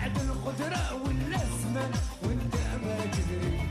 بعد القدرة واللزمة وانت ما تدري.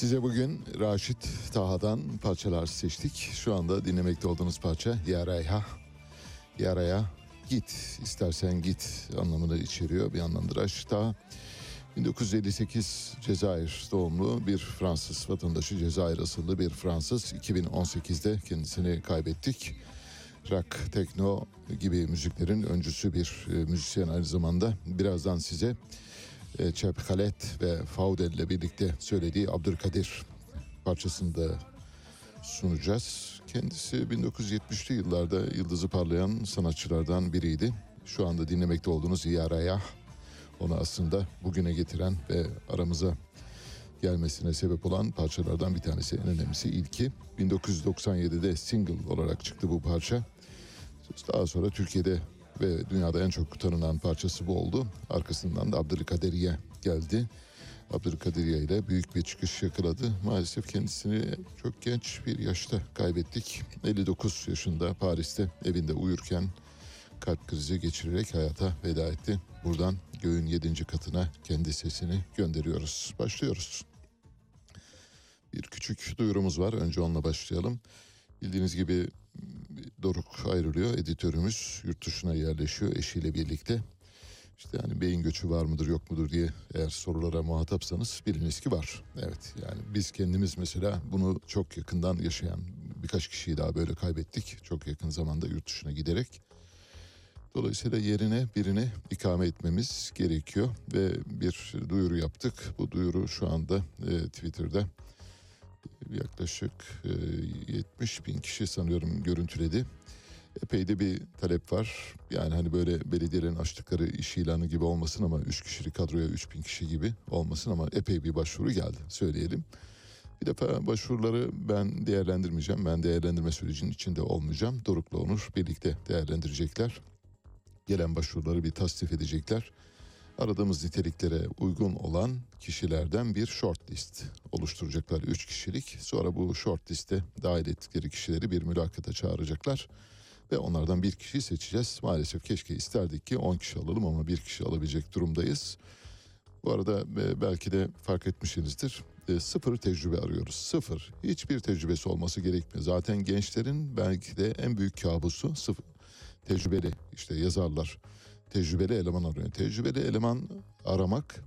Size bugün Raşit Taha'dan parçalar seçtik. Şu anda dinlemekte olduğunuz parça Yaraya. Yaraya git istersen git anlamını içeriyor bir anlamda Raşit Taha. 1958 Cezayir doğumlu bir Fransız vatandaşı Cezayir asıllı bir Fransız 2018'de kendisini kaybettik. Rock, tekno gibi müziklerin öncüsü bir e, müzisyen aynı zamanda. Birazdan size e, Çep Halet ve Faudel ile birlikte söylediği Abdülkadir parçasını da sunacağız. Kendisi 1970'li yıllarda yıldızı parlayan sanatçılardan biriydi. Şu anda dinlemekte olduğunuz Yaraya onu aslında bugüne getiren ve aramıza gelmesine sebep olan parçalardan bir tanesi. En önemlisi ilki 1997'de single olarak çıktı bu parça. Daha sonra Türkiye'de ve dünyada en çok tanınan parçası bu oldu. Arkasından da Abdülkaderiye geldi. Abdülkaderiye ile büyük bir çıkış yakaladı. Maalesef kendisini çok genç bir yaşta kaybettik. 59 yaşında Paris'te evinde uyurken kalp krizi geçirerek hayata veda etti. Buradan göğün yedinci katına kendi sesini gönderiyoruz. Başlıyoruz. Bir küçük duyurumuz var. Önce onunla başlayalım. Bildiğiniz gibi Doruk ayrılıyor. Editörümüz yurt dışına yerleşiyor eşiyle birlikte. İşte yani beyin göçü var mıdır yok mudur diye eğer sorulara muhatapsanız biliniz ki var. Evet yani biz kendimiz mesela bunu çok yakından yaşayan birkaç kişiyi daha böyle kaybettik. Çok yakın zamanda yurt dışına giderek. Dolayısıyla yerine birini ikame etmemiz gerekiyor ve bir duyuru yaptık. Bu duyuru şu anda e, Twitter'da yaklaşık e, 70 bin kişi sanıyorum görüntüledi. Epey de bir talep var. Yani hani böyle belediyelerin açtıkları iş ilanı gibi olmasın ama 3 kişilik kadroya 3 bin kişi gibi olmasın ama epey bir başvuru geldi söyleyelim. Bir defa başvuruları ben değerlendirmeyeceğim. Ben değerlendirme sürecinin içinde olmayacağım. Doruk'la Onur birlikte değerlendirecekler. Gelen başvuruları bir tasnif edecekler. Aradığımız niteliklere uygun olan kişilerden bir short list oluşturacaklar. Üç kişilik. Sonra bu short liste dahil ettikleri kişileri bir mülakata çağıracaklar. Ve onlardan bir kişiyi seçeceğiz. Maalesef keşke isterdik ki 10 kişi alalım ama bir kişi alabilecek durumdayız. Bu arada e, belki de fark etmişsinizdir. E, sıfır tecrübe arıyoruz. Sıfır. Hiçbir tecrübesi olması gerekmiyor. Zaten gençlerin belki de en büyük kabusu sıfır. Tecrübeli işte yazarlar tecrübeli eleman arıyor. Tecrübeli eleman aramak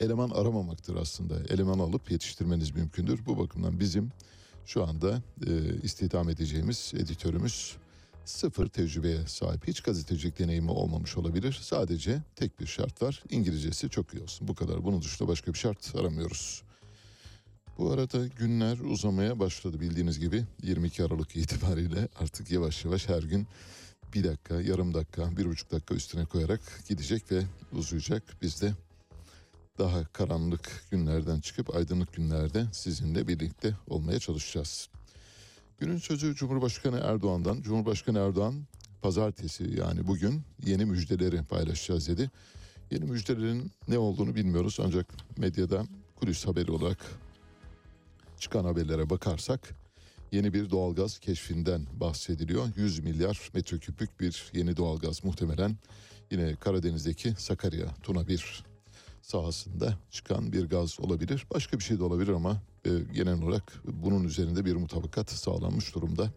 eleman aramamaktır aslında. Eleman alıp yetiştirmeniz mümkündür. Bu bakımdan bizim şu anda e, istihdam edeceğimiz editörümüz sıfır tecrübeye sahip. Hiç gazetecilik deneyimi olmamış olabilir. Sadece tek bir şart var. İngilizcesi çok iyi olsun. Bu kadar. Bunun dışında başka bir şart aramıyoruz. Bu arada günler uzamaya başladı bildiğiniz gibi 22 Aralık itibariyle artık yavaş yavaş her gün bir dakika, yarım dakika, bir buçuk dakika üstüne koyarak gidecek ve uzayacak. Biz de daha karanlık günlerden çıkıp aydınlık günlerde sizinle birlikte olmaya çalışacağız. Günün sözü Cumhurbaşkanı Erdoğan'dan. Cumhurbaşkanı Erdoğan pazartesi yani bugün yeni müjdeleri paylaşacağız dedi. Yeni müjdelerin ne olduğunu bilmiyoruz ancak medyada kulis haberi olarak çıkan haberlere bakarsak yeni bir doğalgaz keşfinden bahsediliyor. 100 milyar metreküplük bir yeni doğalgaz muhtemelen yine Karadeniz'deki Sakarya Tuna bir sahasında çıkan bir gaz olabilir. Başka bir şey de olabilir ama e, genel olarak bunun üzerinde bir mutabakat sağlanmış durumda.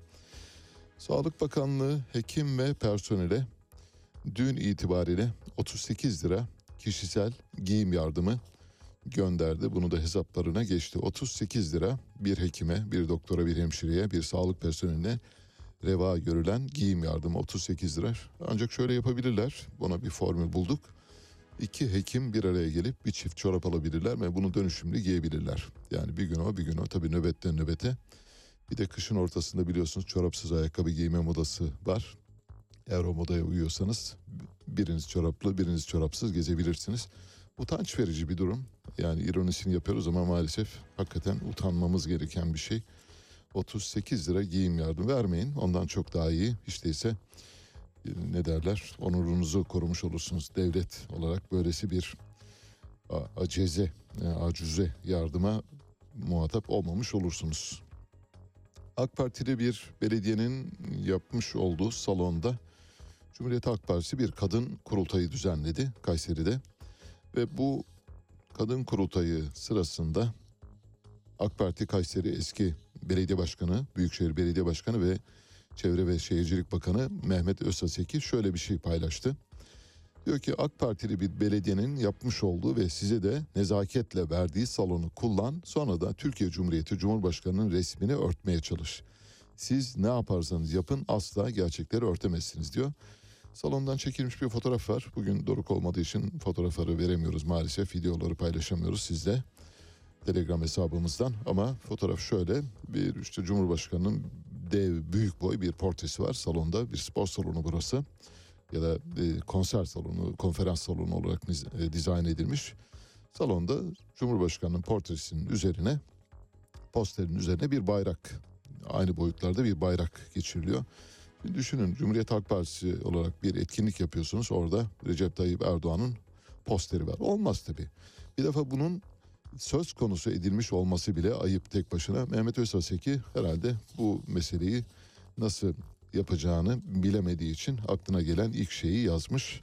Sağlık Bakanlığı hekim ve personele dün itibariyle 38 lira kişisel giyim yardımı gönderdi. Bunu da hesaplarına geçti. 38 lira bir hekime, bir doktora, bir hemşireye, bir sağlık personeline reva görülen giyim yardımı 38 lira. Ancak şöyle yapabilirler. Buna bir formül bulduk. İki hekim bir araya gelip bir çift çorap alabilirler ve bunu dönüşümlü giyebilirler. Yani bir gün o bir gün o tabii nöbetten nöbete. Bir de kışın ortasında biliyorsunuz çorapsız ayakkabı giyme modası var. Eğer o modaya uyuyorsanız biriniz çoraplı biriniz çorapsız gezebilirsiniz. Utanç verici bir durum. Yani ironisini yapıyoruz ama maalesef hakikaten utanmamız gereken bir şey. 38 lira giyim yardım vermeyin. Ondan çok daha iyi. Hiç değilse ne derler onurunuzu korumuş olursunuz. Devlet olarak böylesi bir aceze, acüze yardıma muhatap olmamış olursunuz. AK Partili bir belediyenin yapmış olduğu salonda Cumhuriyet Halk Partisi bir kadın kurultayı düzenledi Kayseri'de. Ve bu kadın kurultayı sırasında AK Parti Kayseri eski belediye başkanı, Büyükşehir Belediye Başkanı ve Çevre ve Şehircilik Bakanı Mehmet Özsaseki şöyle bir şey paylaştı. Diyor ki AK Partili bir belediyenin yapmış olduğu ve size de nezaketle verdiği salonu kullan. Sonra da Türkiye Cumhuriyeti Cumhurbaşkanı'nın resmini örtmeye çalış. Siz ne yaparsanız yapın asla gerçekleri örtemezsiniz diyor. Salondan çekilmiş bir fotoğraf var. Bugün doruk olmadığı için fotoğrafları veremiyoruz maalesef. Videoları paylaşamıyoruz sizle. Telegram hesabımızdan ama fotoğraf şöyle bir işte Cumhurbaşkanı'nın dev büyük boy bir portresi var salonda bir spor salonu burası ya da e, konser salonu konferans salonu olarak e, dizayn edilmiş salonda Cumhurbaşkanı'nın portresinin üzerine posterin üzerine bir bayrak aynı boyutlarda bir bayrak geçiriliyor. Bir düşünün Cumhuriyet Halk Partisi olarak bir etkinlik yapıyorsunuz orada Recep Tayyip Erdoğan'ın posteri var. Olmaz tabii. Bir defa bunun söz konusu edilmiş olması bile ayıp tek başına. Mehmet Özaseki herhalde bu meseleyi nasıl yapacağını bilemediği için aklına gelen ilk şeyi yazmış.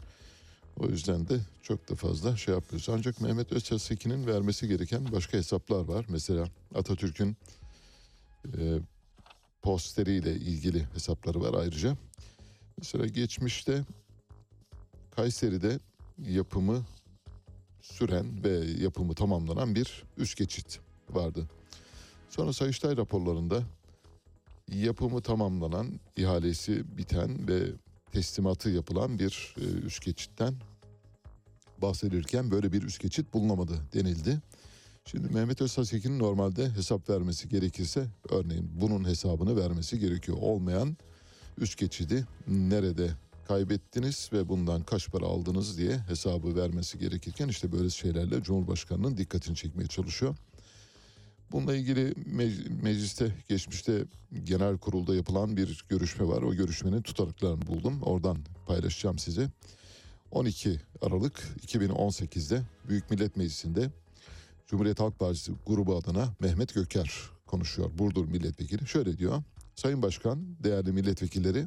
O yüzden de çok da fazla şey yapıyoruz. Ancak Mehmet Özsaseki'nin vermesi gereken başka hesaplar var. Mesela Atatürk'ün e, posteriyle ilgili hesapları var ayrıca. Mesela geçmişte Kayseri'de yapımı süren ve yapımı tamamlanan bir üst geçit vardı. Sonra Sayıştay raporlarında yapımı tamamlanan, ihalesi biten ve teslimatı yapılan bir e, üst geçitten bahsedilirken böyle bir üst geçit bulunamadı denildi. Şimdi Mehmet Özsasekin'in normalde hesap vermesi gerekirse örneğin bunun hesabını vermesi gerekiyor. Olmayan üst geçidi nerede kaybettiniz ve bundan kaç para aldınız diye hesabı vermesi gerekirken işte böyle şeylerle Cumhurbaşkanı'nın dikkatini çekmeye çalışıyor. Bununla ilgili mec- mecliste geçmişte genel kurulda yapılan bir görüşme var. O görüşmenin tutanaklarını buldum. Oradan paylaşacağım size. 12 Aralık 2018'de Büyük Millet Meclisi'nde Cumhuriyet Halk Partisi grubu adına Mehmet Göker konuşuyor. Burdur milletvekili. Şöyle diyor. Sayın Başkan, değerli milletvekilleri,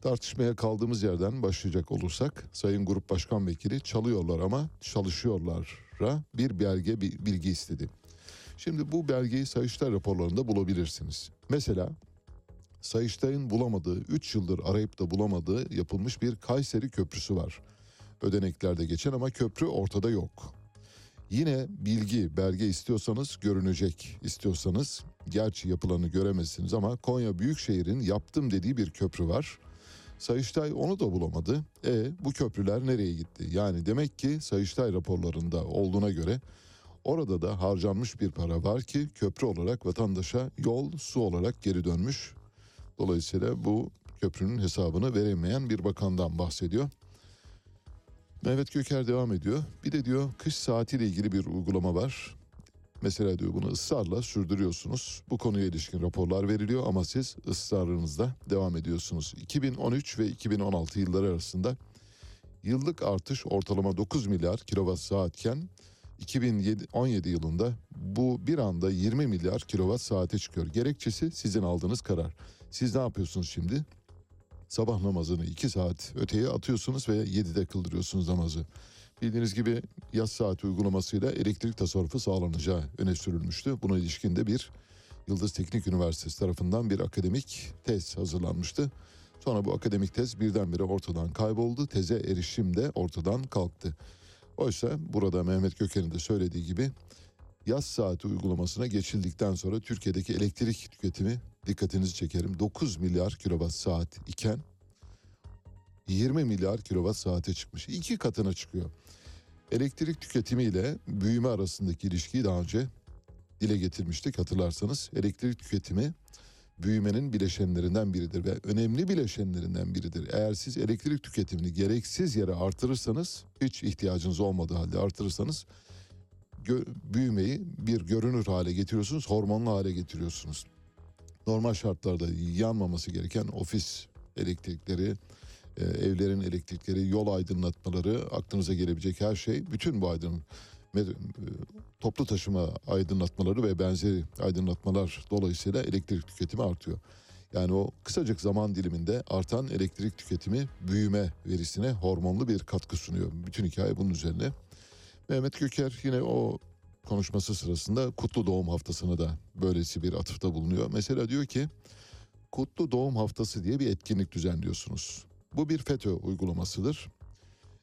tartışmaya kaldığımız yerden başlayacak olursak Sayın Grup Başkan Vekili çalıyorlar ama çalışıyorlara bir belge bir bilgi istedi. Şimdi bu belgeyi Sayıştay raporlarında bulabilirsiniz. Mesela Sayıştay'ın bulamadığı, 3 yıldır arayıp da bulamadığı yapılmış bir Kayseri Köprüsü var. Ödeneklerde geçen ama köprü ortada yok. Yine bilgi, belge istiyorsanız görünecek istiyorsanız gerçi yapılanı göremezsiniz ama Konya Büyükşehir'in yaptım dediği bir köprü var. Sayıştay onu da bulamadı. E bu köprüler nereye gitti? Yani demek ki Sayıştay raporlarında olduğuna göre orada da harcanmış bir para var ki köprü olarak vatandaşa yol, su olarak geri dönmüş. Dolayısıyla bu köprünün hesabını veremeyen bir bakandan bahsediyor. Mehmet Göker devam ediyor. Bir de diyor kış saatiyle ilgili bir uygulama var. Mesela diyor bunu ısrarla sürdürüyorsunuz. Bu konuya ilişkin raporlar veriliyor ama siz ısrarınızda devam ediyorsunuz. 2013 ve 2016 yılları arasında yıllık artış ortalama 9 milyar kilowatt saatken 2017 yılında bu bir anda 20 milyar kilowatt saate çıkıyor. Gerekçesi sizin aldığınız karar. Siz ne yapıyorsunuz şimdi? Sabah namazını 2 saat öteye atıyorsunuz ve 7'de kıldırıyorsunuz namazı. Bildiğiniz gibi yaz saati uygulamasıyla elektrik tasarrufu sağlanacağı öne sürülmüştü. Buna ilişkin de bir Yıldız Teknik Üniversitesi tarafından bir akademik tez hazırlanmıştı. Sonra bu akademik tez birdenbire ortadan kayboldu. Teze erişim de ortadan kalktı. Oysa burada Mehmet Göker'in de söylediği gibi yaz saati uygulamasına geçildikten sonra Türkiye'deki elektrik tüketimi dikkatinizi çekerim 9 milyar kilowatt saat iken 20 milyar kilowatt saate çıkmış. İki katına çıkıyor. Elektrik tüketimiyle büyüme arasındaki ilişkiyi daha önce dile getirmiştik hatırlarsanız. Elektrik tüketimi büyümenin bileşenlerinden biridir ve önemli bileşenlerinden biridir. Eğer siz elektrik tüketimini gereksiz yere artırırsanız, hiç ihtiyacınız olmadığı halde artırırsanız büyümeyi bir görünür hale getiriyorsunuz, hormonlu hale getiriyorsunuz. Normal şartlarda yanmaması gereken ofis elektrikleri, e, evlerin elektrikleri, yol aydınlatmaları, aklınıza gelebilecek her şey, bütün bu aydın e, toplu taşıma aydınlatmaları ve benzeri aydınlatmalar dolayısıyla elektrik tüketimi artıyor. Yani o kısacık zaman diliminde artan elektrik tüketimi büyüme verisine hormonlu bir katkı sunuyor. Bütün hikaye bunun üzerine. Mehmet Göker yine o konuşması sırasında kutlu doğum haftasına da böylesi bir atıfta bulunuyor. Mesela diyor ki kutlu doğum haftası diye bir etkinlik düzenliyorsunuz. Bu bir FETÖ uygulamasıdır.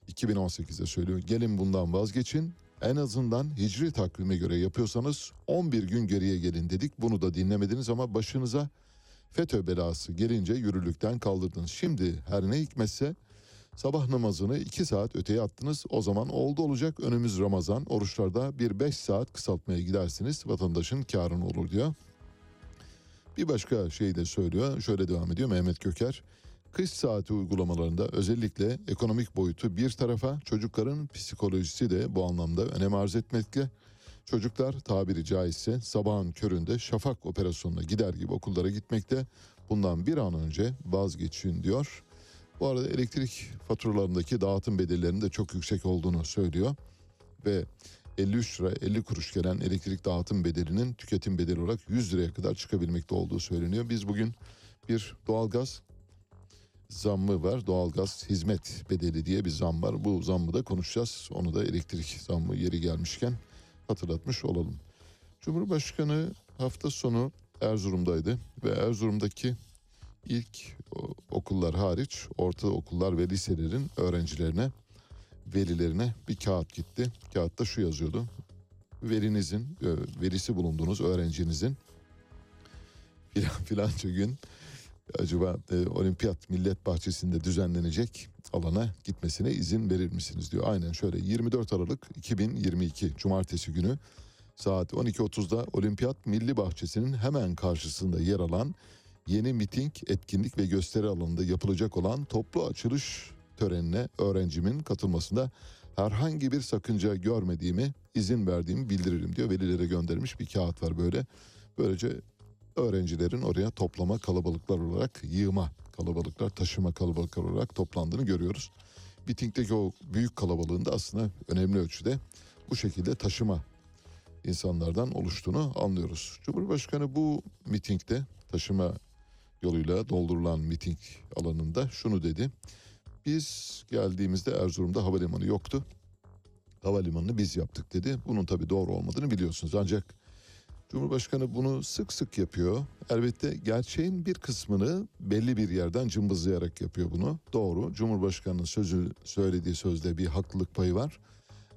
2018'de söylüyor. Gelin bundan vazgeçin. En azından hicri takvime göre yapıyorsanız 11 gün geriye gelin dedik. Bunu da dinlemediniz ama başınıza FETÖ belası gelince yürürlükten kaldırdınız. Şimdi her ne hikmetse sabah namazını 2 saat öteye attınız. O zaman oldu olacak önümüz Ramazan. Oruçlarda bir 5 saat kısaltmaya gidersiniz. Vatandaşın karını olur diyor. Bir başka şey de söylüyor. Şöyle devam ediyor Mehmet Köker. Kış saati uygulamalarında özellikle ekonomik boyutu bir tarafa çocukların psikolojisi de bu anlamda önem arz etmekte. Çocuklar tabiri caizse sabahın köründe şafak operasyonuna gider gibi okullara gitmekte. Bundan bir an önce vazgeçin diyor. Bu arada elektrik faturalarındaki dağıtım bedellerinin de çok yüksek olduğunu söylüyor. Ve 53 lira 50 kuruş gelen elektrik dağıtım bedelinin tüketim bedeli olarak 100 liraya kadar çıkabilmekte olduğu söyleniyor. Biz bugün bir doğalgaz zammı var. Doğalgaz hizmet bedeli diye bir zam var. Bu zammı da konuşacağız. Onu da elektrik zammı yeri gelmişken hatırlatmış olalım. Cumhurbaşkanı hafta sonu Erzurum'daydı ve Erzurum'daki ilk okullar hariç orta okullar ve liselerin öğrencilerine, velilerine bir kağıt gitti. Kağıtta şu yazıyordu. Velinizin, e, verisi bulunduğunuz öğrencinizin filan filanca gün acaba e, olimpiyat millet bahçesinde düzenlenecek alana gitmesine izin verir misiniz diyor. Aynen şöyle 24 Aralık 2022 Cumartesi günü saat 12.30'da Olimpiyat Milli Bahçesi'nin hemen karşısında yer alan yeni miting, etkinlik ve gösteri alanında yapılacak olan toplu açılış törenine öğrencimin katılmasında herhangi bir sakınca görmediğimi, izin verdiğimi bildiririm diyor. Velilere göndermiş bir kağıt var böyle. Böylece öğrencilerin oraya toplama kalabalıklar olarak yığma kalabalıklar, taşıma kalabalıklar olarak toplandığını görüyoruz. Mitingdeki o büyük kalabalığın da aslında önemli ölçüde bu şekilde taşıma insanlardan oluştuğunu anlıyoruz. Cumhurbaşkanı bu mitingde taşıma yoluyla doldurulan miting alanında şunu dedi. Biz geldiğimizde Erzurum'da havalimanı yoktu. Havalimanını biz yaptık dedi. Bunun tabii doğru olmadığını biliyorsunuz. Ancak Cumhurbaşkanı bunu sık sık yapıyor. Elbette gerçeğin bir kısmını belli bir yerden cımbızlayarak yapıyor bunu. Doğru. Cumhurbaşkanının sözü söylediği sözde bir haklılık payı var.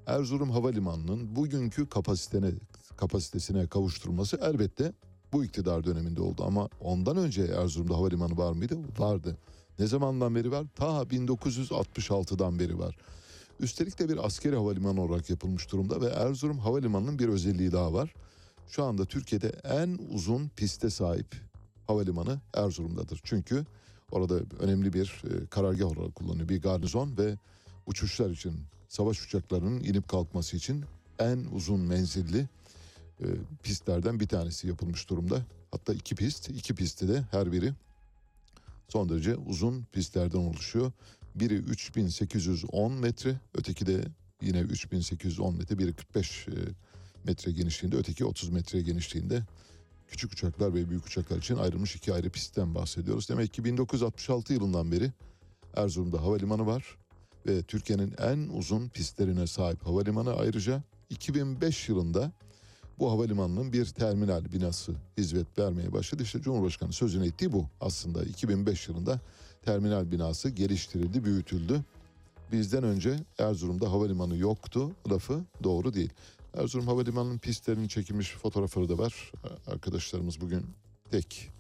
Erzurum Havalimanı'nın bugünkü kapasitene kapasitesine kavuşturulması elbette bu iktidar döneminde oldu ama ondan önce Erzurum'da havalimanı var mıydı? Vardı. Ne zamandan beri var? Ta 1966'dan beri var. Üstelik de bir askeri havalimanı olarak yapılmış durumda ve Erzurum Havalimanı'nın bir özelliği daha var. Şu anda Türkiye'de en uzun piste sahip havalimanı Erzurum'dadır. Çünkü orada önemli bir e, karargah olarak kullanılıyor. Bir garnizon ve uçuşlar için, savaş uçaklarının inip kalkması için en uzun menzilli e, pistlerden bir tanesi yapılmış durumda. Hatta iki pist, iki pisti de her biri son derece uzun pistlerden oluşuyor. Biri 3810 metre, öteki de yine 3810 metre, biri 45 e, metre genişliğinde, öteki 30 metre genişliğinde küçük uçaklar ve büyük uçaklar için ayrılmış iki ayrı pistten bahsediyoruz. Demek ki 1966 yılından beri Erzurum'da havalimanı var ve Türkiye'nin en uzun pistlerine sahip havalimanı ayrıca 2005 yılında bu havalimanının bir terminal binası hizmet vermeye başladı. İşte Cumhurbaşkanı sözünü ettiği bu aslında 2005 yılında terminal binası geliştirildi, büyütüldü. Bizden önce Erzurum'da havalimanı yoktu lafı doğru değil. Erzurum Havalimanı'nın pistlerinin çekilmiş fotoğrafları da var. Arkadaşlarımız bugün tek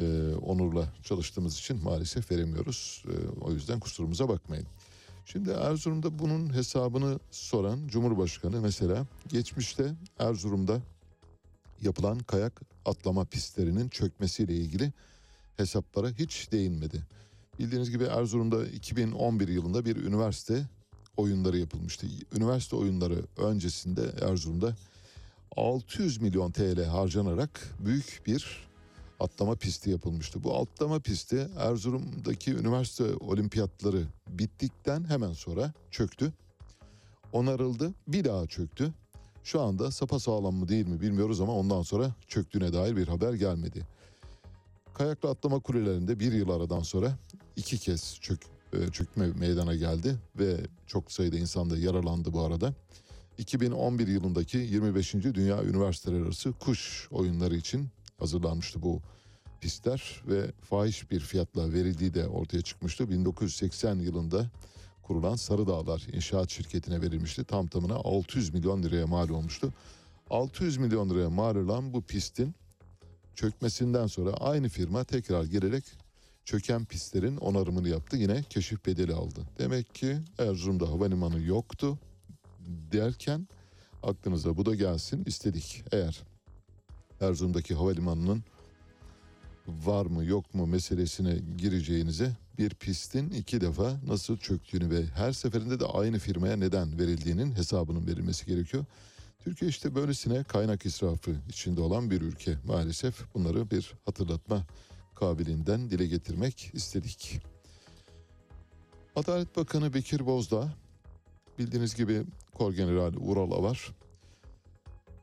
e, onurla çalıştığımız için maalesef veremiyoruz. E, o yüzden kusurumuza bakmayın. Şimdi Erzurum'da bunun hesabını soran Cumhurbaşkanı mesela geçmişte Erzurum'da yapılan kayak atlama pistlerinin çökmesiyle ilgili hesaplara hiç değinmedi. Bildiğiniz gibi Erzurum'da 2011 yılında bir üniversite oyunları yapılmıştı. Üniversite oyunları öncesinde Erzurum'da 600 milyon TL harcanarak büyük bir atlama pisti yapılmıştı. Bu atlama pisti Erzurum'daki üniversite olimpiyatları bittikten hemen sonra çöktü. Onarıldı, bir daha çöktü. Şu anda sapa sağlam mı değil mi bilmiyoruz ama ondan sonra çöktüğüne dair bir haber gelmedi. Kayaklı atlama kulelerinde bir yıl aradan sonra iki kez çök, e, çökme meydana geldi ve çok sayıda insan da yaralandı bu arada. 2011 yılındaki 25. Dünya Üniversiteler Arası Kuş Oyunları için hazırlanmıştı bu pistler ve fahiş bir fiyatla verildiği de ortaya çıkmıştı. 1980 yılında kurulan Sarı Dağlar İnşaat Şirketi'ne verilmişti. Tam tamına 600 milyon liraya mal olmuştu. 600 milyon liraya mal olan bu pistin çökmesinden sonra aynı firma tekrar girerek çöken pistlerin onarımını yaptı. Yine keşif bedeli aldı. Demek ki Erzurum'da havalimanı yoktu derken aklınıza bu da gelsin istedik. Eğer Erzurum'daki havalimanının var mı yok mu meselesine gireceğinize bir pistin iki defa nasıl çöktüğünü ve her seferinde de aynı firmaya neden verildiğinin hesabının verilmesi gerekiyor. Türkiye işte böylesine kaynak israfı içinde olan bir ülke maalesef bunları bir hatırlatma kabiliğinden dile getirmek istedik. Adalet Bakanı Bekir Bozdağ bildiğiniz gibi Korgeneral Ural Avar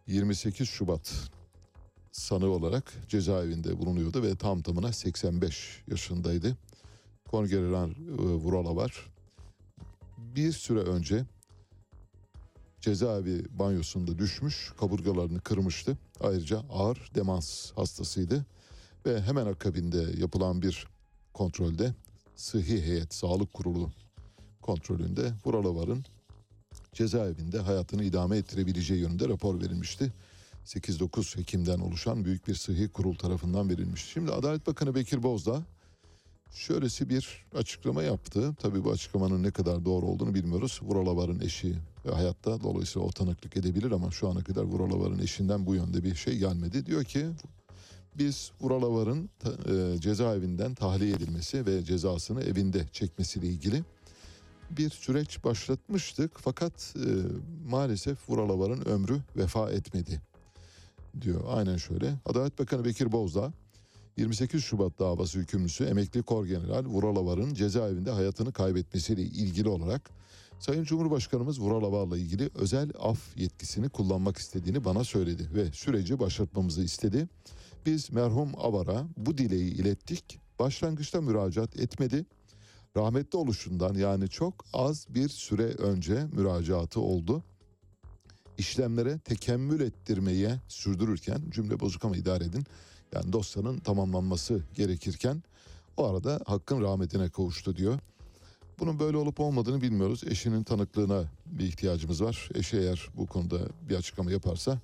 28 Şubat sanığı olarak cezaevinde bulunuyordu ve tam tamına 85 yaşındaydı. Korgeneral e, Vural Avar bir süre önce cezaevi banyosunda düşmüş, kaburgalarını kırmıştı. Ayrıca ağır demans hastasıydı ve hemen akabinde yapılan bir kontrolde Sıhhi Heyet Sağlık Kurulu kontrolünde Vuralavar'ın cezaevinde hayatını idame ettirebileceği yönünde rapor verilmişti. 8-9 Ekim'den oluşan büyük bir sıhhi kurul tarafından verilmiş. Şimdi Adalet Bakanı Bekir Bozdağ şöylesi bir açıklama yaptı. Tabii bu açıklamanın ne kadar doğru olduğunu bilmiyoruz. Vuralavar'ın eşi hayatta dolayısıyla o tanıklık edebilir ama şu ana kadar Vuralavar'ın eşinden bu yönde bir şey gelmedi. Diyor ki biz Vuralavar'ın e, cezaevinden tahliye edilmesi ve cezasını evinde çekmesiyle ilgili bir süreç başlatmıştık fakat e, maalesef Vuralavar'ın ömrü vefa etmedi diyor. Aynen şöyle. Adalet Bakanı Bekir Bozdağ 28 Şubat davası hükümlüsü emekli Korgeneral Vuralavar'ın cezaevinde hayatını kaybetmesiyle ilgili olarak Sayın Cumhurbaşkanımız Vuralavar'la ilgili özel af yetkisini kullanmak istediğini bana söyledi ve süreci başlatmamızı istedi. Biz merhum Avar'a bu dileği ilettik. Başlangıçta müracaat etmedi. Rahmetli oluşundan yani çok az bir süre önce müracaatı oldu işlemlere tekemmül ettirmeye sürdürürken cümle bozuk ama idare edin. Yani dosyanın tamamlanması gerekirken o arada hakkın rahmetine kavuştu diyor. Bunun böyle olup olmadığını bilmiyoruz. Eşinin tanıklığına bir ihtiyacımız var. Eşi eğer bu konuda bir açıklama yaparsa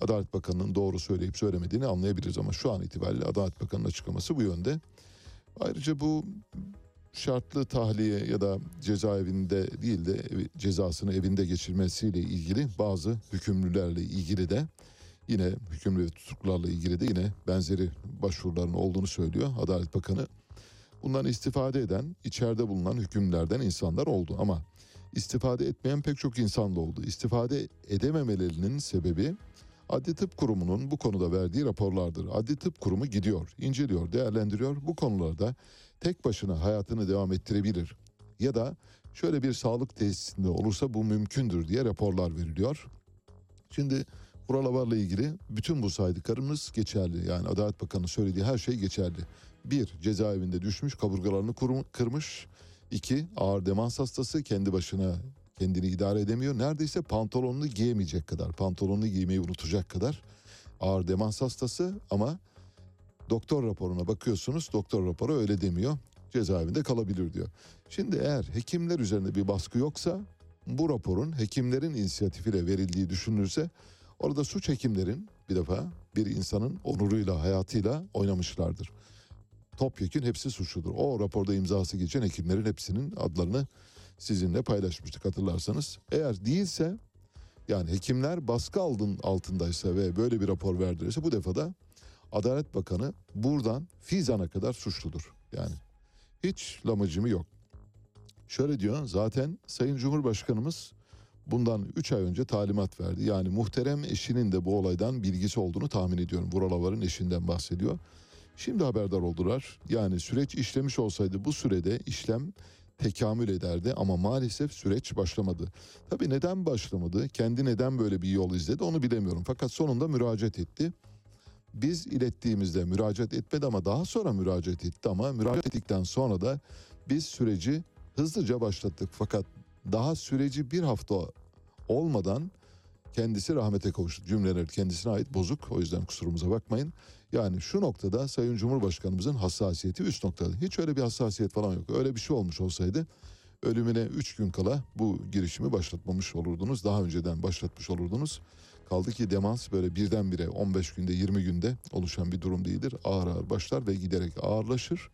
Adalet Bakanı'nın doğru söyleyip söylemediğini anlayabiliriz ama şu an itibariyle Adalet Bakanı'nın açıklaması bu yönde. Ayrıca bu şartlı tahliye ya da cezaevinde değil de cezasını evinde geçirmesiyle ilgili bazı hükümlülerle ilgili de yine hükümlü ve tutuklularla ilgili de yine benzeri başvuruların olduğunu söylüyor Adalet Bakanı. Bundan istifade eden, içeride bulunan hükümlerden insanlar oldu ama istifade etmeyen pek çok insan da oldu. İstifade edememelerinin sebebi Adli Tıp Kurumu'nun bu konuda verdiği raporlardır. Adli Tıp Kurumu gidiyor, inceliyor, değerlendiriyor. Bu konularda tek başına hayatını devam ettirebilir. Ya da şöyle bir sağlık tesisinde olursa bu mümkündür diye raporlar veriliyor. Şimdi buralarla ilgili bütün bu saydıklarımız geçerli. Yani Adalet Bakanı söylediği her şey geçerli. Bir, cezaevinde düşmüş, kaburgalarını kurum, kırmış. İki, ağır demans hastası kendi başına kendini idare edemiyor. Neredeyse pantolonunu giyemeyecek kadar, pantolonunu giymeyi unutacak kadar ağır demans hastası ama doktor raporuna bakıyorsunuz. Doktor raporu öyle demiyor. Cezaevinde kalabilir diyor. Şimdi eğer hekimler üzerinde bir baskı yoksa bu raporun hekimlerin inisiyatifiyle verildiği düşünülürse orada suç hekimlerin bir defa bir insanın onuruyla hayatıyla oynamışlardır. Topyekün hepsi suçludur. O raporda imzası geçen hekimlerin hepsinin adlarını sizinle paylaşmıştık hatırlarsanız. Eğer değilse yani hekimler baskı aldın altındaysa ve böyle bir rapor verdirirse bu defa da Adalet Bakanı buradan Fizan'a kadar suçludur. Yani hiç lamacımı yok. Şöyle diyor zaten Sayın Cumhurbaşkanımız bundan 3 ay önce talimat verdi. Yani muhterem eşinin de bu olaydan bilgisi olduğunu tahmin ediyorum. Vuralavar'ın eşinden bahsediyor. Şimdi haberdar oldular. Yani süreç işlemiş olsaydı bu sürede işlem tekamül ederdi ama maalesef süreç başlamadı. Tabii neden başlamadı? Kendi neden böyle bir yol izledi onu bilemiyorum. Fakat sonunda müracaat etti. Biz ilettiğimizde müracaat etmedi ama daha sonra müracaat etti ama müracaat ettikten sonra da biz süreci hızlıca başlattık. Fakat daha süreci bir hafta olmadan kendisi rahmete kavuştu. Cümleler kendisine ait bozuk. O yüzden kusurumuza bakmayın. Yani şu noktada Sayın Cumhurbaşkanımızın hassasiyeti üst noktada. Hiç öyle bir hassasiyet falan yok. Öyle bir şey olmuş olsaydı ölümüne 3 gün kala bu girişimi başlatmamış olurdunuz. Daha önceden başlatmış olurdunuz. Kaldı ki demans böyle birdenbire 15 günde 20 günde oluşan bir durum değildir. Ağır ağır başlar ve giderek ağırlaşır.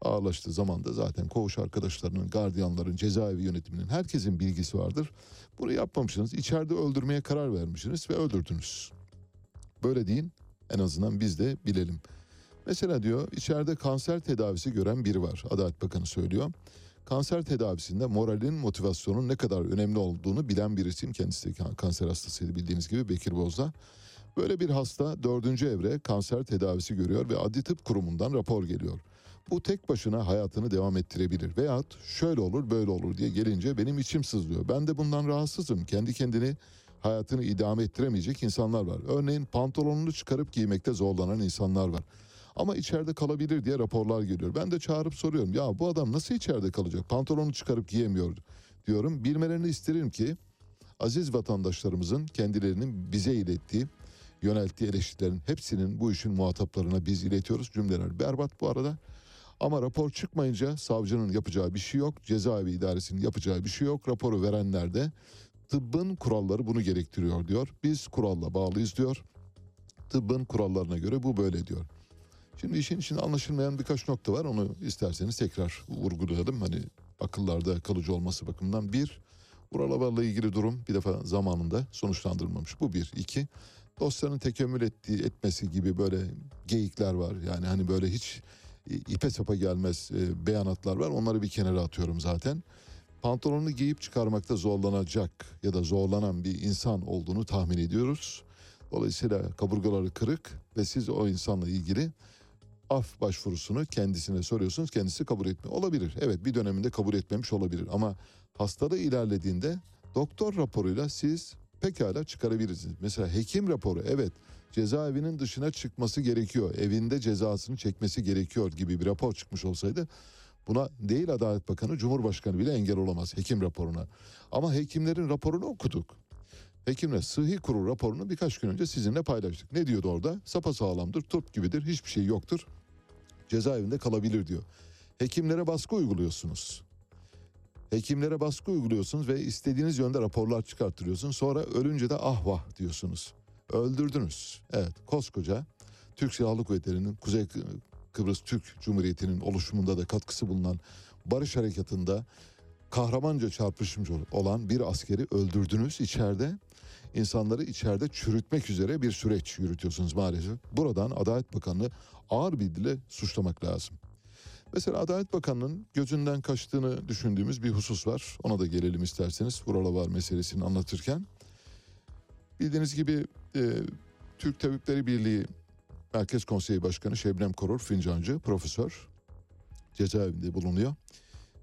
Ağırlaştığı zaman da zaten koğuş arkadaşlarının, gardiyanların, cezaevi yönetiminin herkesin bilgisi vardır. Bunu yapmamışsınız. İçeride öldürmeye karar vermişsiniz ve öldürdünüz. Böyle deyin en azından biz de bilelim. Mesela diyor içeride kanser tedavisi gören biri var. Adalet Bakanı söylüyor. Kanser tedavisinde moralin, motivasyonun ne kadar önemli olduğunu bilen bir isim. Kendisi de kanser hastasıydı bildiğiniz gibi Bekir Bozdağ. Böyle bir hasta dördüncü evre kanser tedavisi görüyor ve Adli Tıp Kurumu'ndan rapor geliyor. Bu tek başına hayatını devam ettirebilir. Veyahut şöyle olur böyle olur diye gelince benim içim sızlıyor. Ben de bundan rahatsızım. Kendi kendini hayatını idame ettiremeyecek insanlar var. Örneğin pantolonunu çıkarıp giymekte zorlanan insanlar var. Ama içeride kalabilir diye raporlar geliyor. Ben de çağırıp soruyorum. Ya bu adam nasıl içeride kalacak? Pantolonu çıkarıp giyemiyor diyorum. Bilmelerini isterim ki aziz vatandaşlarımızın kendilerinin bize ilettiği, yönelttiği eleştirilerin hepsinin bu işin muhataplarına biz iletiyoruz. Cümleler berbat bu arada. Ama rapor çıkmayınca savcının yapacağı bir şey yok. Cezaevi idaresinin yapacağı bir şey yok. Raporu verenler de tıbbın kuralları bunu gerektiriyor diyor. Biz kuralla bağlıyız diyor. Tıbbın kurallarına göre bu böyle diyor. Şimdi işin içinde anlaşılmayan birkaç nokta var. Onu isterseniz tekrar vurgulayalım. Hani akıllarda kalıcı olması bakımından. Bir, buralarla ilgili durum bir defa zamanında sonuçlandırılmamış. Bu bir. iki dosyanın tekemmül ettiği, etmesi gibi böyle geyikler var. Yani hani böyle hiç ipe sapa gelmez e, beyanatlar var. Onları bir kenara atıyorum zaten. Pantolonunu giyip çıkarmakta zorlanacak ya da zorlanan bir insan olduğunu tahmin ediyoruz. Dolayısıyla kaburgaları kırık ve siz o insanla ilgili af başvurusunu kendisine soruyorsunuz. Kendisi kabul etmiyor. Olabilir. Evet bir döneminde kabul etmemiş olabilir. Ama hastalığı ilerlediğinde doktor raporuyla siz pekala çıkarabilirsiniz. Mesela hekim raporu evet cezaevinin dışına çıkması gerekiyor. Evinde cezasını çekmesi gerekiyor gibi bir rapor çıkmış olsaydı buna değil Adalet Bakanı Cumhurbaşkanı bile engel olamaz hekim raporuna. Ama hekimlerin raporunu okuduk. Hekimler Sıhhi Kurul raporunu birkaç gün önce sizinle paylaştık. Ne diyordu orada? Sapasağlamdır, turp gibidir, hiçbir şey yoktur. Cezaevinde kalabilir diyor. Hekimlere baskı uyguluyorsunuz. Hekimlere baskı uyguluyorsunuz ve istediğiniz yönde raporlar çıkarttırıyorsunuz. Sonra ölünce de ah vah diyorsunuz. Öldürdünüz. Evet koskoca Türk Silahlı Kuvvetleri'nin Kuzey Kıbrıs Türk Cumhuriyeti'nin oluşumunda da katkısı bulunan Barış Harekatı'nda kahramanca çarpışmış olan bir askeri öldürdünüz içeride. İnsanları içeride çürütmek üzere bir süreç yürütüyorsunuz maalesef. Buradan Adalet Bakanı'nı ağır bir dille suçlamak lazım. Mesela Adalet Bakanı'nın gözünden kaçtığını düşündüğümüz bir husus var. Ona da gelelim isterseniz Vurala var meselesini anlatırken. Bildiğiniz gibi e, Türk Tabipleri Birliği Merkez Konseyi Başkanı Şebnem Korur Fincancı profesör cezaevinde bulunuyor.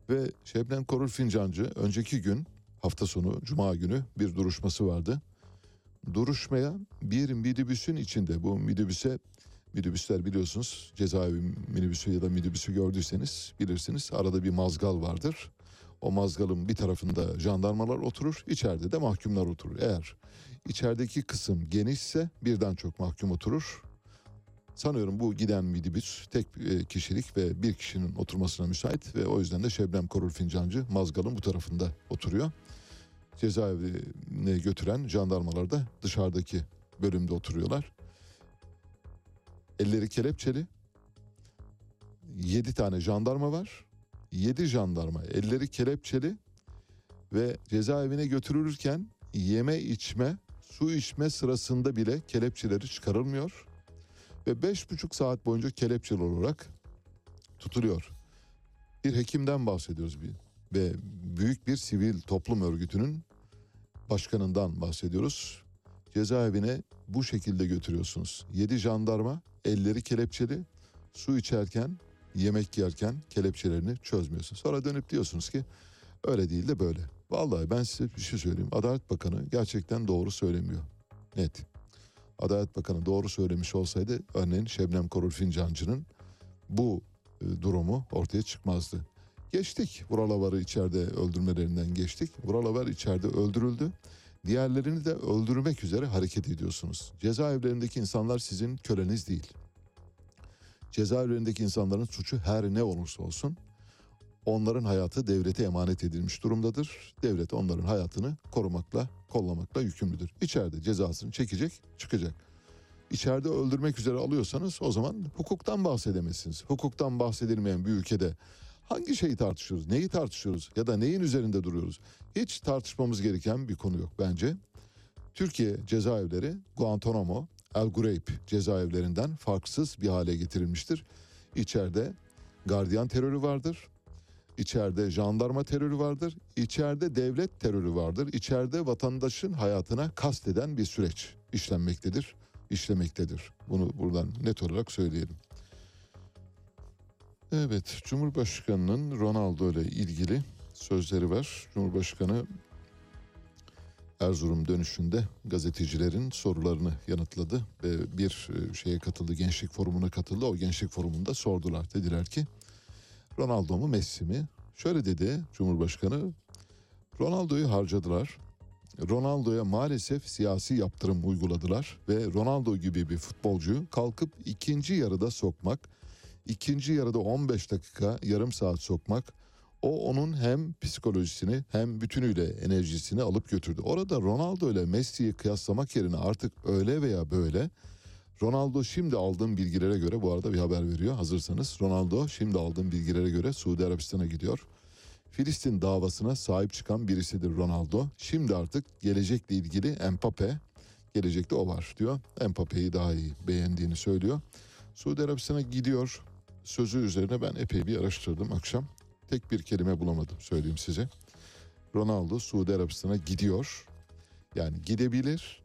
Ve Şebnem Korur Fincancı önceki gün hafta sonu cuma günü bir duruşması vardı. Duruşmaya bir minibüsün içinde bu minibüse minibüsler biliyorsunuz cezaevi minibüsü ya da minibüsü gördüyseniz bilirsiniz arada bir mazgal vardır. O mazgalın bir tarafında jandarmalar oturur, içeride de mahkumlar oturur. Eğer içerideki kısım genişse birden çok mahkum oturur. Sanıyorum bu giden minibüs tek e, kişilik ve bir kişinin oturmasına müsait ve o yüzden de Şebnem Korur Fincancı mazgalın bu tarafında oturuyor. Cezaevine götüren jandarmalar da dışarıdaki bölümde oturuyorlar. Elleri kelepçeli. Yedi tane jandarma var. Yedi jandarma elleri kelepçeli ve cezaevine götürülürken yeme içme, su içme sırasında bile kelepçeleri çıkarılmıyor ve beş buçuk saat boyunca kelepçeli olarak tutuluyor. Bir hekimden bahsediyoruz bir ve büyük bir sivil toplum örgütünün başkanından bahsediyoruz. Cezaevine bu şekilde götürüyorsunuz. Yedi jandarma elleri kelepçeli su içerken yemek yerken kelepçelerini çözmüyorsun. Sonra dönüp diyorsunuz ki öyle değil de böyle. Vallahi ben size bir şey söyleyeyim. Adalet Bakanı gerçekten doğru söylemiyor. Net. Adalet Bakanı doğru söylemiş olsaydı örneğin Şebnem Korur Fincancı'nın bu e, durumu ortaya çıkmazdı. Geçtik. Vuralavar'ı içeride öldürmelerinden geçtik. Vuralavar içeride öldürüldü. Diğerlerini de öldürmek üzere hareket ediyorsunuz. Cezaevlerindeki insanlar sizin köleniz değil. Cezaevlerindeki insanların suçu her ne olursa olsun onların hayatı devlete emanet edilmiş durumdadır. Devlet onların hayatını korumakla, kollamakla yükümlüdür. İçeride cezasını çekecek, çıkacak. İçeride öldürmek üzere alıyorsanız o zaman hukuktan bahsedemezsiniz. Hukuktan bahsedilmeyen bir ülkede hangi şeyi tartışıyoruz, neyi tartışıyoruz ya da neyin üzerinde duruyoruz? Hiç tartışmamız gereken bir konu yok bence. Türkiye cezaevleri Guantanamo, El Ghuraib cezaevlerinden farksız bir hale getirilmiştir. İçeride gardiyan terörü vardır. İçeride jandarma terörü vardır. İçeride devlet terörü vardır. İçeride vatandaşın hayatına kasteden bir süreç işlenmektedir, işlemektedir. Bunu buradan net olarak söyleyelim. Evet, Cumhurbaşkanı'nın Ronaldo ile ilgili sözleri var. Cumhurbaşkanı Erzurum dönüşünde gazetecilerin sorularını yanıtladı ve bir e, şeye katıldı, gençlik forumuna katıldı. O gençlik forumunda sordular. Dediler ki Ronaldo mu Messi mi? Şöyle dedi Cumhurbaşkanı, Ronaldo'yu harcadılar. Ronaldo'ya maalesef siyasi yaptırım uyguladılar ve Ronaldo gibi bir futbolcuyu kalkıp ikinci yarıda sokmak, ikinci yarıda 15 dakika yarım saat sokmak o onun hem psikolojisini hem bütünüyle enerjisini alıp götürdü. Orada Ronaldo ile Messi'yi kıyaslamak yerine artık öyle veya böyle Ronaldo şimdi aldığım bilgilere göre bu arada bir haber veriyor hazırsanız. Ronaldo şimdi aldığım bilgilere göre Suudi Arabistan'a gidiyor. Filistin davasına sahip çıkan birisidir Ronaldo. Şimdi artık gelecekle ilgili Mbappe, gelecekte o var diyor. Mbappe'yi daha iyi beğendiğini söylüyor. Suudi Arabistan'a gidiyor. Sözü üzerine ben epey bir araştırdım akşam. Tek bir kelime bulamadım söyleyeyim size. Ronaldo Suudi Arabistan'a gidiyor. Yani gidebilir.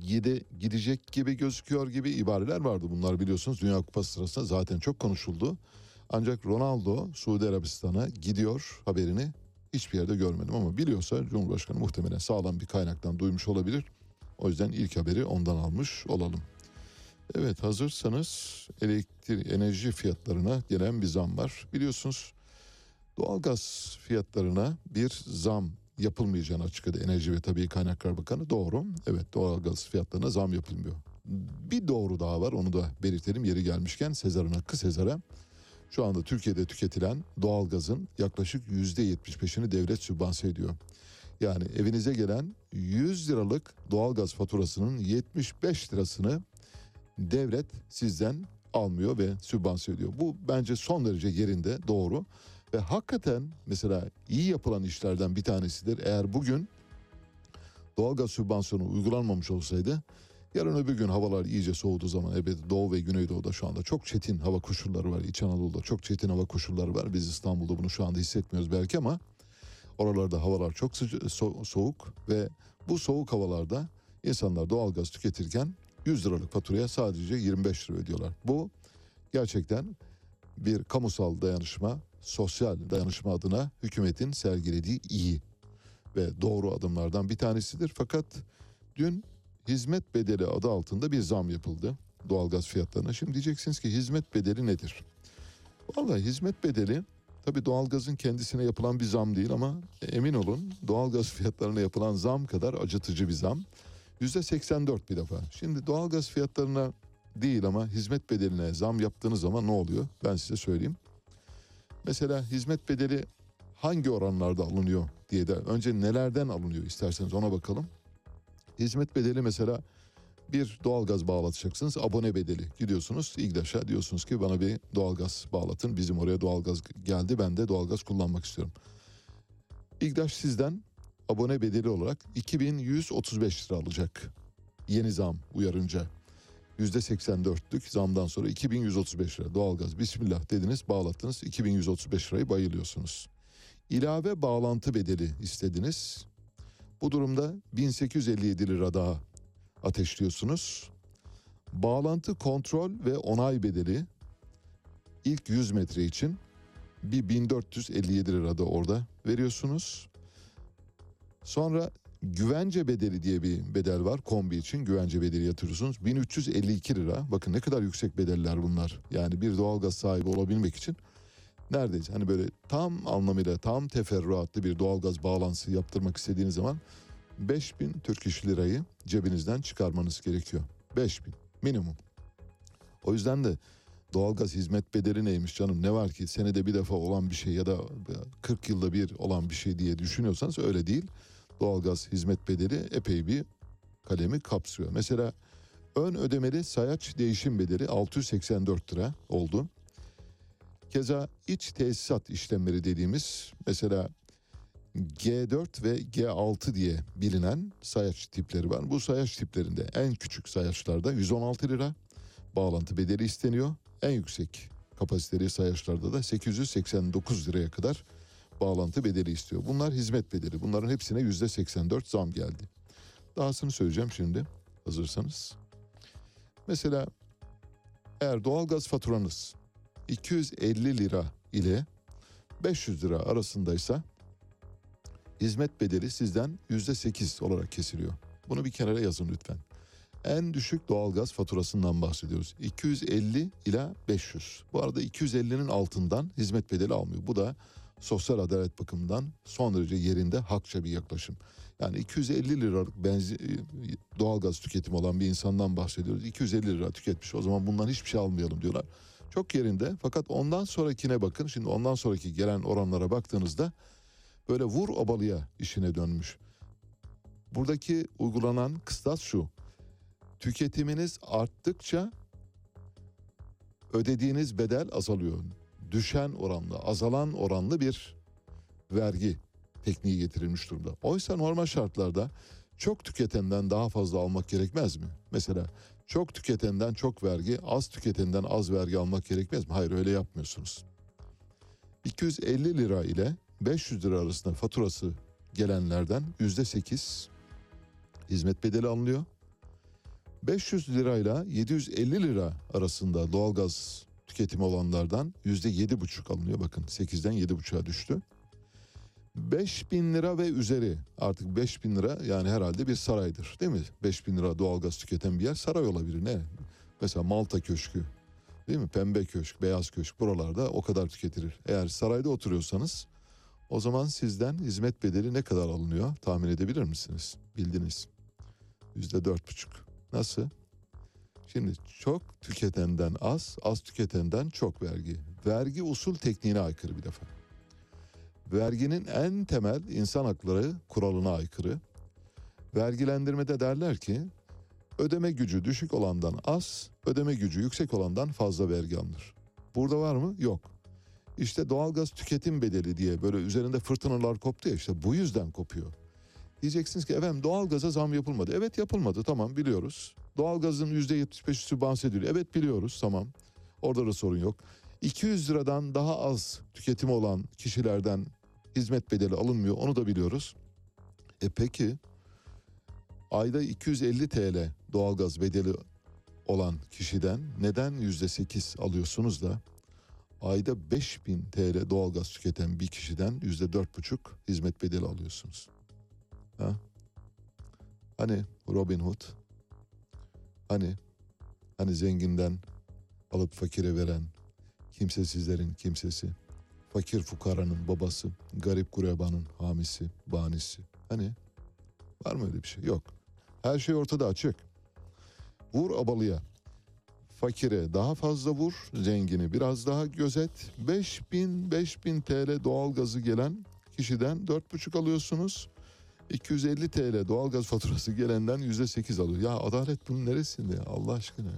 Gide, gidecek gibi gözüküyor gibi ibareler vardı. Bunlar biliyorsunuz Dünya Kupası sırasında zaten çok konuşuldu. Ancak Ronaldo Suudi Arabistan'a gidiyor haberini hiçbir yerde görmedim ama biliyorsa Cumhurbaşkanı muhtemelen sağlam bir kaynaktan duymuş olabilir. O yüzden ilk haberi ondan almış olalım. Evet hazırsanız elektrik enerji fiyatlarına gelen bir zam var. Biliyorsunuz doğalgaz fiyatlarına bir zam yapılmayacağını açıkladı Enerji ve Tabii Kaynaklar Bakanı. Doğru. Evet doğalgaz fiyatlarına zam yapılmıyor. Bir doğru daha var onu da belirtelim yeri gelmişken Sezar'ın hakkı Sezar'a. Şu anda Türkiye'de tüketilen doğalgazın yaklaşık %75'ini devlet sübvanse ediyor. Yani evinize gelen 100 liralık doğalgaz faturasının 75 lirasını devlet sizden almıyor ve sübvanse ediyor. Bu bence son derece yerinde doğru. Ve hakikaten mesela iyi yapılan işlerden bir tanesidir. Eğer bugün doğalgaz sübvansiyonu uygulanmamış olsaydı yarın öbür gün havalar iyice soğuduğu zaman elbette Doğu ve Güneydoğu'da şu anda çok çetin hava koşulları var. İç Anadolu'da çok çetin hava koşulları var. Biz İstanbul'da bunu şu anda hissetmiyoruz belki ama oralarda havalar çok soğuk ve bu soğuk havalarda insanlar doğalgaz tüketirken 100 liralık faturaya sadece 25 lira ödüyorlar. Bu gerçekten bir kamusal dayanışma, sosyal dayanışma adına hükümetin sergilediği iyi ve doğru adımlardan bir tanesidir. Fakat dün hizmet bedeli adı altında bir zam yapıldı doğalgaz fiyatlarına. Şimdi diyeceksiniz ki hizmet bedeli nedir? Vallahi hizmet bedeli tabii doğalgazın kendisine yapılan bir zam değil ama emin olun doğalgaz fiyatlarına yapılan zam kadar acıtıcı bir zam. Yüzde 84 bir defa. Şimdi doğalgaz fiyatlarına değil ama hizmet bedeline zam yaptığınız zaman ne oluyor? Ben size söyleyeyim. Mesela hizmet bedeli hangi oranlarda alınıyor diye de önce nelerden alınıyor isterseniz ona bakalım. Hizmet bedeli mesela bir doğalgaz bağlatacaksınız abone bedeli gidiyorsunuz İGDAŞ'a diyorsunuz ki bana bir doğalgaz bağlatın bizim oraya doğalgaz geldi ben de doğalgaz kullanmak istiyorum. İGDAŞ sizden abone bedeli olarak 2135 lira alacak. Yeni zam uyarınca. %84'lük zamdan sonra 2135 lira doğalgaz bismillah dediniz bağlattınız 2135 lirayı bayılıyorsunuz. İlave bağlantı bedeli istediniz. Bu durumda 1857 lira daha ateşliyorsunuz. Bağlantı kontrol ve onay bedeli ilk 100 metre için bir 1457 lira da orada veriyorsunuz. Sonra güvence bedeli diye bir bedel var. Kombi için güvence bedeli yatırıyorsunuz. 1352 lira. Bakın ne kadar yüksek bedeller bunlar. Yani bir doğalgaz sahibi olabilmek için neredeyse hani böyle tam anlamıyla tam teferruatlı bir doğalgaz bağlantısı yaptırmak istediğiniz zaman 5000 Türk İş lirayı cebinizden çıkarmanız gerekiyor. 5000 minimum. O yüzden de doğalgaz hizmet bedeli neymiş canım ne var ki senede bir defa olan bir şey ya da 40 yılda bir olan bir şey diye düşünüyorsanız öyle değil. Doğalgaz hizmet bedeli epey bir kalemi kapsıyor. Mesela ön ödemeli sayaç değişim bedeli 684 lira oldu. Keza iç tesisat işlemleri dediğimiz mesela G4 ve G6 diye bilinen sayaç tipleri var. Bu sayaç tiplerinde en küçük sayaçlarda 116 lira bağlantı bedeli isteniyor. En yüksek kapasiteli sayaçlarda da 889 liraya kadar bağlantı bedeli istiyor. Bunlar hizmet bedeli. Bunların hepsine %84 zam geldi. Dahasını söyleyeceğim şimdi hazırsanız. Mesela eğer doğalgaz faturanız 250 lira ile 500 lira arasındaysa hizmet bedeli sizden %8 olarak kesiliyor. Bunu bir kenara yazın lütfen. En düşük doğalgaz faturasından bahsediyoruz. 250 ila 500. Bu arada 250'nin altından hizmet bedeli almıyor. Bu da sosyal adalet bakımından son derece yerinde hakça bir yaklaşım. Yani 250 liralık benzin, doğalgaz tüketimi olan bir insandan bahsediyoruz. 250 lira tüketmiş o zaman bundan hiçbir şey almayalım diyorlar. Çok yerinde fakat ondan sonrakine bakın. Şimdi ondan sonraki gelen oranlara baktığınızda böyle vur obalıya işine dönmüş. Buradaki uygulanan kıstas şu. Tüketiminiz arttıkça ödediğiniz bedel azalıyor. Düşen oranlı, azalan oranlı bir vergi tekniği getirilmiş durumda. Oysa normal şartlarda çok tüketenden daha fazla almak gerekmez mi? Mesela çok tüketenden çok vergi, az tüketenden az vergi almak gerekmez mi? Hayır öyle yapmıyorsunuz. 250 lira ile 500 lira arasında faturası gelenlerden %8 hizmet bedeli alınıyor. 500 lirayla 750 lira arasında doğalgaz tüketimi olanlardan %7,5 alınıyor. Bakın 8'den 7,5'a düştü. 5000 lira ve üzeri artık 5000 lira yani herhalde bir saraydır değil mi? 5000 lira doğalgaz tüketen bir yer saray olabilir ne? Mesela Malta Köşkü değil mi? Pembe Köşk, Beyaz Köşk buralarda o kadar tüketilir. Eğer sarayda oturuyorsanız o zaman sizden hizmet bedeli ne kadar alınıyor tahmin edebilir misiniz? Bildiniz. Yüzde dört buçuk. Nasıl? Şimdi çok tüketenden az, az tüketenden çok vergi. Vergi usul tekniğine aykırı bir defa. Verginin en temel insan hakları kuralına aykırı. Vergilendirmede derler ki ödeme gücü düşük olandan az, ödeme gücü yüksek olandan fazla vergi alınır. Burada var mı? Yok. İşte doğalgaz tüketim bedeli diye böyle üzerinde fırtınalar koptu ya işte bu yüzden kopuyor. Diyeceksiniz ki efendim doğalgaza zam yapılmadı. Evet yapılmadı tamam biliyoruz. Doğalgazın %75'i sübvanse. Evet biliyoruz tamam. Orada da sorun yok. 200 liradan daha az tüketimi olan kişilerden hizmet bedeli alınmıyor onu da biliyoruz. E peki ayda 250 TL doğalgaz bedeli olan kişiden neden %8 alıyorsunuz da ayda 5000 TL doğalgaz tüketen bir kişiden %4,5 hizmet bedeli alıyorsunuz? Ha? Hani Robin Hood? Hani hani zenginden alıp fakire veren kimsesizlerin kimsesi, fakir fukaranın babası, garip kurebanın hamisi, banisi. Hani var mı öyle bir şey? Yok. Her şey ortada açık. Vur abalıya. Fakire daha fazla vur, zengini biraz daha gözet. 5000 5000 TL doğalgazı gelen kişiden 4,5 alıyorsunuz. 250 TL doğalgaz faturası gelenden %8 alıyor. Ya adalet bunun neresinde ya Allah aşkına?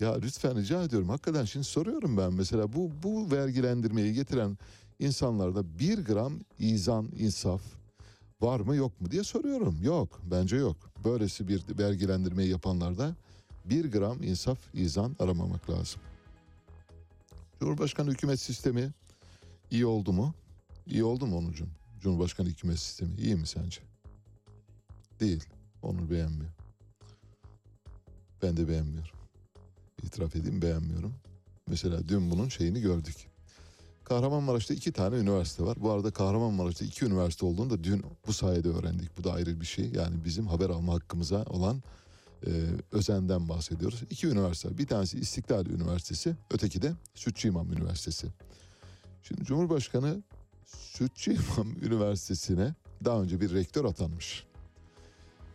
Ya lütfen rica ediyorum. Hakikaten şimdi soruyorum ben mesela bu bu vergilendirmeyi getiren insanlarda bir gram izan, insaf var mı yok mu diye soruyorum. Yok bence yok. Böylesi bir vergilendirmeyi yapanlarda bir gram insaf, izan aramamak lazım. Cumhurbaşkanı hükümet sistemi iyi oldu mu? İyi oldu mu Onurcuğum? Cumhurbaşkanı hükümet sistemi iyi mi sence? Değil. Onu beğenmiyor. Ben de beğenmiyorum. İtiraf edeyim beğenmiyorum. Mesela dün bunun şeyini gördük. Kahramanmaraş'ta iki tane üniversite var. Bu arada Kahramanmaraş'ta iki üniversite olduğunu da dün bu sayede öğrendik. Bu da ayrı bir şey. Yani bizim haber alma hakkımıza olan e, özenden bahsediyoruz. İki üniversite. Bir tanesi İstiklal Üniversitesi, öteki de Sütçü İmam Üniversitesi. Şimdi Cumhurbaşkanı Sütçü İmam Üniversitesi'ne daha önce bir rektör atanmış.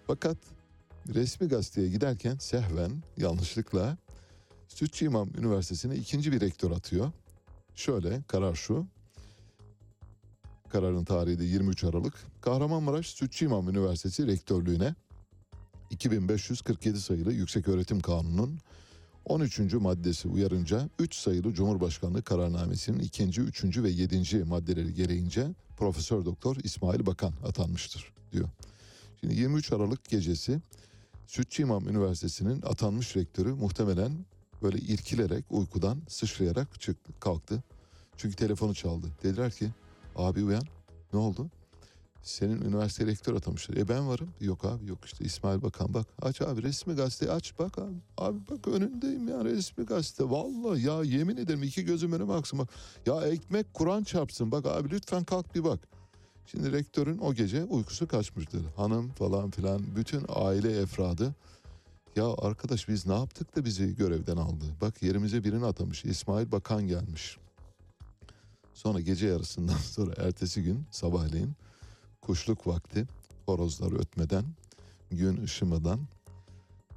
Fakat resmi gazeteye giderken sehven yanlışlıkla Sütçü İmam Üniversitesi'ne ikinci bir rektör atıyor. Şöyle karar şu. Kararın tarihi de 23 Aralık. Kahramanmaraş Sütçü İmam Üniversitesi rektörlüğüne 2547 sayılı Yükseköğretim Kanunu'nun 13. maddesi uyarınca 3 sayılı Cumhurbaşkanlığı kararnamesinin 2. 3. ve 7. maddeleri gereğince Profesör Doktor İsmail Bakan atanmıştır diyor. Şimdi 23 Aralık gecesi Sütçü İmam Üniversitesi'nin atanmış rektörü muhtemelen böyle irkilerek uykudan sıçrayarak çıktı, kalktı. Çünkü telefonu çaldı. Dediler ki abi uyan ne oldu? Senin üniversite rektör atamışlar. E ben varım. Yok abi yok işte İsmail Bakan bak. Aç abi resmi gazete aç bak abi. Abi bak önündeyim ya resmi gazete. Vallahi ya yemin ederim iki gözüm önüme aksın bak. Ya ekmek Kur'an çarpsın bak abi lütfen kalk bir bak. Şimdi rektörün o gece uykusu kaçmıştır. Hanım falan filan bütün aile efradı. Ya arkadaş biz ne yaptık da bizi görevden aldı? Bak yerimize birini atamış. İsmail Bakan gelmiş. Sonra gece yarısından sonra ertesi gün sabahleyin kuşluk vakti horozlar ötmeden gün ışımadan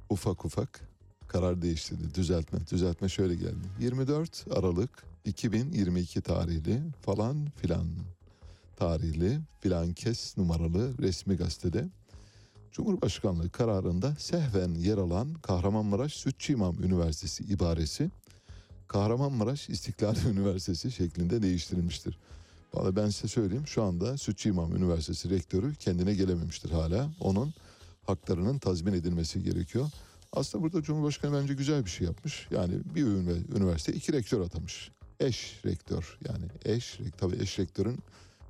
ufak ufak karar değiştirdi. Düzeltme. Düzeltme şöyle geldi. 24 Aralık 2022 tarihli falan filan tarihli filan kes numaralı resmi gazetede Cumhurbaşkanlığı kararında sehven yer alan Kahramanmaraş Sütçü İmam Üniversitesi ibaresi Kahramanmaraş İstiklal Üniversitesi şeklinde değiştirilmiştir. Vallahi ben size söyleyeyim şu anda Sütçü İmam Üniversitesi rektörü kendine gelememiştir hala. Onun haklarının tazmin edilmesi gerekiyor. Aslında burada Cumhurbaşkanı bence güzel bir şey yapmış. Yani bir ünivers- üniversite iki rektör atamış. Eş rektör yani eş tabii eş rektörün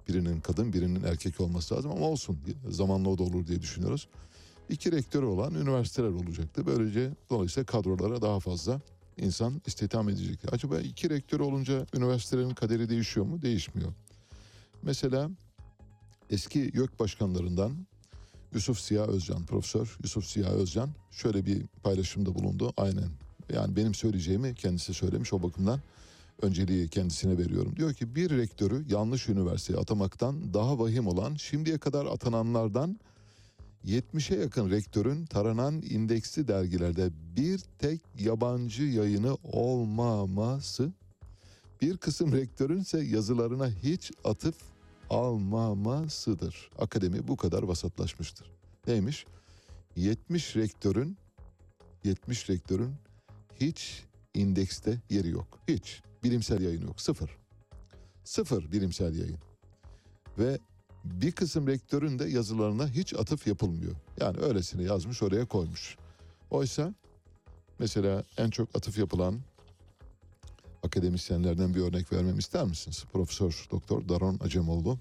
birinin kadın birinin erkek olması lazım ama olsun zamanla o da olur diye düşünüyoruz. İki rektörü olan üniversiteler olacaktı. Böylece dolayısıyla kadrolara daha fazla insan istihdam edecek. Acaba iki rektör olunca üniversitelerin kaderi değişiyor mu? Değişmiyor. Mesela eski YÖK başkanlarından Yusuf Ziya Özcan, Profesör Yusuf Ziya Özcan şöyle bir paylaşımda bulundu. Aynen yani benim söyleyeceğimi kendisi söylemiş o bakımdan önceliği kendisine veriyorum. Diyor ki bir rektörü yanlış üniversiteye atamaktan daha vahim olan şimdiye kadar atananlardan 70'e yakın rektörün taranan indeksli dergilerde bir tek yabancı yayını olmaması, bir kısım rektörün ise yazılarına hiç atıf almamasıdır. Akademi bu kadar vasatlaşmıştır. Neymiş? 70 rektörün 70 rektörün hiç indekste yeri yok. Hiç. Bilimsel yayın yok. Sıfır. Sıfır bilimsel yayın. Ve bir kısım rektörün de yazılarına hiç atıf yapılmıyor. Yani öylesine yazmış oraya koymuş. Oysa mesela en çok atıf yapılan akademisyenlerden bir örnek vermem ister misiniz? Profesör Doktor Daron Acemoğlu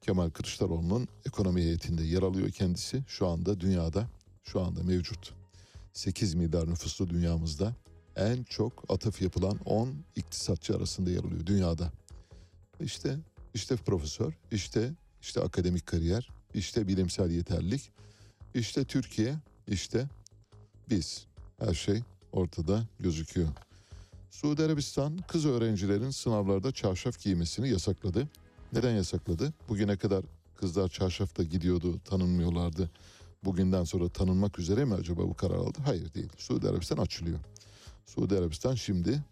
Kemal Kılıçdaroğlu'nun ekonomi heyetinde yer alıyor kendisi. Şu anda dünyada, şu anda mevcut 8 milyar nüfuslu dünyamızda en çok atıf yapılan 10 iktisatçı arasında yer alıyor dünyada. İşte işte profesör, işte işte akademik kariyer, işte bilimsel yeterlilik, işte Türkiye, işte biz. Her şey ortada gözüküyor. Suudi Arabistan kız öğrencilerin sınavlarda çarşaf giymesini yasakladı. Neden yasakladı? Bugüne kadar kızlar çarşafta gidiyordu, tanınmıyorlardı. Bugünden sonra tanınmak üzere mi acaba bu karar aldı? Hayır değil. Suudi Arabistan açılıyor. Suudi Arabistan şimdi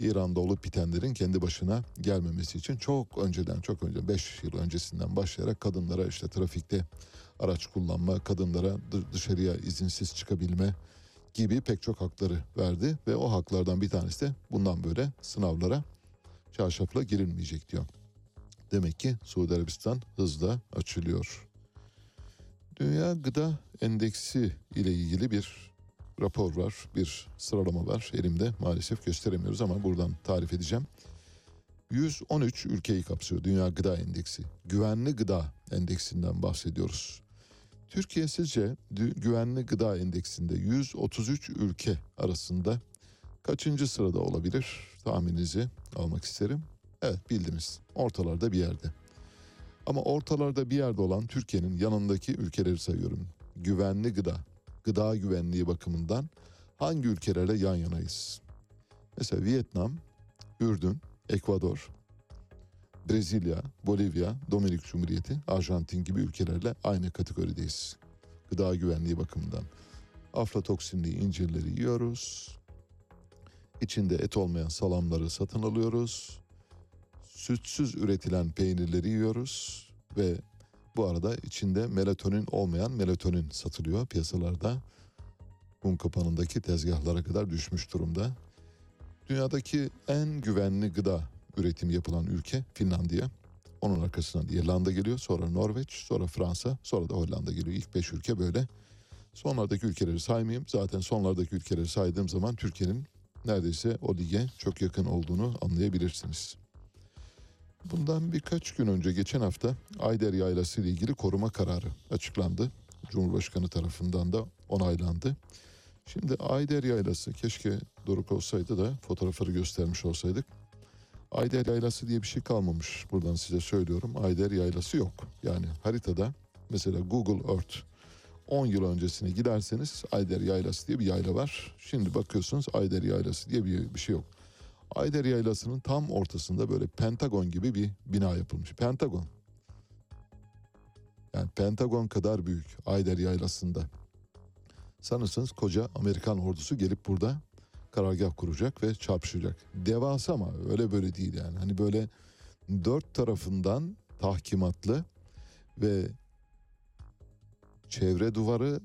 İran'da olup bitenlerin kendi başına gelmemesi için çok önceden çok önce 5 yıl öncesinden başlayarak kadınlara işte trafikte araç kullanma, kadınlara dışarıya izinsiz çıkabilme gibi pek çok hakları verdi ve o haklardan bir tanesi de bundan böyle sınavlara çarşafla girilmeyecek diyor. Demek ki Suudi Arabistan hızla açılıyor. Dünya Gıda Endeksi ile ilgili bir rapor var, bir sıralama var elimde. Maalesef gösteremiyoruz ama buradan tarif edeceğim. 113 ülkeyi kapsıyor Dünya Gıda Endeksi. Güvenli Gıda Endeksinden bahsediyoruz. Türkiye sizce Güvenli Gıda Endeksinde 133 ülke arasında kaçıncı sırada olabilir? Tahmininizi almak isterim. Evet bildiniz. Ortalarda bir yerde. Ama ortalarda bir yerde olan Türkiye'nin yanındaki ülkeleri sayıyorum. Güvenli gıda gıda güvenliği bakımından hangi ülkelerle yan yanayız? Mesela Vietnam, Ürdün, Ekvador, Brezilya, Bolivya, Dominik Cumhuriyeti, Arjantin gibi ülkelerle aynı kategorideyiz. gıda güvenliği bakımından. Aflatoksinli incirleri yiyoruz. İçinde et olmayan salamları satın alıyoruz. Sütsüz üretilen peynirleri yiyoruz ve bu arada içinde melatonin olmayan melatonin satılıyor piyasalarda. Un kapanındaki tezgahlara kadar düşmüş durumda. Dünyadaki en güvenli gıda üretimi yapılan ülke Finlandiya. Onun arkasından İrlanda geliyor, sonra Norveç, sonra Fransa, sonra da Hollanda geliyor. İlk beş ülke böyle. Sonlardaki ülkeleri saymayayım. Zaten sonlardaki ülkeleri saydığım zaman Türkiye'nin neredeyse o lige çok yakın olduğunu anlayabilirsiniz. Bundan birkaç gün önce geçen hafta Ayder Yaylası ile ilgili koruma kararı açıklandı. Cumhurbaşkanı tarafından da onaylandı. Şimdi Ayder Yaylası keşke Doruk olsaydı da fotoğrafları göstermiş olsaydık. Ayder Yaylası diye bir şey kalmamış. Buradan size söylüyorum. Ayder Yaylası yok. Yani haritada mesela Google Earth 10 yıl öncesine giderseniz Ayder Yaylası diye bir yayla var. Şimdi bakıyorsunuz Ayder Yaylası diye bir, bir şey yok. Ayder Yaylası'nın tam ortasında böyle Pentagon gibi bir bina yapılmış. Pentagon. Yani Pentagon kadar büyük Ayder Yaylası'nda. Sanırsınız koca Amerikan ordusu gelip burada karargah kuracak ve çarpışacak. Devasa ama öyle böyle değil yani. Hani böyle dört tarafından tahkimatlı ve çevre duvarı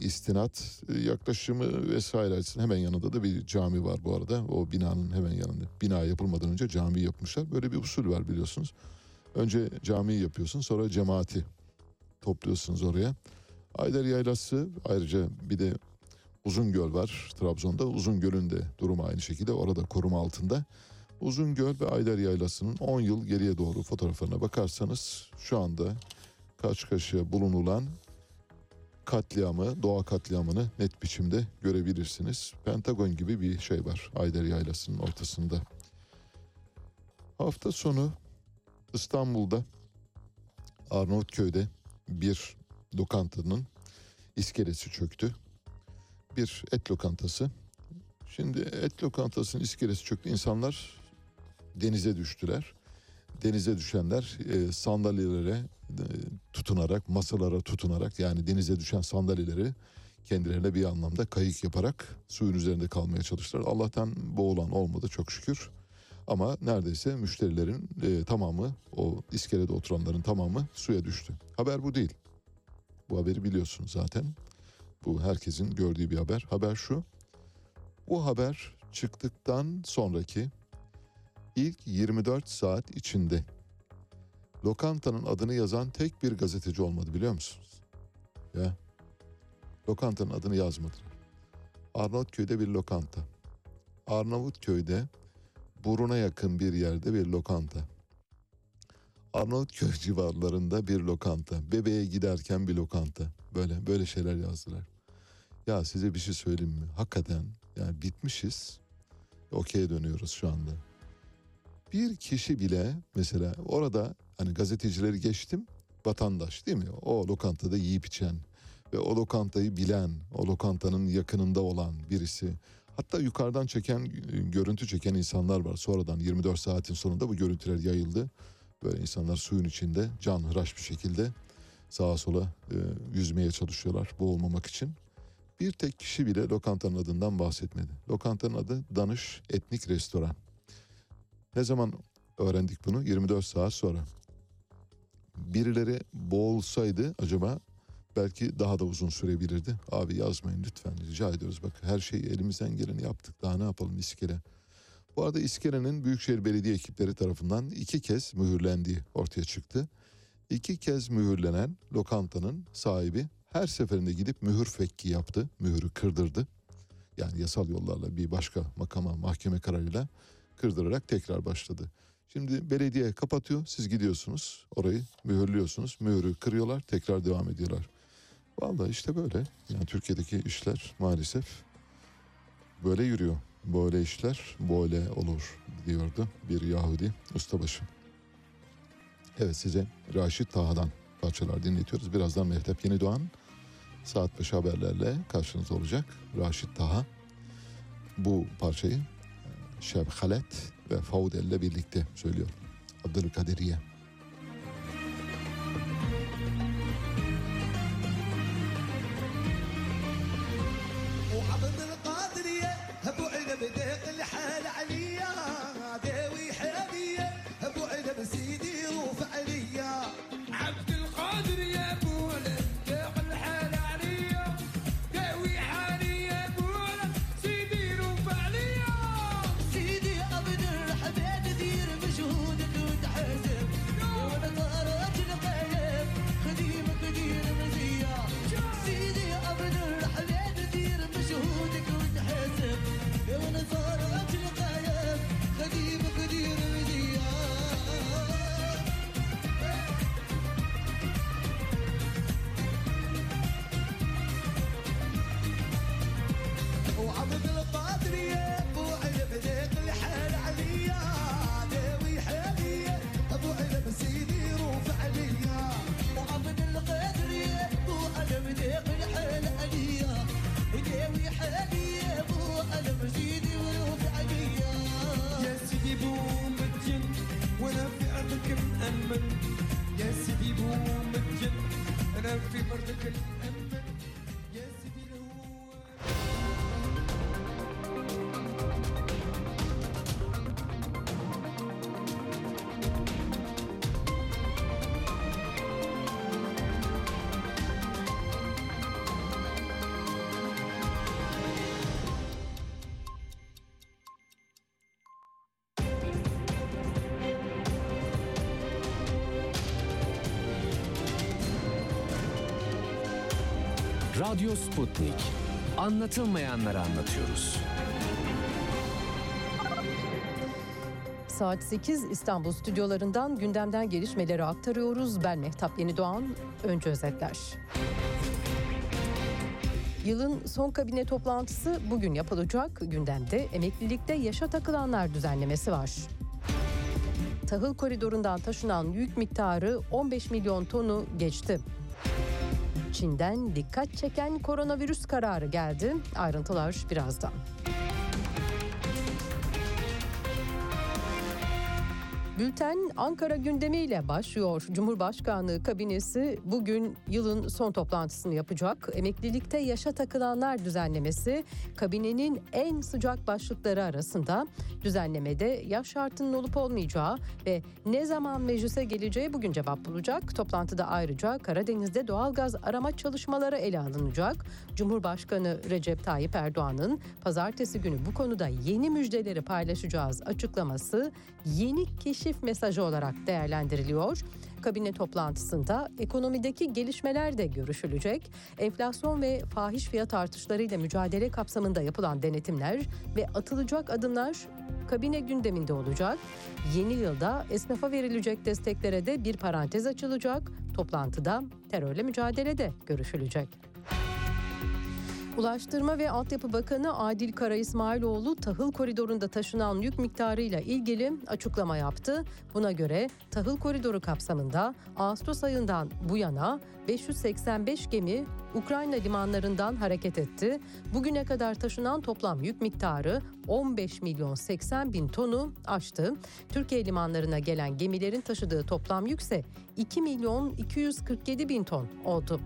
istinat yaklaşımı vesaire açısından hemen yanında da bir cami var bu arada. O binanın hemen yanında. Bina yapılmadan önce cami yapmışlar. Böyle bir usul var biliyorsunuz. Önce camiyi yapıyorsun sonra cemaati topluyorsunuz oraya. Ayder Yaylası ayrıca bir de Uzungöl var Trabzon'da. Uzungöl'ün de durumu aynı şekilde orada koruma altında. Uzungöl ve Ayder Yaylası'nın 10 yıl geriye doğru fotoğraflarına bakarsanız şu anda kaç karşıya bulunulan katliamı, doğa katliamını net biçimde görebilirsiniz. Pentagon gibi bir şey var Ayder Yaylası'nın ortasında. Hafta sonu İstanbul'da Arnavutköy'de bir lokantanın iskelesi çöktü. Bir et lokantası. Şimdi et lokantasının iskelesi çöktü. İnsanlar denize düştüler. Denize düşenler e, sandalyelere e, tutunarak, masalara tutunarak yani denize düşen sandalyeleri kendilerine bir anlamda kayık yaparak suyun üzerinde kalmaya çalıştılar. Allah'tan boğulan olmadı çok şükür. Ama neredeyse müşterilerin e, tamamı, o iskelede oturanların tamamı suya düştü. Haber bu değil. Bu haberi biliyorsun zaten. Bu herkesin gördüğü bir haber. Haber şu. Bu haber çıktıktan sonraki ilk 24 saat içinde lokantanın adını yazan tek bir gazeteci olmadı biliyor musunuz? Ya. Lokantanın adını yazmadılar. Arnavutköy'de bir lokanta. Arnavutköy'de buruna yakın bir yerde bir lokanta. Arnavutköy civarlarında bir lokanta. Bebeğe giderken bir lokanta. Böyle böyle şeyler yazdılar. Ya size bir şey söyleyeyim mi? Hakikaten yani bitmişiz. Okey'e dönüyoruz şu anda. Bir kişi bile mesela orada hani gazetecileri geçtim vatandaş değil mi? O lokantada yiyip içen ve o lokantayı bilen, o lokantanın yakınında olan birisi. Hatta yukarıdan çeken, görüntü çeken insanlar var. Sonradan 24 saatin sonunda bu görüntüler yayıldı. Böyle insanlar suyun içinde can hıraş bir şekilde sağa sola e, yüzmeye çalışıyorlar boğulmamak için. Bir tek kişi bile lokantanın adından bahsetmedi. Lokantanın adı Danış Etnik Restoran. Ne zaman öğrendik bunu? 24 saat sonra. Birileri boğulsaydı acaba belki daha da uzun sürebilirdi. Abi yazmayın lütfen rica ediyoruz. Bak her şeyi elimizden geleni yaptık. Daha ne yapalım iskele. Bu arada iskelenin Büyükşehir Belediye ekipleri tarafından iki kez mühürlendiği ortaya çıktı. İki kez mühürlenen lokantanın sahibi her seferinde gidip mühür fekki yaptı. Mühürü kırdırdı. Yani yasal yollarla bir başka makama mahkeme kararıyla kırdırarak tekrar başladı. Şimdi belediye kapatıyor siz gidiyorsunuz orayı mühürlüyorsunuz. Mühürü kırıyorlar tekrar devam ediyorlar. Vallahi işte böyle. Yani Türkiye'deki işler maalesef böyle yürüyor. Böyle işler böyle olur diyordu bir Yahudi ustabaşı. Evet size Raşit Taha'dan parçalar dinletiyoruz. Birazdan Mehtap Yeni Doğan saat 5 haberlerle karşınızda olacak. Raşit Taha bu parçayı Şeb Halet ve Faudel ile birlikte söylüyor. Abdülkadiriye. Anlatılmayanları anlatıyoruz. Saat 8 İstanbul stüdyolarından gündemden gelişmeleri aktarıyoruz. Ben Mehtap Yeni Doğan. Önce özetler. Yılın son kabine toplantısı bugün yapılacak. Gündemde emeklilikte yaşa takılanlar düzenlemesi var. Tahıl koridorundan taşınan yük miktarı 15 milyon tonu geçti. Çin'den dikkat çeken koronavirüs kararı geldi. Ayrıntılar birazdan. Bülten Ankara gündemiyle başlıyor. Cumhurbaşkanlığı kabinesi bugün yılın son toplantısını yapacak. Emeklilikte yaşa takılanlar düzenlemesi kabinenin en sıcak başlıkları arasında. Düzenlemede yaş şartının olup olmayacağı ve ne zaman meclise geleceği bugün cevap bulacak. Toplantıda ayrıca Karadeniz'de doğalgaz arama çalışmaları ele alınacak. Cumhurbaşkanı Recep Tayyip Erdoğan'ın pazartesi günü bu konuda yeni müjdeleri paylaşacağız açıklaması yeni keşif mesajı olarak değerlendiriliyor. Kabine toplantısında ekonomideki gelişmeler de görüşülecek. Enflasyon ve fahiş fiyat artışlarıyla mücadele kapsamında yapılan denetimler ve atılacak adımlar kabine gündeminde olacak. Yeni yılda esnafa verilecek desteklere de bir parantez açılacak. Toplantıda terörle mücadelede görüşülecek. Ulaştırma ve Altyapı Bakanı Adil Kara İsmailoğlu tahıl koridorunda taşınan yük miktarıyla ilgili açıklama yaptı. Buna göre tahıl koridoru kapsamında Ağustos ayından bu yana 585 gemi Ukrayna limanlarından hareket etti. Bugüne kadar taşınan toplam yük miktarı 15 milyon 80 bin tonu aştı. Türkiye limanlarına gelen gemilerin taşıdığı toplam yükse 2 milyon 247 bin ton oldu.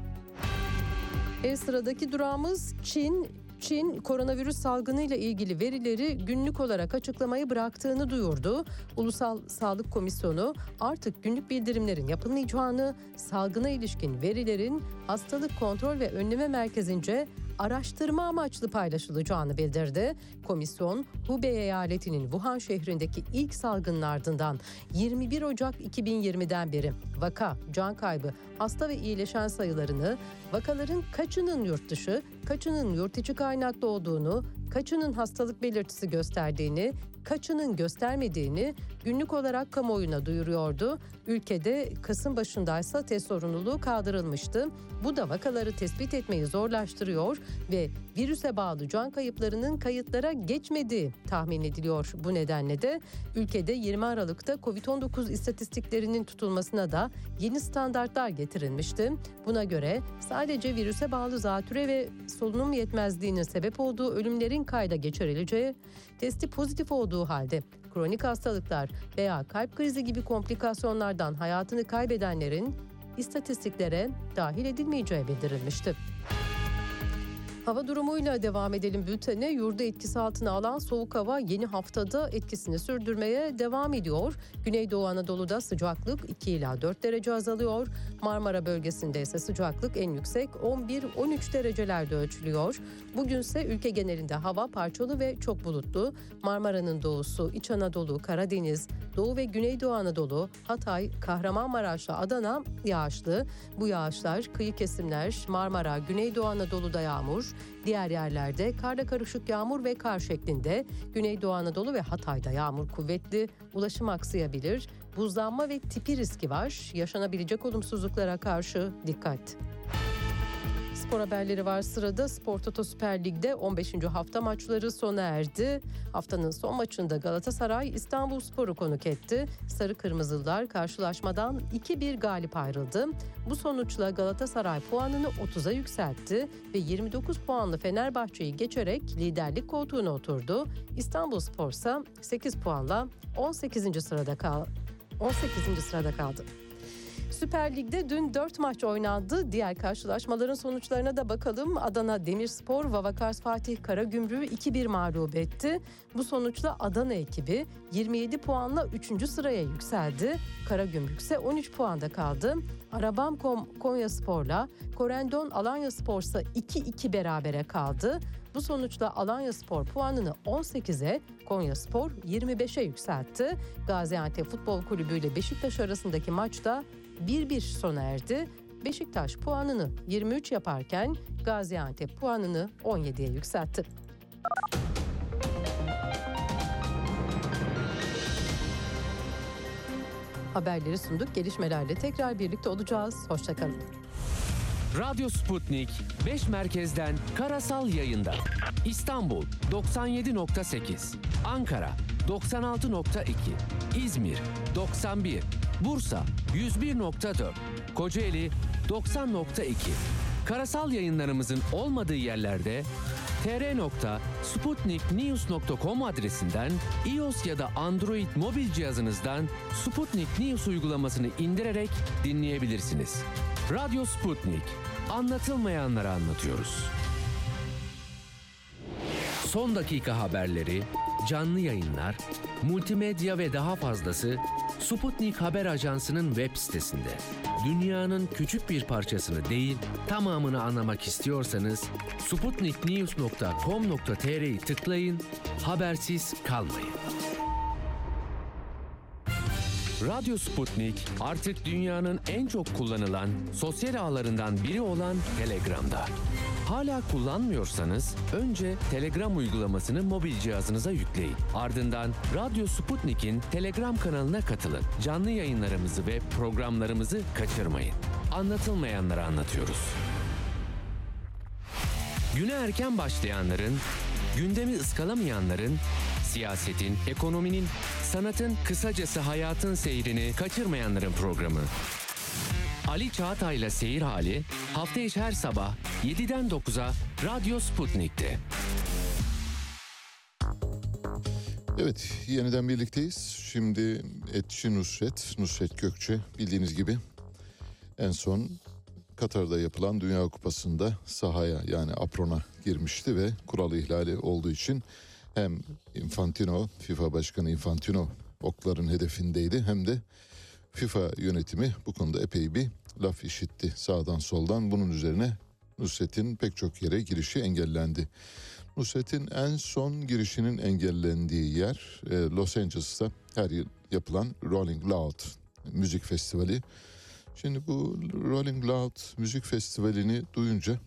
E sıradaki durağımız Çin. Çin koronavirüs salgınıyla ilgili verileri günlük olarak açıklamayı bıraktığını duyurdu. Ulusal Sağlık Komisyonu artık günlük bildirimlerin yapılmayacağını, salgına ilişkin verilerin hastalık kontrol ve önleme merkezince araştırma amaçlı paylaşılacağını bildirdi. Komisyon, Hubei eyaletinin Wuhan şehrindeki ilk salgının ardından 21 Ocak 2020'den beri vaka, can kaybı, hasta ve iyileşen sayılarını, vakaların kaçının yurt dışı, kaçının yurt içi kaynaklı olduğunu, kaçının hastalık belirtisi gösterdiğini, kaçının göstermediğini günlük olarak kamuoyuna duyuruyordu. Ülkede Kasım başındaysa test sorumluluğu kaldırılmıştı. Bu da vakaları tespit etmeyi zorlaştırıyor ve virüse bağlı can kayıplarının kayıtlara geçmediği tahmin ediliyor. Bu nedenle de ülkede 20 Aralık'ta Covid-19 istatistiklerinin tutulmasına da yeni standartlar getirilmişti. Buna göre sadece virüse bağlı zatüre ve solunum yetmezliğinin sebep olduğu ölümlerin kayda geçirileceği, testi pozitif olduğu halde kronik hastalıklar veya kalp krizi gibi komplikasyonlardan hayatını kaybedenlerin istatistiklere dahil edilmeyeceği bildirilmişti. Hava durumuyla devam edelim bültene. Yurda etkisi altına alan soğuk hava yeni haftada etkisini sürdürmeye devam ediyor. Güneydoğu Anadolu'da sıcaklık 2 ila 4 derece azalıyor. Marmara bölgesinde ise sıcaklık en yüksek 11-13 derecelerde ölçülüyor. Bugünse ülke genelinde hava parçalı ve çok bulutlu. Marmara'nın doğusu, İç Anadolu, Karadeniz, Doğu ve Güneydoğu Anadolu, Hatay, Kahramanmaraş'la Adana yağışlı. Bu yağışlar kıyı kesimler, Marmara, Güneydoğu Anadolu'da yağmur, diğer yerlerde karla karışık yağmur ve kar şeklinde. Güneydoğu Anadolu ve Hatay'da yağmur kuvvetli, ulaşım aksayabilir. Buzlanma ve tipi riski var. Yaşanabilecek olumsuzluklara karşı dikkat. Spor haberleri var sırada. Spor Toto Süper Lig'de 15. hafta maçları sona erdi. Haftanın son maçında Galatasaray İstanbul Spor'u konuk etti. Sarı Kırmızılar karşılaşmadan 2-1 galip ayrıldı. Bu sonuçla Galatasaray puanını 30'a yükseltti ve 29 puanlı Fenerbahçe'yi geçerek liderlik koltuğuna oturdu. İstanbul Spor ise 8 puanla 18. sırada kaldı. 18. sırada kaldı. Süper Lig'de dün 4 maç oynandı. Diğer karşılaşmaların sonuçlarına da bakalım. Adana Demirspor, Vavakars Fatih Karagümrük'ü 2-1 mağlup etti. Bu sonuçla Adana ekibi 27 puanla 3. sıraya yükseldi. Karagümrük ise 13 puanda kaldı. Arabam.com Konya Spor'la Korendon Alanya Spor ise 2-2 berabere kaldı. Bu sonuçla Alanya Spor puanını 18'e, Konya Spor 25'e yükseltti. Gaziantep Futbol Kulübü ile Beşiktaş arasındaki maçta 1-1 sona erdi. Beşiktaş puanını 23 yaparken Gaziantep puanını 17'ye yükseltti. Haberleri sunduk. Gelişmelerle tekrar birlikte olacağız. Hoşçakalın. Radyo Sputnik 5 merkezden karasal yayında. İstanbul 97.8, Ankara 96.2, İzmir 91, Bursa 101.4, Kocaeli 90.2. Karasal yayınlarımızın olmadığı yerlerde tr.sputniknews.com adresinden iOS ya da Android mobil cihazınızdan Sputnik News uygulamasını indirerek dinleyebilirsiniz. Radyo Sputnik. Anlatılmayanları anlatıyoruz. Son dakika haberleri, canlı yayınlar, multimedya ve daha fazlası Sputnik Haber Ajansı'nın web sitesinde. Dünyanın küçük bir parçasını değil, tamamını anlamak istiyorsanız sputniknews.com.tr'yi tıklayın, habersiz kalmayın. Radyo Sputnik artık dünyanın en çok kullanılan sosyal ağlarından biri olan Telegram'da. Hala kullanmıyorsanız önce Telegram uygulamasını mobil cihazınıza yükleyin. Ardından Radyo Sputnik'in Telegram kanalına katılın. Canlı yayınlarımızı ve programlarımızı kaçırmayın. Anlatılmayanları anlatıyoruz. Güne erken başlayanların, gündemi ıskalamayanların, siyasetin, ekonominin, sanatın, kısacası hayatın seyrini kaçırmayanların programı. Ali Çağatay'la Seyir Hali hafta içi her sabah 7'den 9'a Radyo Sputnik'te. Evet yeniden birlikteyiz. Şimdi Etçi Nusret, Nusret Gökçe bildiğiniz gibi en son Katar'da yapılan Dünya Kupası'nda sahaya yani aprona girmişti ve kural ihlali olduğu için hem Infantino, FIFA Başkanı Infantino okların hedefindeydi hem de FIFA yönetimi bu konuda epey bir laf işitti sağdan soldan. Bunun üzerine Nusret'in pek çok yere girişi engellendi. Nusret'in en son girişinin engellendiği yer e, Los Angeles'ta her yıl yapılan Rolling Loud müzik festivali. Şimdi bu Rolling Loud müzik festivalini duyunca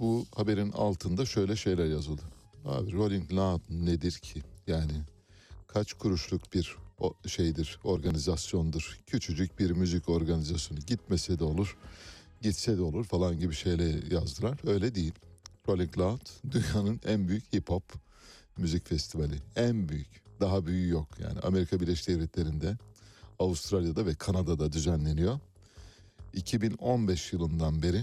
bu haberin altında şöyle şeyler yazıldı. Abi Rolling Loud nedir ki? Yani kaç kuruşluk bir o şeydir, organizasyondur. Küçücük bir müzik organizasyonu. Gitmese de olur, gitse de olur falan gibi şeyler yazdılar. Öyle değil. Rolling Loud dünyanın en büyük hip hop müzik festivali. En büyük. Daha büyüğü yok. Yani Amerika Birleşik Devletleri'nde, Avustralya'da ve Kanada'da düzenleniyor. 2015 yılından beri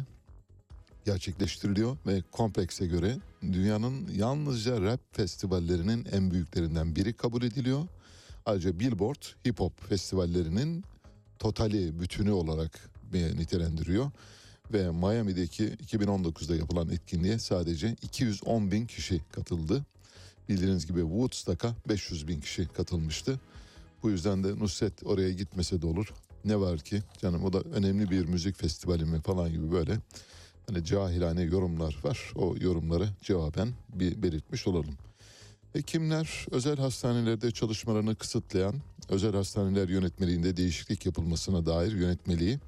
gerçekleştiriliyor ve komplekse göre dünyanın yalnızca rap festivallerinin en büyüklerinden biri kabul ediliyor. Ayrıca Billboard hip hop festivallerinin totali bütünü olarak nitelendiriyor. ve Miami'deki 2019'da yapılan etkinliğe sadece 210 bin kişi katıldı. Bildiğiniz gibi Woodstock'a 500 bin kişi katılmıştı. Bu yüzden de Nusret oraya gitmese de olur. Ne var ki canım o da önemli bir müzik festivali mi falan gibi böyle hani cahilane yorumlar var. O yorumları cevaben bir belirtmiş olalım. Hekimler özel hastanelerde çalışmalarını kısıtlayan özel hastaneler yönetmeliğinde değişiklik yapılmasına dair yönetmeliği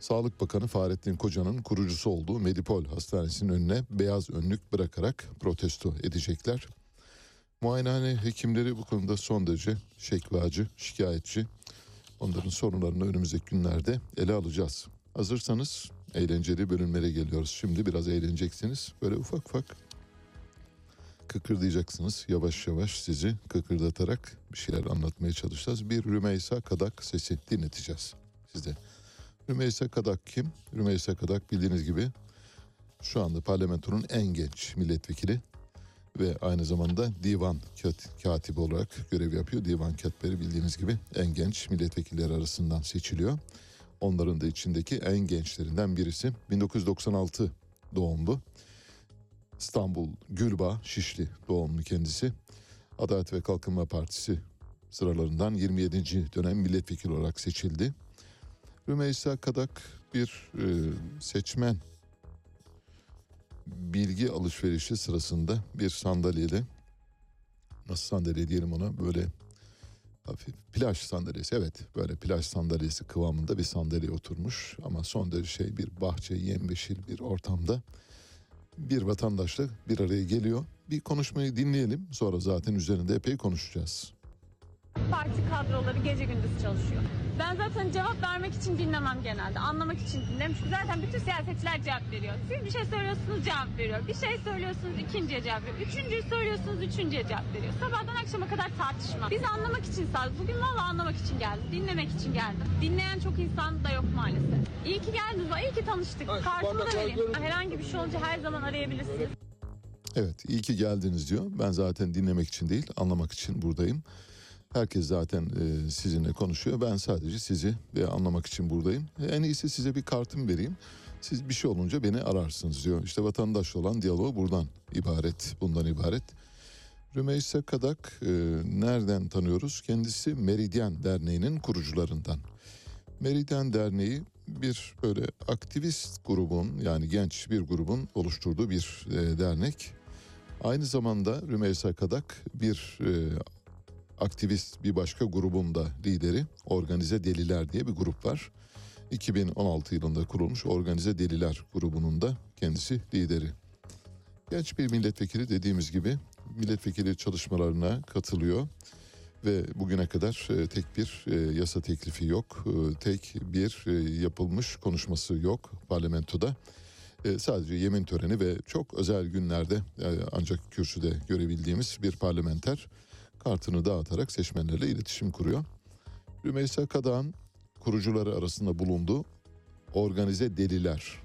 Sağlık Bakanı Fahrettin Koca'nın kurucusu olduğu Medipol Hastanesi'nin önüne beyaz önlük bırakarak protesto edecekler. Muayenehane hekimleri bu konuda son derece şekvacı, şikayetçi. Onların sorunlarını önümüzdeki günlerde ele alacağız. Hazırsanız eğlenceli bölümlere geliyoruz. Şimdi biraz eğleneceksiniz. Böyle ufak ufak kıkırdayacaksınız. Yavaş yavaş sizi kıkırdatarak bir şeyler anlatmaya çalışacağız. Bir Rümeysa Kadak sesi dinleteceğiz size. Rümeysa Kadak kim? Rümeysa Kadak bildiğiniz gibi şu anda parlamentonun en genç milletvekili ve aynı zamanda divan kat- katibi olarak görev yapıyor. Divan katipleri bildiğiniz gibi en genç milletvekilleri arasından seçiliyor. Onların da içindeki en gençlerinden birisi. 1996 doğumlu. İstanbul Gülbağ Şişli doğumlu kendisi. Adalet ve Kalkınma Partisi sıralarından 27. dönem milletvekili olarak seçildi. Rümeysa Kadak bir e, seçmen bilgi alışverişi sırasında bir sandalyeyle nasıl sandalye diyelim ona böyle hafif plaj sandalyesi evet böyle plaj sandalyesi kıvamında bir sandalye oturmuş ama son derece şey bir bahçe yemyeşil bir ortamda bir vatandaşla bir araya geliyor. Bir konuşmayı dinleyelim sonra zaten üzerinde epey konuşacağız. Parti kadroları gece gündüz çalışıyor. Ben zaten cevap vermek için dinlemem genelde. Anlamak için dinlerim. Çünkü zaten bütün siyasetçiler cevap veriyor. Siz bir şey söylüyorsunuz cevap veriyor. Bir şey söylüyorsunuz ikinciye cevap veriyor. Üçüncüyü söylüyorsunuz üçüncüye cevap veriyor. Sabahtan akşama kadar tartışma. Biz anlamak için sağlık. Bugün valla anlamak için geldim. Dinlemek için geldim. Dinleyen çok insan da yok maalesef. İyi ki geldiniz. İyi ki tanıştık. Kartımı da vereyim. Herhangi bir şey olunca her zaman arayabilirsiniz. Evet iyi ki geldiniz diyor. Ben zaten dinlemek için değil anlamak için buradayım. Herkes zaten e, sizinle konuşuyor. Ben sadece sizi anlamak için buradayım. En iyisi size bir kartım vereyim. Siz bir şey olunca beni ararsınız diyor. İşte vatandaşla olan diyalog buradan ibaret, bundan ibaret. Rümeysa Kadak e, nereden tanıyoruz? Kendisi Meridyen Derneği'nin kurucularından. Meridyen Derneği bir böyle aktivist grubun yani genç bir grubun oluşturduğu bir e, dernek. Aynı zamanda Rümeysa Kadak bir aktivist bir başka grubun da lideri. Organize Deliler diye bir grup var. 2016 yılında kurulmuş Organize Deliler grubunun da kendisi lideri. Genç bir milletvekili dediğimiz gibi milletvekili çalışmalarına katılıyor ve bugüne kadar e, tek bir e, yasa teklifi yok, e, tek bir yapılmış konuşması yok parlamentoda. Sadece yemin töreni ve çok özel günlerde ancak kürsüde görebildiğimiz bir parlamenter kartını dağıtarak seçmenlerle iletişim kuruyor. Rümeysa Kadağ'ın kurucuları arasında bulunduğu Organize Deliler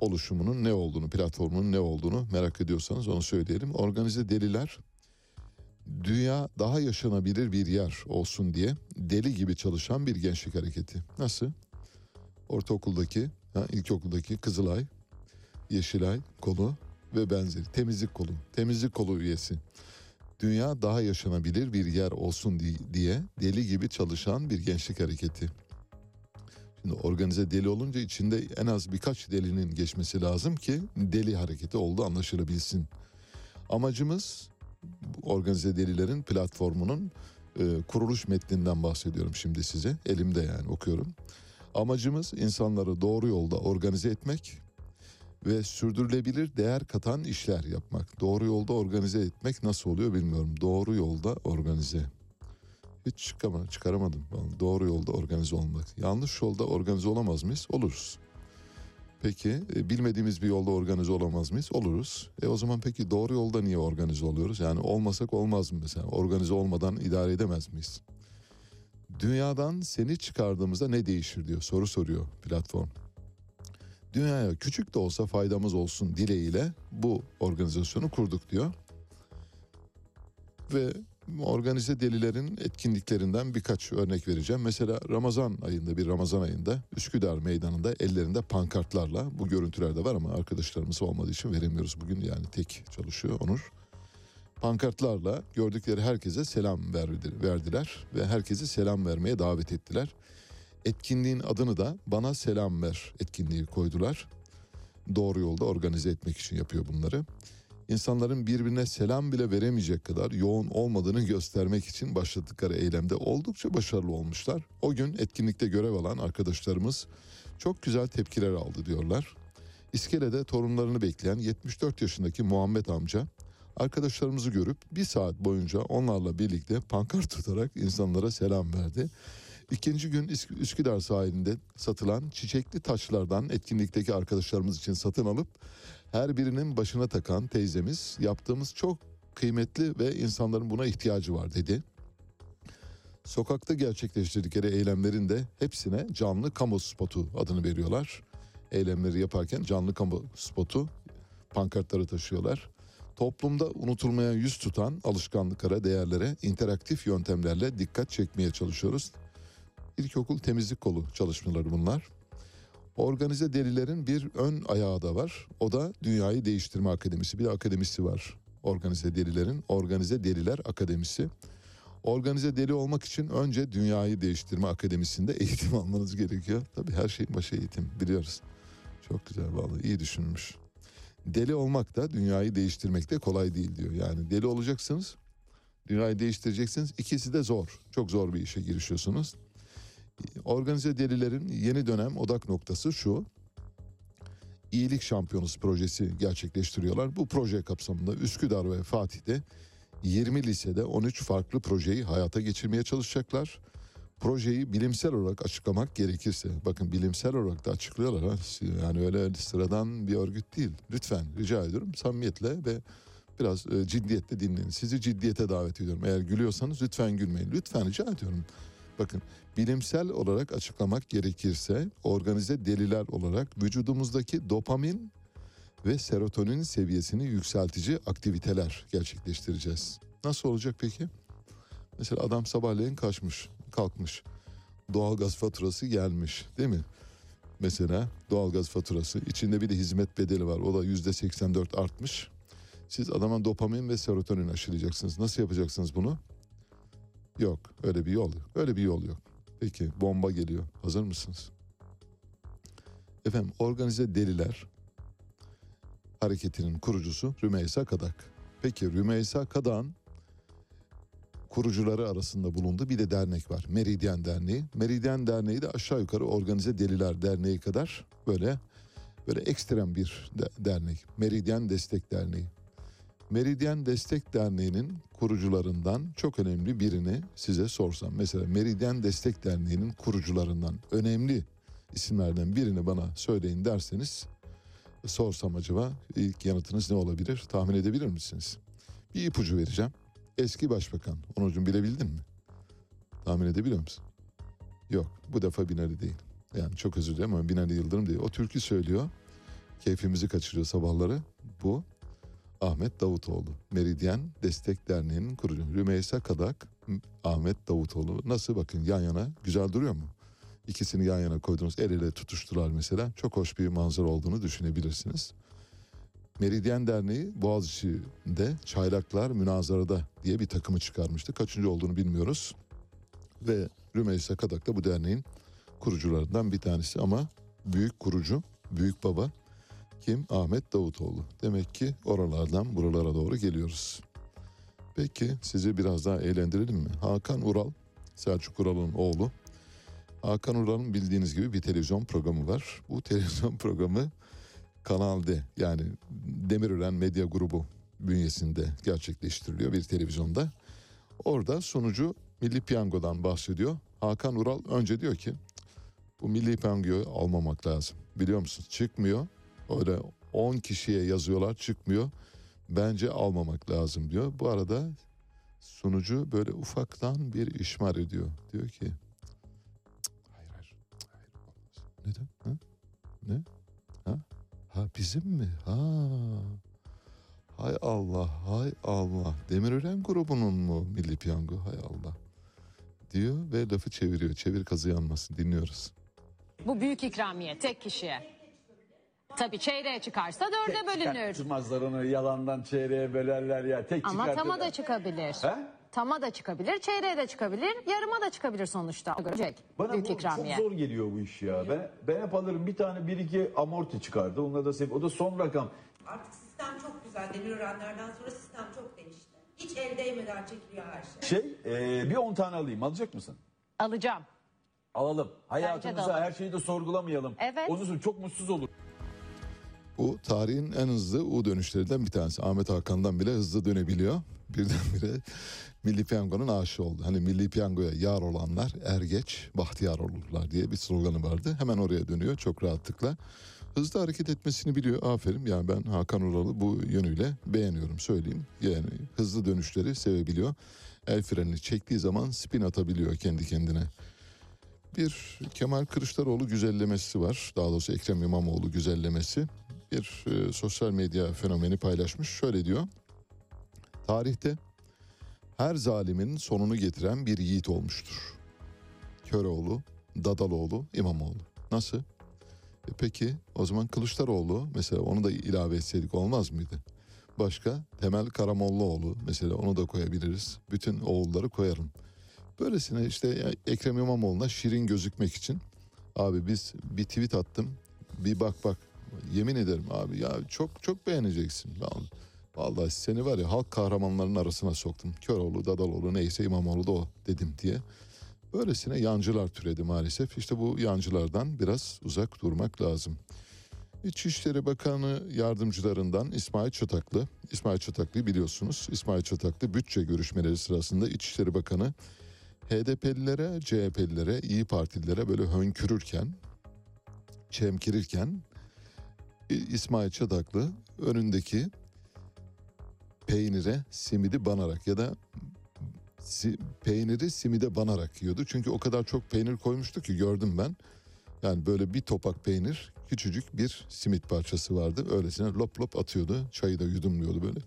oluşumunun ne olduğunu, platformunun ne olduğunu merak ediyorsanız onu söyleyelim. Organize Deliler dünya daha yaşanabilir bir yer olsun diye deli gibi çalışan bir gençlik hareketi. Nasıl? Ortaokuldaki, ha, ilkokuldaki Kızılay, Yeşilay kolu ve benzeri temizlik kolu, temizlik kolu üyesi. Dünya daha yaşanabilir bir yer olsun di- diye deli gibi çalışan bir gençlik hareketi. Şimdi organize deli olunca içinde en az birkaç delinin geçmesi lazım ki deli hareketi olduğu anlaşılabilsin. Amacımız organize delilerin platformunun e, kuruluş metninden bahsediyorum şimdi size. Elimde yani okuyorum. Amacımız insanları doğru yolda organize etmek ve sürdürülebilir değer katan işler yapmak. Doğru yolda organize etmek nasıl oluyor bilmiyorum. Doğru yolda organize. Hiç çıkama, çıkaramadım. Doğru yolda organize olmak. Yanlış yolda organize olamaz mıyız? Oluruz. Peki e, bilmediğimiz bir yolda organize olamaz mıyız? Oluruz. E o zaman peki doğru yolda niye organize oluyoruz? Yani olmasak olmaz mı mesela? Organize olmadan idare edemez miyiz? Dünyadan seni çıkardığımızda ne değişir diyor soru soruyor platform. Dünyaya küçük de olsa faydamız olsun dileğiyle bu organizasyonu kurduk diyor. Ve organize delilerin etkinliklerinden birkaç örnek vereceğim. Mesela Ramazan ayında bir Ramazan ayında Üsküdar meydanında ellerinde pankartlarla bu görüntüler de var ama arkadaşlarımız olmadığı için veremiyoruz bugün yani tek çalışıyor Onur. Pankartlarla gördükleri herkese selam verdi- verdiler ve herkesi selam vermeye davet ettiler. Etkinliğin adını da bana selam ver etkinliği koydular. Doğru yolda organize etmek için yapıyor bunları insanların birbirine selam bile veremeyecek kadar yoğun olmadığını göstermek için başladıkları eylemde oldukça başarılı olmuşlar. O gün etkinlikte görev alan arkadaşlarımız çok güzel tepkiler aldı diyorlar. İskelede torunlarını bekleyen 74 yaşındaki Muhammed amca arkadaşlarımızı görüp bir saat boyunca onlarla birlikte pankart tutarak insanlara selam verdi. İkinci gün Üsk- Üsküdar sahilinde satılan çiçekli taşlardan etkinlikteki arkadaşlarımız için satın alıp her birinin başına takan teyzemiz yaptığımız çok kıymetli ve insanların buna ihtiyacı var dedi. Sokakta gerçekleştirdikleri eylemlerin de hepsine canlı kamu spotu adını veriyorlar. Eylemleri yaparken canlı kamu spotu pankartları taşıyorlar. Toplumda unutulmaya yüz tutan alışkanlıklara, değerlere interaktif yöntemlerle dikkat çekmeye çalışıyoruz. İlkokul temizlik kolu çalışmaları bunlar. Organize delilerin bir ön ayağı da var. O da Dünyayı Değiştirme Akademisi. Bir de akademisi var. Organize delilerin Organize Deliler Akademisi. Organize deli olmak için önce Dünyayı Değiştirme Akademisi'nde eğitim almanız gerekiyor. Tabii her şeyin başı eğitim biliyoruz. Çok güzel vallahi iyi düşünülmüş. Deli olmak da dünyayı değiştirmek de kolay değil diyor. Yani deli olacaksınız, dünyayı değiştireceksiniz. İkisi de zor. Çok zor bir işe girişiyorsunuz. Organize delilerin yeni dönem odak noktası şu. İyilik Şampiyonası projesi gerçekleştiriyorlar. Bu proje kapsamında Üsküdar ve Fatih'te 20 lisede 13 farklı projeyi hayata geçirmeye çalışacaklar. Projeyi bilimsel olarak açıklamak gerekirse, bakın bilimsel olarak da açıklıyorlar. Ha? Yani öyle sıradan bir örgüt değil. Lütfen rica ediyorum samimiyetle ve biraz e, ciddiyetle dinleyin. Sizi ciddiyete davet ediyorum. Eğer gülüyorsanız lütfen gülmeyin. Lütfen rica ediyorum. Bakın bilimsel olarak açıklamak gerekirse organize deliler olarak vücudumuzdaki dopamin ve serotonin seviyesini yükseltici aktiviteler gerçekleştireceğiz. Nasıl olacak peki? Mesela adam sabahleyin kaçmış, kalkmış. Doğalgaz faturası gelmiş değil mi? Mesela doğalgaz faturası içinde bir de hizmet bedeli var. O da yüzde 84 artmış. Siz adama dopamin ve serotonin aşılayacaksınız. Nasıl yapacaksınız bunu? Yok öyle bir yol yok. Öyle bir yol yok. Peki bomba geliyor. Hazır mısınız? Efendim organize deliler hareketinin kurucusu Rümeysa Kadak. Peki Rümeysa Kadak'ın kurucuları arasında bulunduğu bir de dernek var. Meridyen Derneği. Meridyen Derneği de aşağı yukarı Organize Deliler Derneği kadar böyle böyle ekstrem bir de- dernek. Meridyen Destek Derneği. Meridyen Destek Derneği'nin kurucularından çok önemli birini size sorsam. Mesela Meridyen Destek Derneği'nin kurucularından önemli isimlerden birini bana söyleyin derseniz sorsam acaba ilk yanıtınız ne olabilir? Tahmin edebilir misiniz? Bir ipucu vereceğim. Eski Başbakan. Onurcuğum bilebildin mi? Tahmin edebiliyor musun? Yok bu defa Binali değil. Yani çok özür dilerim ama Binali Yıldırım değil. O türkü söylüyor. Keyfimizi kaçırıyor sabahları. Bu Ahmet Davutoğlu. Meridyen Destek Derneği'nin kurucu. Rümeysa Kadak, Ahmet Davutoğlu. Nasıl bakın yan yana güzel duruyor mu? İkisini yan yana koydunuz el ele tutuştular mesela. Çok hoş bir manzara olduğunu düşünebilirsiniz. Meridyen Derneği Boğaziçi'nde Çaylaklar Münazarada diye bir takımı çıkarmıştı. Kaçıncı olduğunu bilmiyoruz. Ve Rümeysa Kadak da bu derneğin kurucularından bir tanesi ama büyük kurucu, büyük baba kim? Ahmet Davutoğlu. Demek ki oralardan buralara doğru geliyoruz. Peki sizi biraz daha eğlendirelim mi? Hakan Ural, Selçuk Ural'ın oğlu. Hakan Ural'ın bildiğiniz gibi bir televizyon programı var. Bu televizyon programı Kanal D yani Demirören Medya Grubu bünyesinde gerçekleştiriliyor bir televizyonda. Orada sunucu Milli Piyango'dan bahsediyor. Hakan Ural önce diyor ki bu Milli Piyango'yu almamak lazım. Biliyor musun? Çıkmıyor. Öyle 10 kişiye yazıyorlar çıkmıyor. Bence almamak lazım diyor. Bu arada sunucu böyle ufaktan bir işmar ediyor. Diyor ki "Cık, hayır hayır, hayır olmaz. Neden? Ha? Ne? Ha? Ha bizim mi? Ha. Hay Allah, hay Allah. Demirören grubunun mu Milli Piyango? Hay Allah. Diyor ve lafı çeviriyor. Çevir kazı yanmasın. Dinliyoruz. Bu büyük ikramiye tek kişiye. Tabii çeyreğe çıkarsa dörde bölünür. Çıkartmazlar onu yalandan çeyreğe bölerler ya. Tek Ama çıkartırlar. tama da çıkabilir. He? Tama da çıkabilir, çeyreğe de çıkabilir, yarıma da çıkabilir sonuçta. Görecek. Bana büyük bu ikramiye. çok zor geliyor bu iş ya. Ben, ben hep alırım bir tane bir iki amorti çıkardı. Onları da sev. O da son rakam. Artık sistem çok güzel. Demirörenlerden sonra sistem çok değişti. Hiç el değmeden çekiliyor her şey. Şey e, bir 10 tane alayım. Alacak mısın? Alacağım. Alalım. Hayatımıza alalım. her şeyi de sorgulamayalım. Evet. Ondan sonra çok mutsuz olur. Bu tarihin en hızlı U dönüşlerinden bir tanesi. Ahmet Hakan'dan bile hızlı dönebiliyor. Birdenbire Milli Piyango'nun aşığı oldu. Hani Milli Piyango'ya yar olanlar er geç bahtiyar olurlar diye bir sloganı vardı. Hemen oraya dönüyor çok rahatlıkla. Hızlı hareket etmesini biliyor. Aferin. Yani ben Hakan Ural'ı bu yönüyle beğeniyorum söyleyeyim. Yani hızlı dönüşleri sevebiliyor. El frenini çektiği zaman spin atabiliyor kendi kendine. Bir Kemal Kılıçdaroğlu güzellemesi var. Daha doğrusu Ekrem İmamoğlu güzellemesi. Bir e, sosyal medya fenomeni paylaşmış. Şöyle diyor. Tarihte her zalimin sonunu getiren bir yiğit olmuştur. Köroğlu, Dadaloğlu, İmamoğlu. Nasıl? E peki o zaman Kılıçdaroğlu mesela onu da ilave etseydik olmaz mıydı? Başka Temel Karamollaoğlu mesela onu da koyabiliriz. Bütün oğulları koyarım. Böylesine işte Ekrem İmamoğlu'na şirin gözükmek için abi biz bir tweet attım. Bir bak bak yemin ederim abi ya çok çok beğeneceksin. Vallahi, seni var ya halk kahramanlarının arasına soktum. Köroğlu, Dadaloğlu neyse İmamoğlu da o dedim diye. Böylesine yancılar türedi maalesef. İşte bu yancılardan biraz uzak durmak lazım. İçişleri Bakanı yardımcılarından İsmail Çataklı. İsmail Çataklı'yı biliyorsunuz. İsmail Çataklı bütçe görüşmeleri sırasında İçişleri Bakanı HDP'lilere, CHP'lilere, İyi Partililere böyle hönkürürken, çemkirirken İsmail Çataklı önündeki peynire simidi banarak ya da si- peyniri simide banarak yiyordu. Çünkü o kadar çok peynir koymuştu ki gördüm ben. Yani böyle bir topak peynir küçücük bir simit parçası vardı. Öylesine lop lop atıyordu. Çayı da yudumluyordu böyle.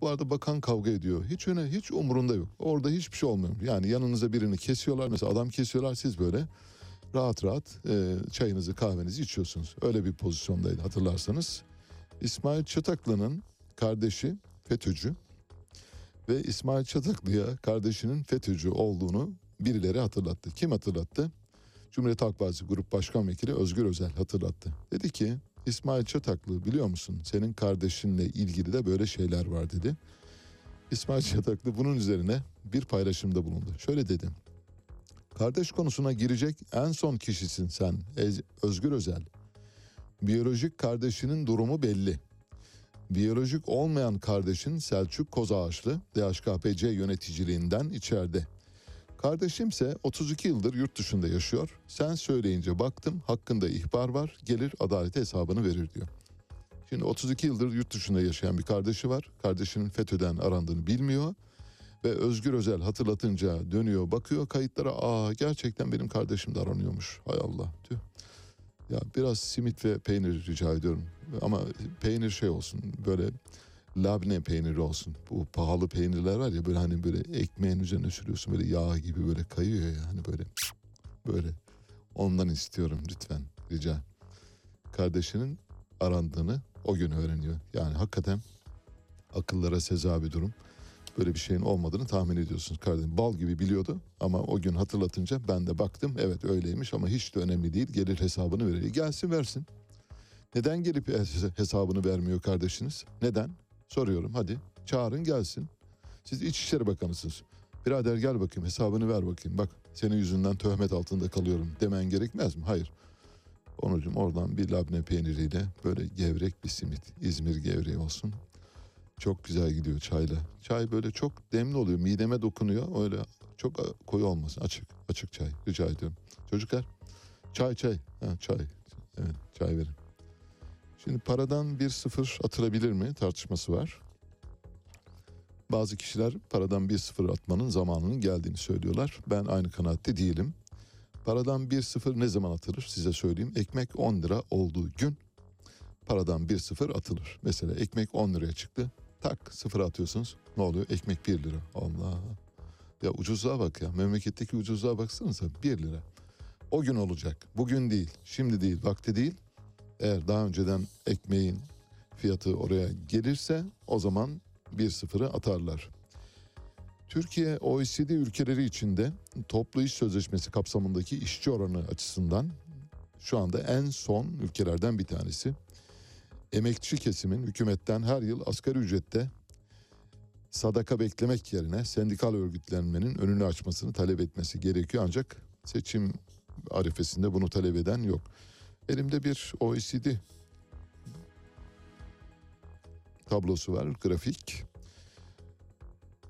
Bu arada bakan kavga ediyor. Hiç öne hiç umurunda yok. Orada hiçbir şey olmuyor. Yani yanınıza birini kesiyorlar. Mesela adam kesiyorlar siz böyle rahat rahat e, çayınızı kahvenizi içiyorsunuz. Öyle bir pozisyondaydı hatırlarsanız. İsmail Çataklı'nın kardeşi FETÖ'cü ve İsmail Çataklı'ya kardeşinin FETÖ'cü olduğunu birileri hatırlattı. Kim hatırlattı? Cumhuriyet Halk Partisi Grup Başkan Vekili Özgür Özel hatırlattı. Dedi ki İsmail Çataklı biliyor musun senin kardeşinle ilgili de böyle şeyler var dedi. İsmail Çataklı bunun üzerine bir paylaşımda bulundu. Şöyle dedi. Kardeş konusuna girecek en son kişisin sen Özgür Özel. Biyolojik kardeşinin durumu belli. Biyolojik olmayan kardeşin Selçuk Kozağaçlı DHKPC yöneticiliğinden içeride. Kardeşimse 32 yıldır yurt dışında yaşıyor. Sen söyleyince baktım hakkında ihbar var gelir adalete hesabını verir diyor. Şimdi 32 yıldır yurt dışında yaşayan bir kardeşi var. Kardeşinin FETÖ'den arandığını bilmiyor. Ve Özgür Özel hatırlatınca dönüyor bakıyor kayıtlara aa gerçekten benim kardeşim de aranıyormuş. Hay Allah diyor. Ya biraz simit ve peynir rica ediyorum. Ama peynir şey olsun böyle labne peyniri olsun. Bu pahalı peynirler var ya böyle hani böyle ekmeğin üzerine sürüyorsun böyle yağ gibi böyle kayıyor ya hani böyle böyle. Ondan istiyorum lütfen rica. Kardeşinin arandığını o gün öğreniyor. Yani hakikaten akıllara seza bir durum. Böyle bir şeyin olmadığını tahmin ediyorsunuz. Kardeşim bal gibi biliyordu ama o gün hatırlatınca ben de baktım evet öyleymiş ama hiç de önemli değil. Gelir hesabını verir. Gelsin versin. Neden gelip hes- hesabını vermiyor kardeşiniz? Neden? Soruyorum hadi çağırın gelsin. Siz İçişleri Bakanısınız. Birader gel bakayım hesabını ver bakayım. Bak senin yüzünden töhmet altında kalıyorum demen gerekmez mi? Hayır. Onucum oradan bir labne peyniriyle böyle gevrek bir simit. İzmir gevreği olsun. Çok güzel gidiyor çayla. Çay böyle çok demli oluyor. Mideme dokunuyor. Öyle çok koyu olmasın. Açık. Açık çay. Rica ediyorum. Çocuklar. Çay çay. Ha, çay. Evet çay verin. Şimdi paradan bir sıfır atılabilir mi tartışması var. Bazı kişiler paradan bir sıfır atmanın zamanının geldiğini söylüyorlar. Ben aynı kanaatte değilim. Paradan bir sıfır ne zaman atılır size söyleyeyim. Ekmek 10 lira olduğu gün paradan bir sıfır atılır. Mesela ekmek 10 liraya çıktı. Tak sıfır atıyorsunuz. Ne oluyor? Ekmek 1 lira. Allah. Ya ucuzluğa bak ya. Memleketteki ucuzluğa baksanıza 1 lira. O gün olacak. Bugün değil. Şimdi değil. Vakti değil. Eğer daha önceden ekmeğin fiyatı oraya gelirse o zaman bir sıfırı atarlar. Türkiye OECD ülkeleri içinde toplu iş sözleşmesi kapsamındaki işçi oranı açısından şu anda en son ülkelerden bir tanesi. Emekçi kesimin hükümetten her yıl asgari ücrette sadaka beklemek yerine sendikal örgütlenmenin önünü açmasını talep etmesi gerekiyor ancak seçim arifesinde bunu talep eden yok. Elimde bir OECD tablosu var, grafik.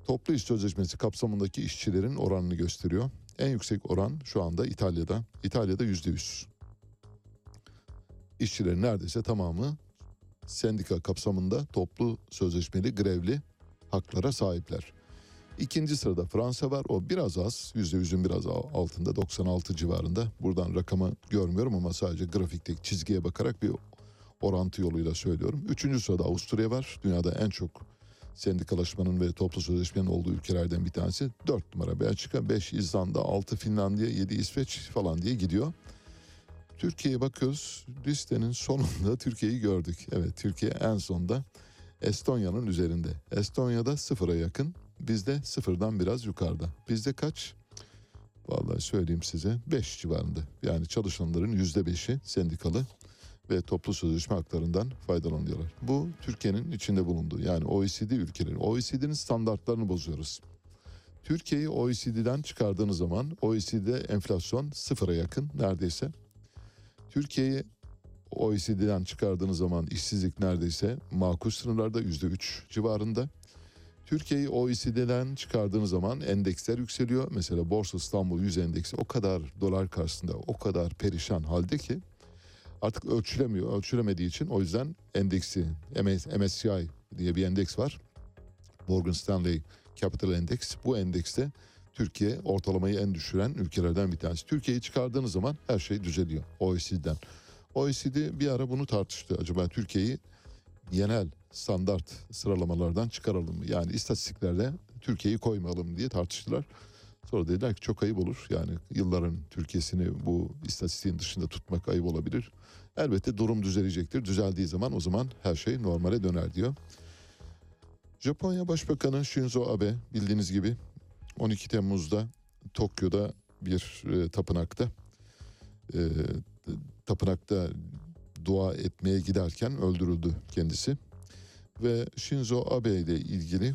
Toplu iş sözleşmesi kapsamındaki işçilerin oranını gösteriyor. En yüksek oran şu anda İtalya'da. İtalya'da yüzde yüz. İşçilerin neredeyse tamamı sendika kapsamında toplu sözleşmeli grevli haklara sahipler. İkinci sırada Fransa var. O biraz az. Yüzde yüzün biraz altında. 96 civarında. Buradan rakamı görmüyorum ama sadece grafikteki çizgiye bakarak bir orantı yoluyla söylüyorum. Üçüncü sırada Avusturya var. Dünyada en çok sendikalaşmanın ve toplu sözleşmenin olduğu ülkelerden bir tanesi. Dört numara Belçika, beş İzlanda, altı Finlandiya, yedi İsveç falan diye gidiyor. Türkiye'ye bakıyoruz. Listenin sonunda Türkiye'yi gördük. Evet Türkiye en sonda Estonya'nın üzerinde. Estonya'da sıfıra yakın. Bizde sıfırdan biraz yukarıda. Bizde kaç? Vallahi söyleyeyim size 5 civarında. Yani çalışanların yüzde beşi sendikalı ve toplu sözleşme haklarından faydalanıyorlar. Bu Türkiye'nin içinde bulunduğu yani OECD ülkeleri. OECD'nin standartlarını bozuyoruz. Türkiye'yi OECD'den çıkardığınız zaman OECD'de enflasyon sıfıra yakın neredeyse. Türkiye'yi OECD'den çıkardığınız zaman işsizlik neredeyse makul sınırlarda yüzde üç civarında. Türkiye'yi OECD'den çıkardığınız zaman endeksler yükseliyor. Mesela Borsa İstanbul 100 endeksi o kadar dolar karşısında o kadar perişan halde ki artık ölçülemiyor. Ölçülemediği için o yüzden endeksi MS, MSCI diye bir endeks var. Morgan Stanley Capital Index. Bu endekste Türkiye ortalamayı en düşüren ülkelerden bir tanesi. Türkiye'yi çıkardığınız zaman her şey düzeliyor OECD'den. OECD bir ara bunu tartıştı. Acaba Türkiye'yi genel standart sıralamalardan çıkaralım mı? Yani istatistiklerde Türkiye'yi koymayalım diye tartıştılar. Sonra dediler ki çok ayıp olur. Yani yılların Türkiye'sini bu istatistiğin dışında tutmak ayıp olabilir. Elbette durum düzelecektir. Düzeldiği zaman o zaman her şey normale döner diyor. Japonya Başbakanı Shinzo Abe bildiğiniz gibi 12 Temmuz'da Tokyo'da bir e, tapınakta e, tapınakta dua etmeye giderken öldürüldü kendisi. Ve Shinzo Abe ile ilgili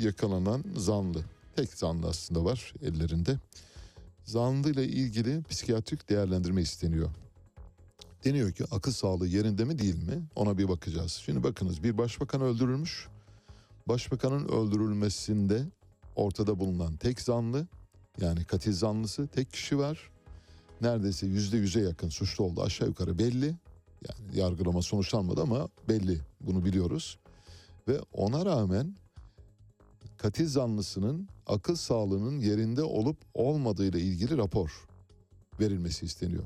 yakalanan zanlı, tek zanlı aslında var ellerinde. Zanlı ile ilgili psikiyatrik değerlendirme isteniyor. Deniyor ki akıl sağlığı yerinde mi değil mi ona bir bakacağız. Şimdi bakınız bir başbakan öldürülmüş. Başbakanın öldürülmesinde ortada bulunan tek zanlı yani katil zanlısı tek kişi var. Neredeyse yüzde yüze yakın suçlu oldu aşağı yukarı belli. Yani yargılama sonuçlanmadı ama belli bunu biliyoruz. Ve ona rağmen katil zanlısının akıl sağlığının yerinde olup olmadığı ile ilgili rapor verilmesi isteniyor.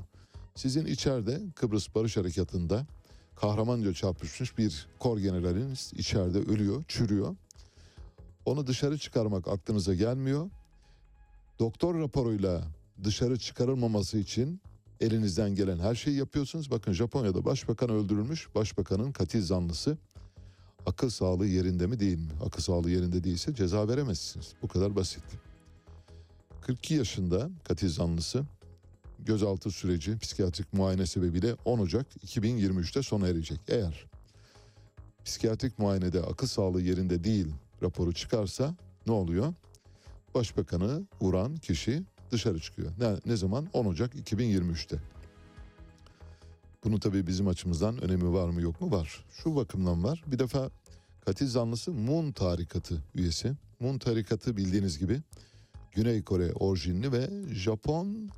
Sizin içeride Kıbrıs Barış Harekatı'nda kahramanca çarpışmış bir kor generaliniz içeride ölüyor, çürüyor. Onu dışarı çıkarmak aklınıza gelmiyor. Doktor raporuyla dışarı çıkarılmaması için elinizden gelen her şeyi yapıyorsunuz. Bakın Japonya'da başbakan öldürülmüş. Başbakanın katil zanlısı akıl sağlığı yerinde mi değil mi? Akıl sağlığı yerinde değilse ceza veremezsiniz. Bu kadar basit. 42 yaşında katil zanlısı gözaltı süreci psikiyatrik muayene sebebiyle 10 Ocak 2023'te sona erecek. Eğer psikiyatrik muayenede akıl sağlığı yerinde değil raporu çıkarsa ne oluyor? Başbakanı vuran kişi dışarı çıkıyor. Ne, ne zaman? 10 Ocak 2023'te. Bunun tabii bizim açımızdan önemi var mı yok mu? Var. Şu bakımdan var. Bir defa katil zanlısı Mun tarikatı üyesi. Mun tarikatı bildiğiniz gibi Güney Kore orijinli ve Japon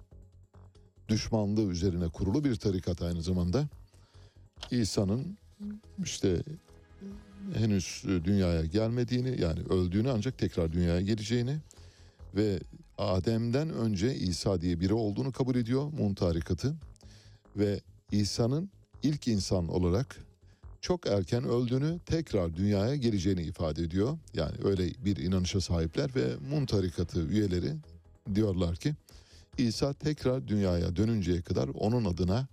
düşmanlığı üzerine kurulu bir tarikat aynı zamanda. İsa'nın işte henüz dünyaya gelmediğini yani öldüğünü ancak tekrar dünyaya geleceğini ve Adem'den önce İsa diye biri olduğunu kabul ediyor Mun tarikatı ve İsa'nın ilk insan olarak çok erken öldüğünü tekrar dünyaya geleceğini ifade ediyor. Yani öyle bir inanışa sahipler ve Mun tarikatı üyeleri diyorlar ki İsa tekrar dünyaya dönünceye kadar onun adına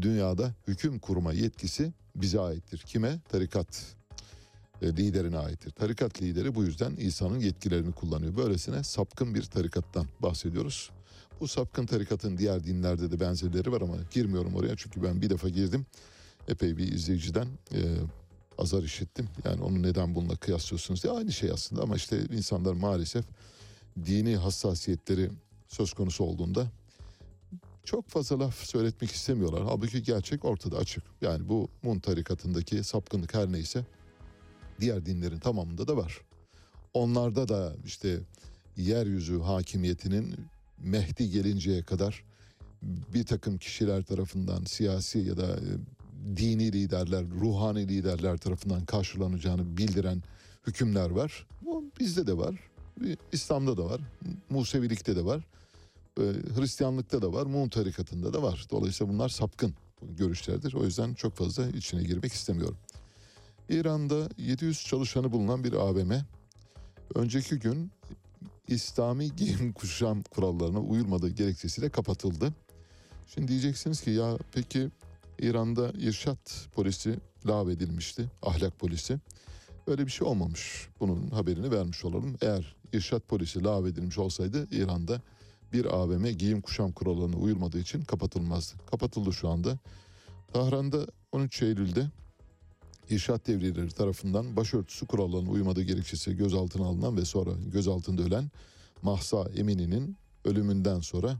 dünyada hüküm kurma yetkisi bize aittir. Kime? Tarikat e, liderine aittir. Tarikat lideri bu yüzden İsa'nın yetkilerini kullanıyor. Böylesine sapkın bir tarikattan bahsediyoruz. Bu sapkın tarikatın diğer dinlerde de benzerleri var ama girmiyorum oraya çünkü ben bir defa girdim. Epey bir izleyiciden e, azar işittim. Yani onu neden bununla kıyaslıyorsunuz diye aynı şey aslında ama işte insanlar maalesef dini hassasiyetleri söz konusu olduğunda çok fazla laf söyletmek istemiyorlar. Halbuki gerçek ortada açık. Yani bu Mun tarikatındaki sapkınlık her neyse diğer dinlerin tamamında da var. Onlarda da işte yeryüzü hakimiyetinin Mehdi gelinceye kadar bir takım kişiler tarafından siyasi ya da e, dini liderler, ruhani liderler tarafından karşılanacağını bildiren hükümler var. Bu bizde de var. İslam'da da var. Musevilikte de var. e, Hristiyanlıkta da var. Mun tarikatında da var. Dolayısıyla bunlar sapkın görüşlerdir. O yüzden çok fazla içine girmek istemiyorum. İran'da 700 çalışanı bulunan bir AVM önceki gün İslami giyim kuşam kurallarına uyulmadığı gerekçesiyle kapatıldı. Şimdi diyeceksiniz ki ya peki İran'da irşat polisi lağvedilmişti, ahlak polisi. Öyle bir şey olmamış. Bunun haberini vermiş olalım. Eğer irşat polisi lağvedilmiş olsaydı İran'da bir AVM giyim kuşam kurallarına uyulmadığı için kapatılmazdı. Kapatıldı şu anda. Tahran'da 13 Eylül'de İrşat devriyeleri tarafından başörtüsü kurallarına uymadığı gerekçesi gözaltına alınan ve sonra gözaltında ölen Mahsa Emini'nin ölümünden sonra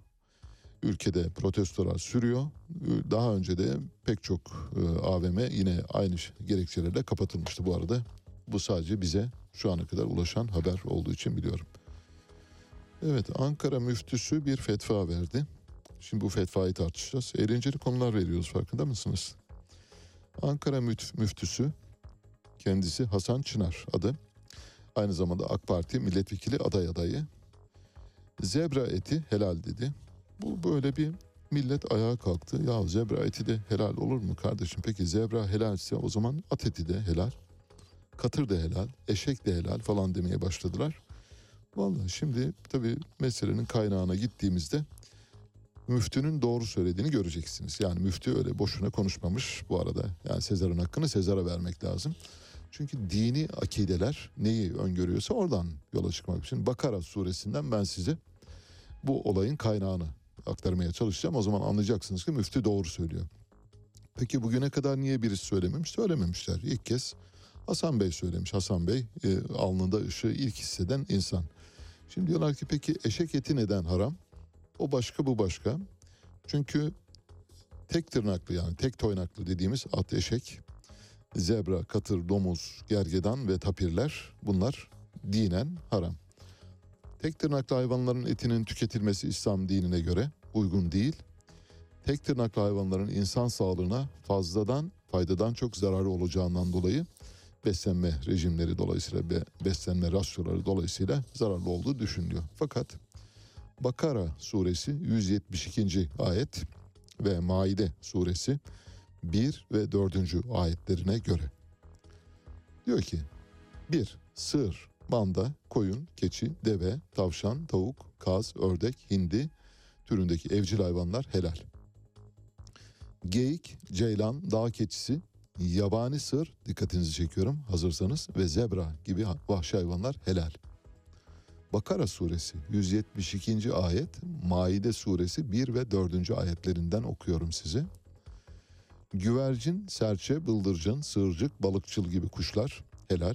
ülkede protestolar sürüyor. Daha önce de pek çok e, AVM yine aynı gerekçelerle kapatılmıştı bu arada. Bu sadece bize şu ana kadar ulaşan haber olduğu için biliyorum. Evet Ankara müftüsü bir fetva verdi. Şimdi bu fetvayı tartışacağız. Eğlenceli konular veriyoruz farkında mısınız? Ankara müf- müftüsü kendisi Hasan Çınar adı. Aynı zamanda AK Parti milletvekili aday adayı. Zebra eti helal dedi. Bu böyle bir millet ayağa kalktı. Ya zebra eti de helal olur mu kardeşim? Peki zebra helalse o zaman at eti de helal. Katır da helal, eşek de helal falan demeye başladılar. Vallahi şimdi tabii meselenin kaynağına gittiğimizde müftünün doğru söylediğini göreceksiniz. Yani müftü öyle boşuna konuşmamış bu arada. Yani Sezar'ın hakkını Sezar'a vermek lazım. Çünkü dini akideler neyi öngörüyorsa oradan yola çıkmak için. Bakara suresinden ben size bu olayın kaynağını aktarmaya çalışacağım. O zaman anlayacaksınız ki müftü doğru söylüyor. Peki bugüne kadar niye birisi söylememiş? Söylememişler. İlk kez Hasan Bey söylemiş. Hasan Bey e, alnında ışığı ilk hisseden insan. Şimdi diyorlar ki peki eşek eti neden haram? O başka bu başka. Çünkü tek tırnaklı yani tek toynaklı dediğimiz at eşek, zebra, katır, domuz, gergedan ve tapirler bunlar dinen haram. Tek tırnaklı hayvanların etinin tüketilmesi İslam dinine göre uygun değil. Tek tırnaklı hayvanların insan sağlığına fazladan faydadan çok zararı olacağından dolayı beslenme rejimleri dolayısıyla be- beslenme rasyoları dolayısıyla zararlı olduğu düşünülüyor. Fakat Bakara suresi 172. ayet ve Maide suresi 1 ve 4. ayetlerine göre. Diyor ki 1. Sığır, manda, koyun, keçi, deve, tavşan, tavuk, kaz, ördek, hindi türündeki evcil hayvanlar helal. Geyik, ceylan, dağ keçisi, yabani sığır dikkatinizi çekiyorum hazırsanız ve zebra gibi vahşi hayvanlar helal. Bakara suresi 172. ayet, Maide suresi 1 ve 4. ayetlerinden okuyorum size. Güvercin, serçe, bıldırcın, sığırcık, balıkçıl gibi kuşlar helal.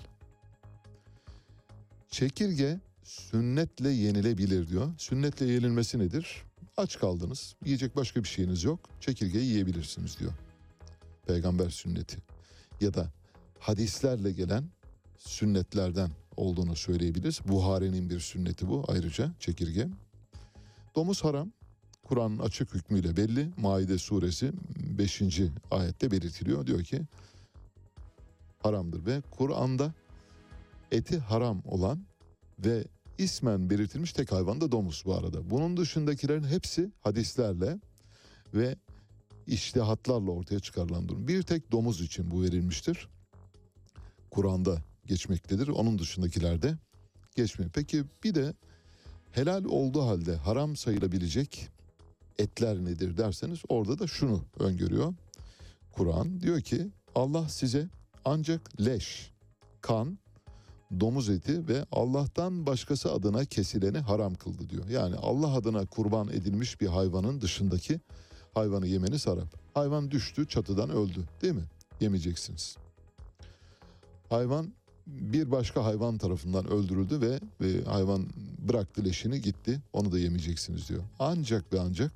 Çekirge sünnetle yenilebilir diyor. Sünnetle yenilmesi nedir? Aç kaldınız, yiyecek başka bir şeyiniz yok. Çekirgeyi yiyebilirsiniz diyor. Peygamber sünneti. Ya da hadislerle gelen sünnetlerden olduğunu söyleyebiliriz. Buhari'nin bir sünneti bu ayrıca çekirge. Domuz haram. Kur'an'ın açık hükmüyle belli. Maide suresi 5. ayette belirtiliyor. Diyor ki haramdır ve Kur'an'da eti haram olan ve ismen belirtilmiş tek hayvan da domuz bu arada. Bunun dışındakilerin hepsi hadislerle ve iştihatlarla ortaya çıkarılan durum. Bir tek domuz için bu verilmiştir. Kur'an'da geçmektedir. Onun dışındakilerde geçmiyor. Peki bir de helal olduğu halde haram sayılabilecek etler nedir derseniz orada da şunu öngörüyor. Kur'an diyor ki Allah size ancak leş, kan, domuz eti ve Allah'tan başkası adına kesileni haram kıldı diyor. Yani Allah adına kurban edilmiş bir hayvanın dışındaki hayvanı yemeniz haram. Hayvan düştü çatıdan öldü değil mi? Yemeyeceksiniz. Hayvan bir başka hayvan tarafından öldürüldü ve, ve hayvan bıraktı leşini gitti. Onu da yemeyeceksiniz diyor. Ancak ve ancak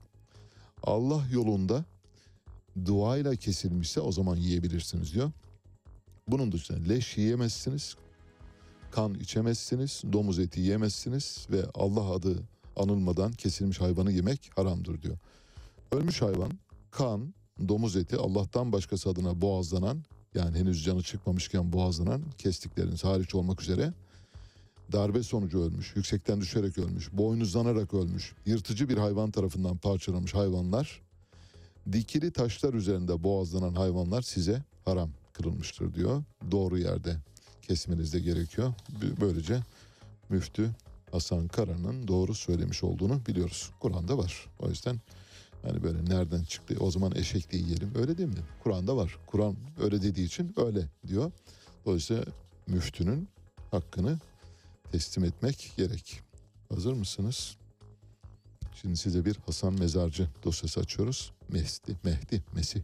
Allah yolunda duayla kesilmişse o zaman yiyebilirsiniz diyor. Bunun dışında leş yiyemezsiniz, kan içemezsiniz, domuz eti yiyemezsiniz ve Allah adı anılmadan kesilmiş hayvanı yemek haramdır diyor. Ölmüş hayvan, kan, domuz eti Allah'tan başkası adına boğazlanan yani henüz canı çıkmamışken boğazlanan kestikleriniz hariç olmak üzere darbe sonucu ölmüş, yüksekten düşerek ölmüş, boynuzlanarak ölmüş, yırtıcı bir hayvan tarafından parçalanmış hayvanlar, dikili taşlar üzerinde boğazlanan hayvanlar size haram kılınmıştır diyor. Doğru yerde kesmeniz de gerekiyor. Böylece müftü Hasan Kara'nın doğru söylemiş olduğunu biliyoruz. Kur'an'da var. O yüzden hani böyle nereden çıktı o zaman eşek de yiyelim öyle değil mi? Kur'an'da var. Kur'an öyle dediği için öyle diyor. Dolayısıyla müftünün hakkını teslim etmek gerek. Hazır mısınız? Şimdi size bir Hasan Mezarcı dosyası açıyoruz. Mehdi, Mehdi, Mesih.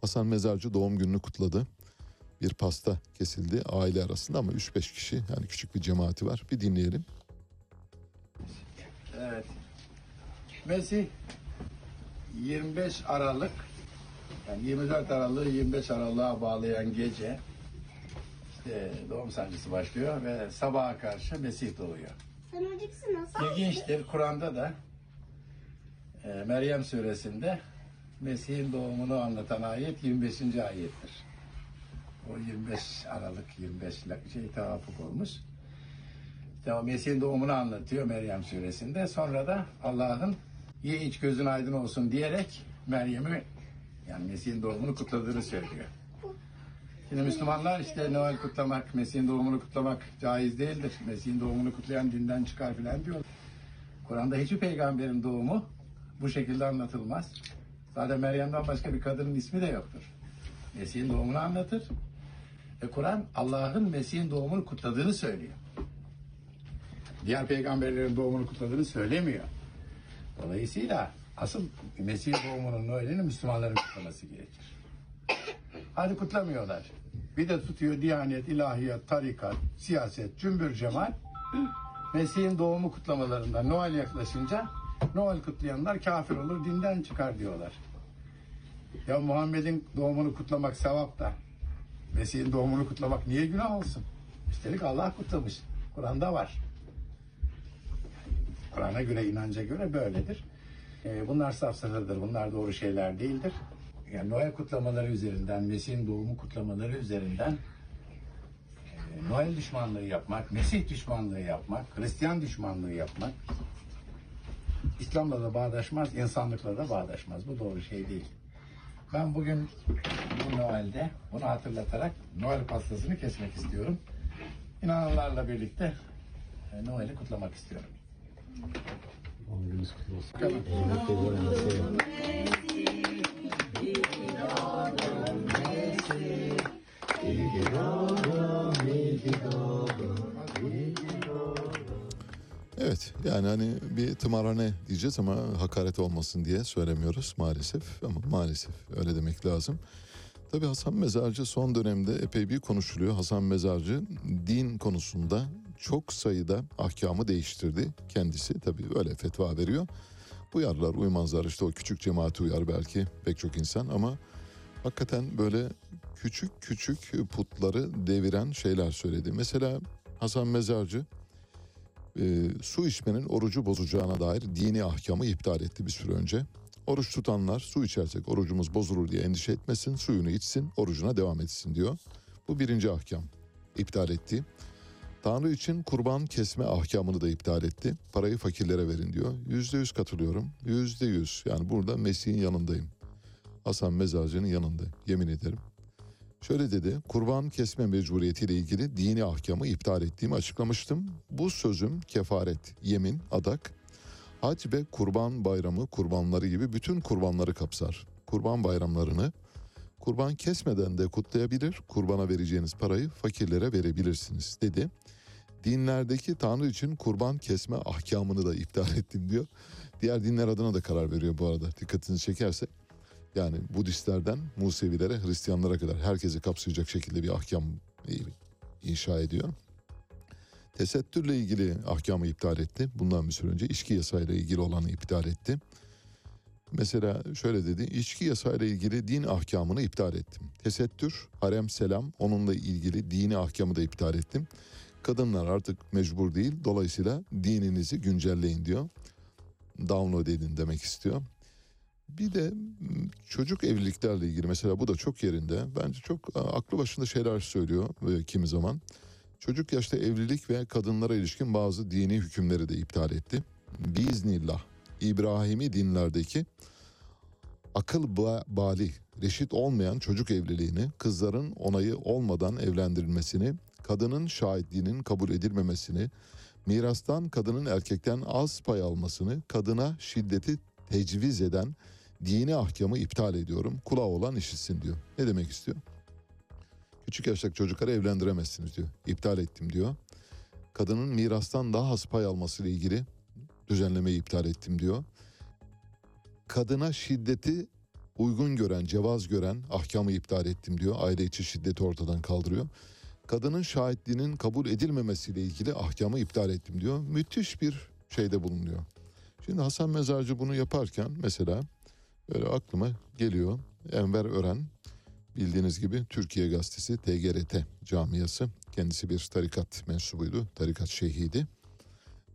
Hasan Mezarcı doğum gününü kutladı. Bir pasta kesildi aile arasında ama 3-5 kişi yani küçük bir cemaati var. Bir dinleyelim. Mesih 25 Aralık yani 24 Aralık'ı 25 Aralık'a bağlayan gece işte doğum sancısı başlıyor ve sabaha karşı Mesih doğuyor. Sen öncekisi nasıl? İlginçtir Kur'an'da da e, Meryem suresinde Mesih'in doğumunu anlatan ayet 25. ayettir. O 25 Aralık 25 ile şey tevafuk olmuş. İşte o Mesih'in doğumunu anlatıyor Meryem suresinde. Sonra da Allah'ın ye iç gözün aydın olsun diyerek Meryem'i yani Mesih'in doğumunu kutladığını söylüyor. Şimdi Müslümanlar işte Noel kutlamak, Mesih'in doğumunu kutlamak caiz değildir. Mesih'in doğumunu kutlayan dinden çıkar filan diyor. Kur'an'da hiçbir peygamberin doğumu bu şekilde anlatılmaz. Zaten Meryem'den başka bir kadının ismi de yoktur. Mesih'in doğumunu anlatır. Ve Kur'an Allah'ın Mesih'in doğumunu kutladığını söylüyor. Diğer peygamberlerin doğumunu kutladığını söylemiyor. Dolayısıyla asıl Mesih'in doğumunun Noel'ini Müslümanların kutlaması gerekir. Hadi kutlamıyorlar. Bir de tutuyor Diyanet, ilahiyat, tarikat, siyaset, cümbür cemaat. Mesih'in doğumu kutlamalarında Noel yaklaşınca Noel kutlayanlar kafir olur, dinden çıkar diyorlar. Ya Muhammed'in doğumunu kutlamak sevap da Mesih'in doğumunu kutlamak niye günah olsun? Üstelik Allah kutlamış. Kur'an'da var. Kur'an'a göre, inanca göre böyledir. Ee, bunlar safsatadır, bunlar doğru şeyler değildir. Yani Noel kutlamaları üzerinden, Mesih'in doğumu kutlamaları üzerinden e, Noel düşmanlığı yapmak, Mesih düşmanlığı yapmak, Hristiyan düşmanlığı yapmak İslam'la da bağdaşmaz, insanlıkla da bağdaşmaz. Bu doğru şey değil. Ben bugün bu Noel'de bunu hatırlatarak Noel pastasını kesmek istiyorum. İnananlarla birlikte e, Noel'i kutlamak istiyorum. Evet yani hani bir tımarhane diyeceğiz ama hakaret olmasın diye söylemiyoruz maalesef ama maalesef öyle demek lazım. Tabii Hasan Mezarcı son dönemde epey bir konuşuluyor. Hasan Mezarcı din konusunda çok sayıda ahkamı değiştirdi kendisi. Tabii öyle fetva veriyor. Uyarlar uymazlar işte o küçük cemaati uyar belki pek çok insan ama hakikaten böyle küçük küçük putları deviren şeyler söyledi. Mesela Hasan Mezarcı e, su içmenin orucu bozacağına dair dini ahkamı iptal etti bir süre önce. Oruç tutanlar su içersek orucumuz bozulur diye endişe etmesin, suyunu içsin, orucuna devam etsin diyor. Bu birinci ahkam iptal etti. Tanrı için kurban kesme ahkamını da iptal etti. Parayı fakirlere verin diyor. Yüzde yüz katılıyorum. Yüzde yüz. Yani burada Mesih'in yanındayım. Hasan Mezarcı'nın yanındayım. Yemin ederim. Şöyle dedi, kurban kesme mecburiyetiyle ilgili dini ahkamı iptal ettiğimi açıklamıştım. Bu sözüm kefaret, yemin, adak, hac ve kurban bayramı kurbanları gibi bütün kurbanları kapsar. Kurban bayramlarını kurban kesmeden de kutlayabilir, kurbana vereceğiniz parayı fakirlere verebilirsiniz dedi. Dinlerdeki Tanrı için kurban kesme ahkamını da iptal ettim diyor. Diğer dinler adına da karar veriyor bu arada dikkatinizi çekerse. Yani Budistlerden Musevilere, Hristiyanlara kadar herkesi kapsayacak şekilde bir ahkam inşa ediyor. Tesettürle ilgili ahkamı iptal etti. Bundan bir süre önce içki yasayla ilgili olanı iptal etti. Mesela şöyle dedi, içki yasayla ilgili din ahkamını iptal ettim. Tesettür, harem selam, onunla ilgili dini ahkamı da iptal ettim. Kadınlar artık mecbur değil, dolayısıyla dininizi güncelleyin diyor. Download edin demek istiyor. Bir de çocuk evliliklerle ilgili mesela bu da çok yerinde. Bence çok aklı başında şeyler söylüyor e, kimi zaman. Çocuk yaşta evlilik ve kadınlara ilişkin bazı dini hükümleri de iptal etti. Biiznillah İbrahimi dinlerdeki akıl ba- bali, reşit olmayan çocuk evliliğini, kızların onayı olmadan evlendirilmesini, kadının şahitliğinin kabul edilmemesini, mirastan kadının erkekten az pay almasını, kadına şiddeti tecviz eden dini ahkamı iptal ediyorum. Kulağı olan işitsin diyor. Ne demek istiyor? Küçük yaştaki çocukları evlendiremezsiniz diyor. İptal ettim diyor. Kadının mirastan daha az pay alması ile ilgili düzenlemeyi iptal ettim diyor. Kadına şiddeti uygun gören, cevaz gören ahkamı iptal ettim diyor. Aile içi şiddeti ortadan kaldırıyor. Kadının şahitliğinin kabul edilmemesiyle ilgili ahkamı iptal ettim diyor. Müthiş bir şeyde bulunuyor. Şimdi Hasan Mezarcı bunu yaparken mesela böyle aklıma geliyor. Enver Ören bildiğiniz gibi Türkiye Gazetesi TGRT camiası. Kendisi bir tarikat mensubuydu. Tarikat şeyhiydi.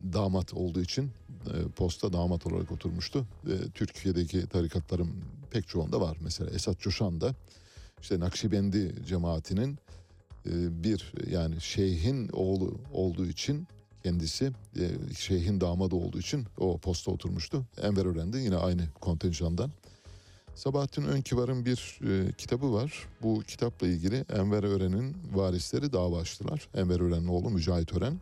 Damat olduğu için e, posta damat olarak oturmuştu. E, Türkiye'deki tarikatların pek çoğunda var. Mesela Esat Coşan da işte Nakşibendi cemaatinin e, bir yani şeyhin oğlu olduğu için kendisi e, şeyhin damadı olduğu için o posta oturmuştu. Enver Ören de yine aynı kontenjandan. Sabahattin Önkivar'ın bir e, kitabı var. Bu kitapla ilgili Enver Ören'in varisleri dava açtılar. Enver Ören'in oğlu Mücahit Ören.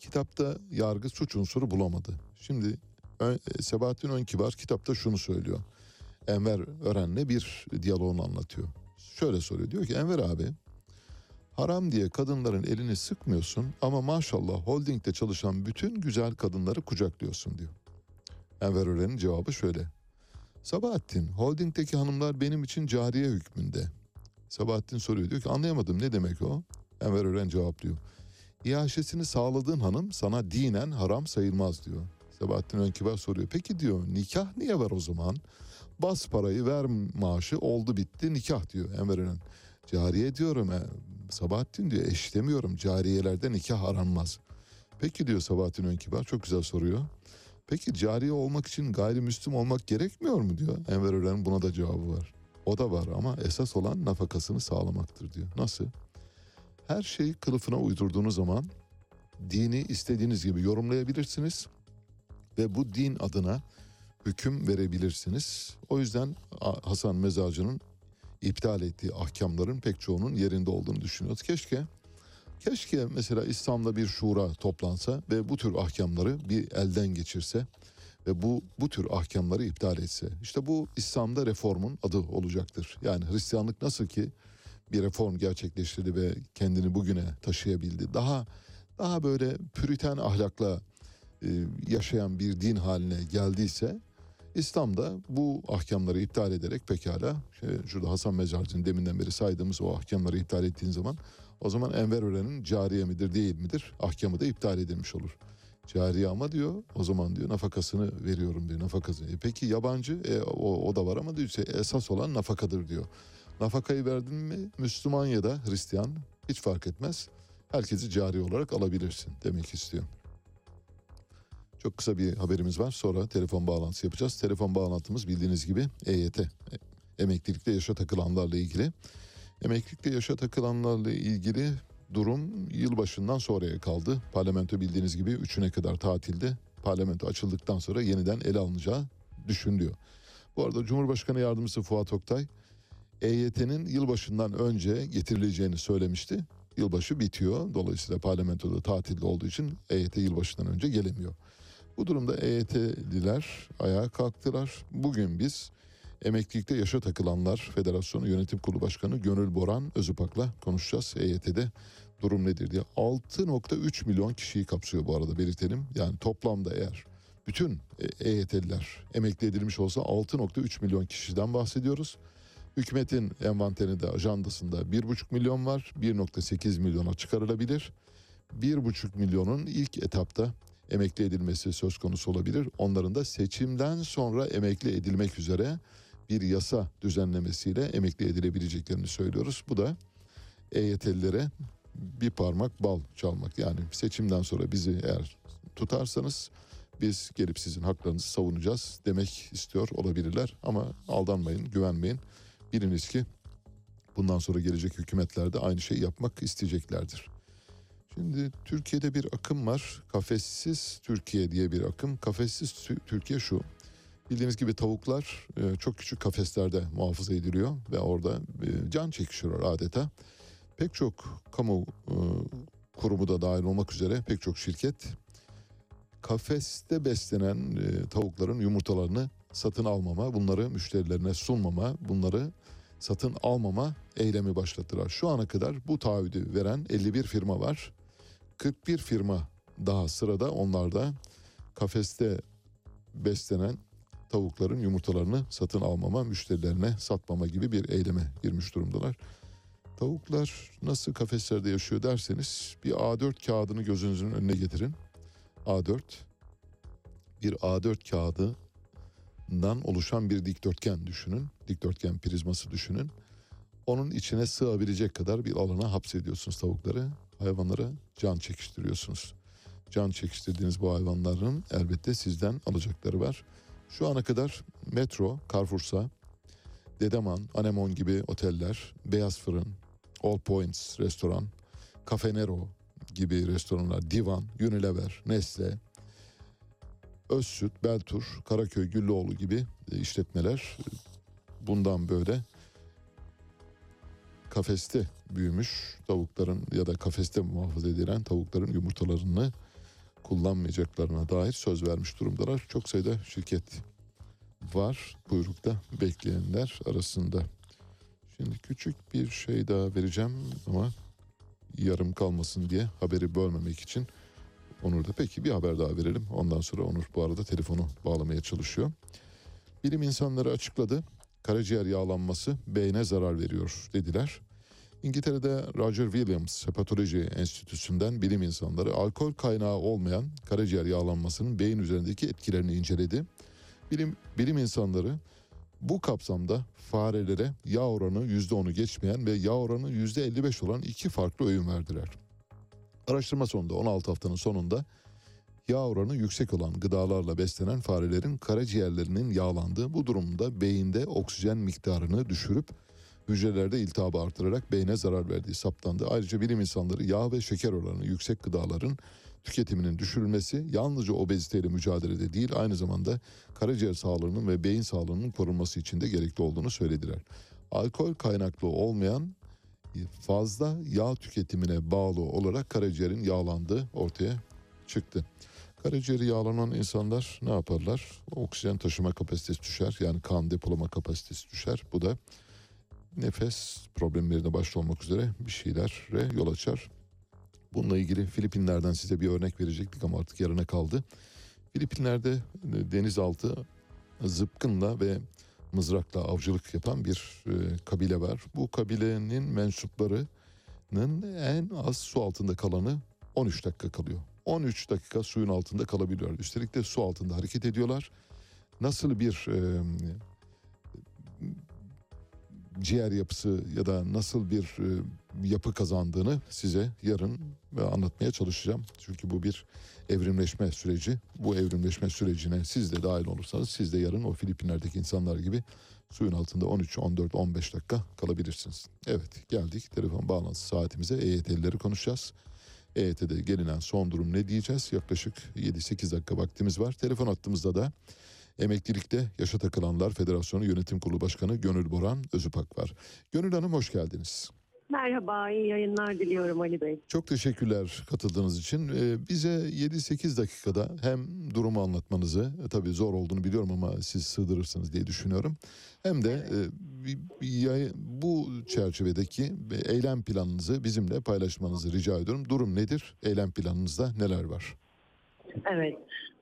Kitapta yargı suç unsuru bulamadı. Şimdi e, Sabahattin Önkivar kitapta şunu söylüyor. Enver Ören'le bir diyaloğunu anlatıyor. Şöyle soruyor. Diyor ki Enver abi haram diye kadınların elini sıkmıyorsun ama maşallah holdingde çalışan bütün güzel kadınları kucaklıyorsun diyor. Enver Ören'in cevabı şöyle. Sabahattin, holdingdeki hanımlar benim için cariye hükmünde. Sabahattin soruyor diyor ki anlayamadım ne demek o? Enver Ören cevaplıyor. İaşesini sağladığın hanım sana dinen haram sayılmaz diyor. Sabahattin Önkibar soruyor. Peki diyor nikah niye var o zaman? Bas parayı ver maaşı oldu bitti nikah diyor Enver Ören. Cariye diyorum e, Sabahattin diyor eşlemiyorum cariyelerde nikah aranmaz. Peki diyor Sabahattin Önkibar çok güzel soruyor. Peki cariye olmak için gayrimüslim olmak gerekmiyor mu diyor. Enver Ören'in buna da cevabı var. O da var ama esas olan nafakasını sağlamaktır diyor. Nasıl? Her şeyi kılıfına uydurduğunuz zaman dini istediğiniz gibi yorumlayabilirsiniz ve bu din adına hüküm verebilirsiniz. O yüzden Hasan Mezarcı'nın iptal ettiği ahkamların pek çoğunun yerinde olduğunu düşünüyoruz. Keşke Keşke mesela İslam'da bir şura toplansa ve bu tür ahkamları bir elden geçirse ve bu bu tür ahkamları iptal etse. İşte bu İslam'da reformun adı olacaktır. Yani Hristiyanlık nasıl ki bir reform gerçekleştirdi ve kendini bugüne taşıyabildi. Daha daha böyle püriten ahlakla e, yaşayan bir din haline geldiyse İslam'da bu ahkamları iptal ederek pekala şey, şurada Hasan Mezarcı'nın deminden beri saydığımız o ahkamları iptal ettiğin zaman o zaman Enver Ören'in cariye midir değil midir ahkamı da iptal edilmiş olur. Cariye ama diyor o zaman diyor nafakasını veriyorum diyor nafakasını. E peki yabancı e, o, o da var ama diyor esas olan nafakadır diyor. Nafakayı verdin mi Müslüman ya da Hristiyan hiç fark etmez. Herkesi cari olarak alabilirsin demek istiyor. Çok kısa bir haberimiz var. Sonra telefon bağlantısı yapacağız. Telefon bağlantımız bildiğiniz gibi EYT. Emeklilikte yaşa takılanlarla ilgili. Emeklilikte yaşa takılanlarla ilgili durum yılbaşından sonraya kaldı. Parlamento bildiğiniz gibi üçüne kadar tatilde. Parlamento açıldıktan sonra yeniden ele alınacağı düşünülüyor. Bu arada Cumhurbaşkanı Yardımcısı Fuat Oktay EYT'nin yılbaşından önce getirileceğini söylemişti. Yılbaşı bitiyor. Dolayısıyla parlamentoda tatilde olduğu için EYT yılbaşından önce gelemiyor. Bu durumda EYT'liler ayağa kalktılar. Bugün biz Emeklilikte Yaşa Takılanlar Federasyonu Yönetim Kurulu Başkanı Gönül Boran Özüpak'la konuşacağız. EYT'de durum nedir diye. 6.3 milyon kişiyi kapsıyor bu arada belirtelim. Yani toplamda eğer bütün EYT'liler emekli edilmiş olsa 6.3 milyon kişiden bahsediyoruz. Hükümetin envanterinde, ajandasında 1,5 milyon var. 1.8 milyona çıkarılabilir. 1,5 milyonun ilk etapta emekli edilmesi söz konusu olabilir. Onların da seçimden sonra emekli edilmek üzere bir yasa düzenlemesiyle emekli edilebileceklerini söylüyoruz. Bu da EYT'lilere bir parmak bal çalmak. Yani seçimden sonra bizi eğer tutarsanız biz gelip sizin haklarınızı savunacağız demek istiyor olabilirler. Ama aldanmayın, güvenmeyin. Biliniz ki bundan sonra gelecek hükümetler de aynı şeyi yapmak isteyeceklerdir. Şimdi Türkiye'de bir akım var. Kafessiz Türkiye diye bir akım. Kafessiz Tü- Türkiye şu. Bildiğiniz gibi tavuklar e, çok küçük kafeslerde muhafaza ediliyor ve orada e, can çekişiyor adeta. Pek çok kamu e, kurumu da dahil olmak üzere pek çok şirket kafeste beslenen tavukların yumurtalarını satın almama, bunları müşterilerine sunmama, bunları satın almama eylemi başlattılar. Şu ana kadar bu taahhüdü veren 51 firma var. 41 firma daha sırada onlar da kafeste beslenen tavukların yumurtalarını satın almama, müşterilerine satmama gibi bir eyleme girmiş durumdalar. Tavuklar nasıl kafeslerde yaşıyor derseniz bir A4 kağıdını gözünüzün önüne getirin. A4 bir A4 kağıdından oluşan bir dikdörtgen düşünün. Dikdörtgen prizması düşünün. Onun içine sığabilecek kadar bir alana hapsediyorsunuz tavukları. Hayvanlara can çekiştiriyorsunuz. Can çekiştirdiğiniz bu hayvanların elbette sizden alacakları var. Şu ana kadar Metro, Carrefour'sa, Dedeman, Anemon gibi oteller, Beyaz Fırın, All Points restoran, Cafe Nero gibi restoranlar, Divan, Unilever, Nestle, Özsüt, Beltur, Karaköy, Güllüoğlu gibi e, işletmeler e, bundan böyle kafeste büyümüş tavukların ya da kafeste muhafaza edilen tavukların yumurtalarını kullanmayacaklarına dair söz vermiş durumdalar. Çok sayıda şirket var buyrukta bekleyenler arasında. Şimdi küçük bir şey daha vereceğim ama yarım kalmasın diye haberi bölmemek için Onur da peki bir haber daha verelim. Ondan sonra Onur bu arada telefonu bağlamaya çalışıyor. Bilim insanları açıkladı. Karaciğer yağlanması beyne zarar veriyor dediler. İngiltere'de Roger Williams Hepatoloji Enstitüsü'nden bilim insanları alkol kaynağı olmayan karaciğer yağlanmasının beyin üzerindeki etkilerini inceledi. Bilim, bilim insanları bu kapsamda farelere yağ oranı %10'u geçmeyen ve yağ oranı %55 olan iki farklı öğün verdiler. Araştırma sonunda 16 haftanın sonunda yağ oranı yüksek olan gıdalarla beslenen farelerin karaciğerlerinin yağlandığı bu durumda beyinde oksijen miktarını düşürüp hücrelerde iltihabı artırarak beyne zarar verdiği saptandı. Ayrıca bilim insanları yağ ve şeker oranı yüksek gıdaların tüketiminin düşürülmesi yalnızca obeziteyle mücadelede değil aynı zamanda karaciğer sağlığının ve beyin sağlığının korunması için de gerekli olduğunu söylediler. Alkol kaynaklı olmayan fazla yağ tüketimine bağlı olarak karaciğerin yağlandığı ortaya çıktı. Karaciğeri yağlanan insanlar ne yaparlar? Oksijen taşıma kapasitesi düşer. Yani kan depolama kapasitesi düşer. Bu da nefes problemlerine başta olmak üzere bir şeylere yol açar. Bununla ilgili Filipinler'den size bir örnek verecektik ama artık yarına kaldı. Filipinler'de denizaltı zıpkınla ve mızrakla avcılık yapan bir e, kabile var. Bu kabilenin mensuplarının en az su altında kalanı 13 dakika kalıyor. 13 dakika suyun altında kalabiliyor. Üstelik de su altında hareket ediyorlar. Nasıl bir e, ciğer yapısı ya da nasıl bir e, yapı kazandığını size yarın anlatmaya çalışacağım. Çünkü bu bir evrimleşme süreci. Bu evrimleşme sürecine siz de dahil olursanız siz de yarın o Filipinler'deki insanlar gibi Suyun altında 13, 14, 15 dakika kalabilirsiniz. Evet geldik telefon bağlantısı saatimize EYT'lileri konuşacağız. EYT'de gelinen son durum ne diyeceğiz? Yaklaşık 7-8 dakika vaktimiz var. Telefon hattımızda da Emeklilikte Yaşa Takılanlar Federasyonu Yönetim Kurulu Başkanı Gönül Boran Özüpak var. Gönül Hanım hoş geldiniz. Merhaba, iyi yayınlar diliyorum Ali Bey. Çok teşekkürler katıldığınız için. Ee, bize 7-8 dakikada hem durumu anlatmanızı, e, tabii zor olduğunu biliyorum ama siz sığdırırsınız diye düşünüyorum. Hem de e, bu çerçevedeki bir eylem planınızı bizimle paylaşmanızı rica ediyorum. Durum nedir? Eylem planınızda neler var? Evet,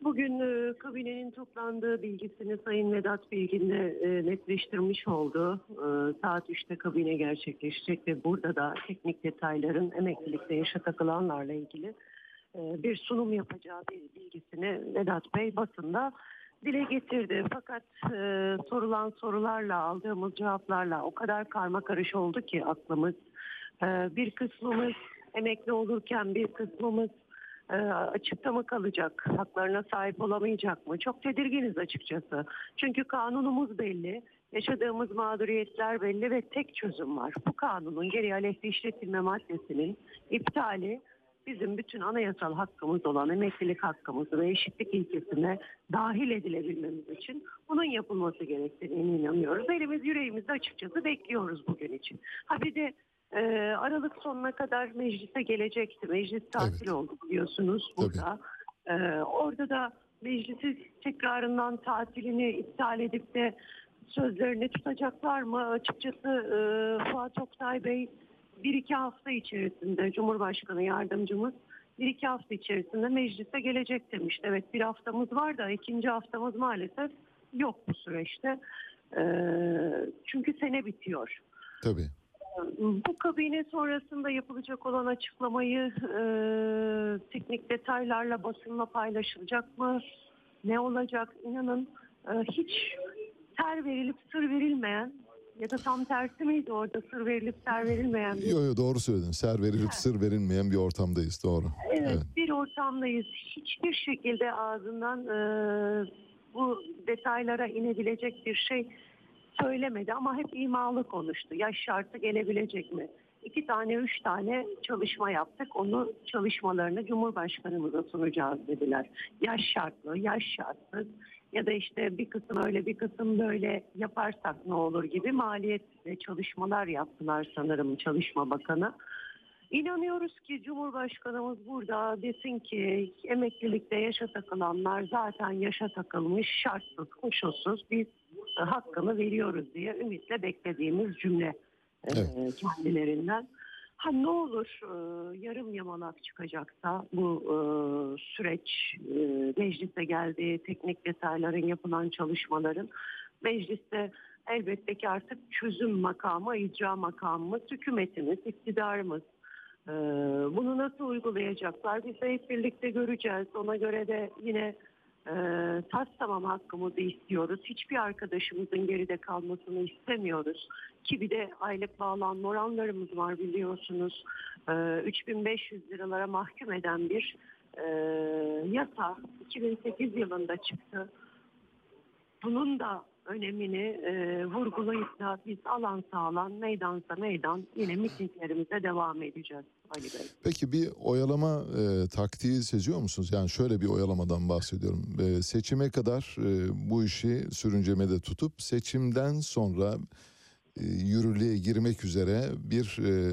bugün e, kabinenin toplandığı bilgisini Sayın Vedat Bilgin'le e, netleştirmiş oldu. E, saat 3'te kabine gerçekleşecek ve burada da teknik detayların emeklilikte yaşa takılanlarla ilgili e, bir sunum yapacağı bir bilgisini Vedat Bey basında dile getirdi. Fakat e, sorulan sorularla aldığımız cevaplarla o kadar karma karış oldu ki aklımız. E, bir kısmımız emekli olurken bir kısmımız açıkta mı kalacak? Haklarına sahip olamayacak mı? Çok tedirginiz açıkçası. Çünkü kanunumuz belli. Yaşadığımız mağduriyetler belli ve tek çözüm var. Bu kanunun geri aleyhte işletilme maddesinin iptali bizim bütün anayasal hakkımız olan emeklilik hakkımızı ve eşitlik ilkesine dahil edilebilmemiz için bunun yapılması gerektiğine inanıyoruz. Elimiz yüreğimizde açıkçası bekliyoruz bugün için. Ha bir de e, Aralık sonuna kadar meclise gelecekti. Meclis tatil oldu biliyorsunuz burada. E, orada da meclisi tekrarından tatilini iptal edip de sözlerini tutacaklar mı? Açıkçası e, Fuat Oktay Bey bir iki hafta içerisinde Cumhurbaşkanı yardımcımız bir iki hafta içerisinde meclise gelecek demişti. Evet bir haftamız var da ikinci haftamız maalesef yok bu süreçte. E, çünkü sene bitiyor. Tabii. Bu kabine sonrasında yapılacak olan açıklamayı e, teknik detaylarla basınla paylaşılacak mı? Ne olacak? İnanın e, hiç ser verilip sır verilmeyen ya da tam tersi miydi orada sır verilip ser verilmeyen bir Yo, yo, doğru söyledin. Ser verilip sır verilmeyen bir ortamdayız. Doğru. Evet, bir ortamdayız. Hiçbir şekilde ağzından e, bu detaylara inebilecek bir şey söylemedi ama hep imalı konuştu. Yaş şartı gelebilecek mi? İki tane, üç tane çalışma yaptık. Onu çalışmalarını Cumhurbaşkanımıza sunacağız dediler. Yaş şartlı, yaş şartsız ya da işte bir kısım öyle bir kısım böyle yaparsak ne olur gibi maliyetle çalışmalar yaptılar sanırım Çalışma Bakanı. İnanıyoruz ki Cumhurbaşkanımız burada desin ki emeklilikte yaşa takılanlar zaten yaşa takılmış şartsız koşulsuz biz e, hakkını veriyoruz diye ümitle beklediğimiz cümle e, kendilerinden. Ha ne olur e, yarım yamalak çıkacaksa bu süreç meclise geldiği teknik detayların yapılan çalışmaların mecliste elbette ki artık çözüm makamı, icra makamımız, hükümetimiz, iktidarımız. Ee, bunu nasıl uygulayacaklar biz de hep birlikte göreceğiz. Ona göre de yine e, tas tamam hakkımızı istiyoruz. Hiçbir arkadaşımızın geride kalmasını istemiyoruz. Ki bir de aylık bağlanma oranlarımız var biliyorsunuz. Ee, 3500 liralara mahkum eden bir e, yasa 2008 yılında çıktı. Bunun da önemini e, vurgulayıp da biz alan sağlan, meydansa meydan yine mitinglerimize devam edeceğiz Ali Bey. Peki bir oyalama e, taktiği seziyor musunuz? Yani şöyle bir oyalamadan bahsediyorum. E, seçime kadar e, bu işi sürüncemede tutup seçimden sonra e, yürürlüğe girmek üzere bir e,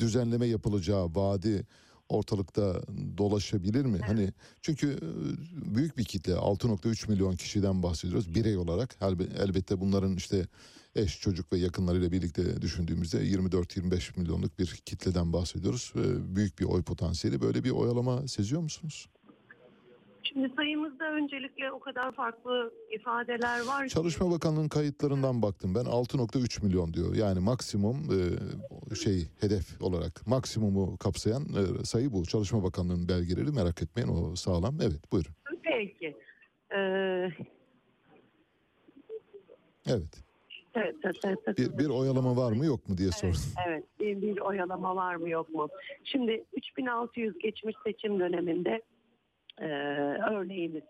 düzenleme yapılacağı vaadi ortalıkta dolaşabilir mi? Hani çünkü e, büyük bir kitle 6.3 milyon kişiden bahsediyoruz birey olarak. Elbe- Elbette bunların işte eş, çocuk ve yakınlarıyla birlikte düşündüğümüzde 24-25 milyonluk bir kitleden bahsediyoruz. Büyük bir oy potansiyeli. Böyle bir oyalama seziyor musunuz? Şimdi sayımızda öncelikle o kadar farklı ifadeler var ki. Çalışma Bakanlığı'nın kayıtlarından baktım ben 6.3 milyon diyor. Yani maksimum e, şey hedef olarak maksimumu kapsayan e, sayı bu. Çalışma Bakanlığı'nın belgeleri merak etmeyin o sağlam. Evet buyurun. Peki. Ee, Evet. evet, evet, evet, evet. Bir, bir oyalama var mı yok mu diye sordum. Evet, bir, bir oyalama var mı yok mu? Şimdi 3600 geçmiş seçim döneminde e, örneğimiz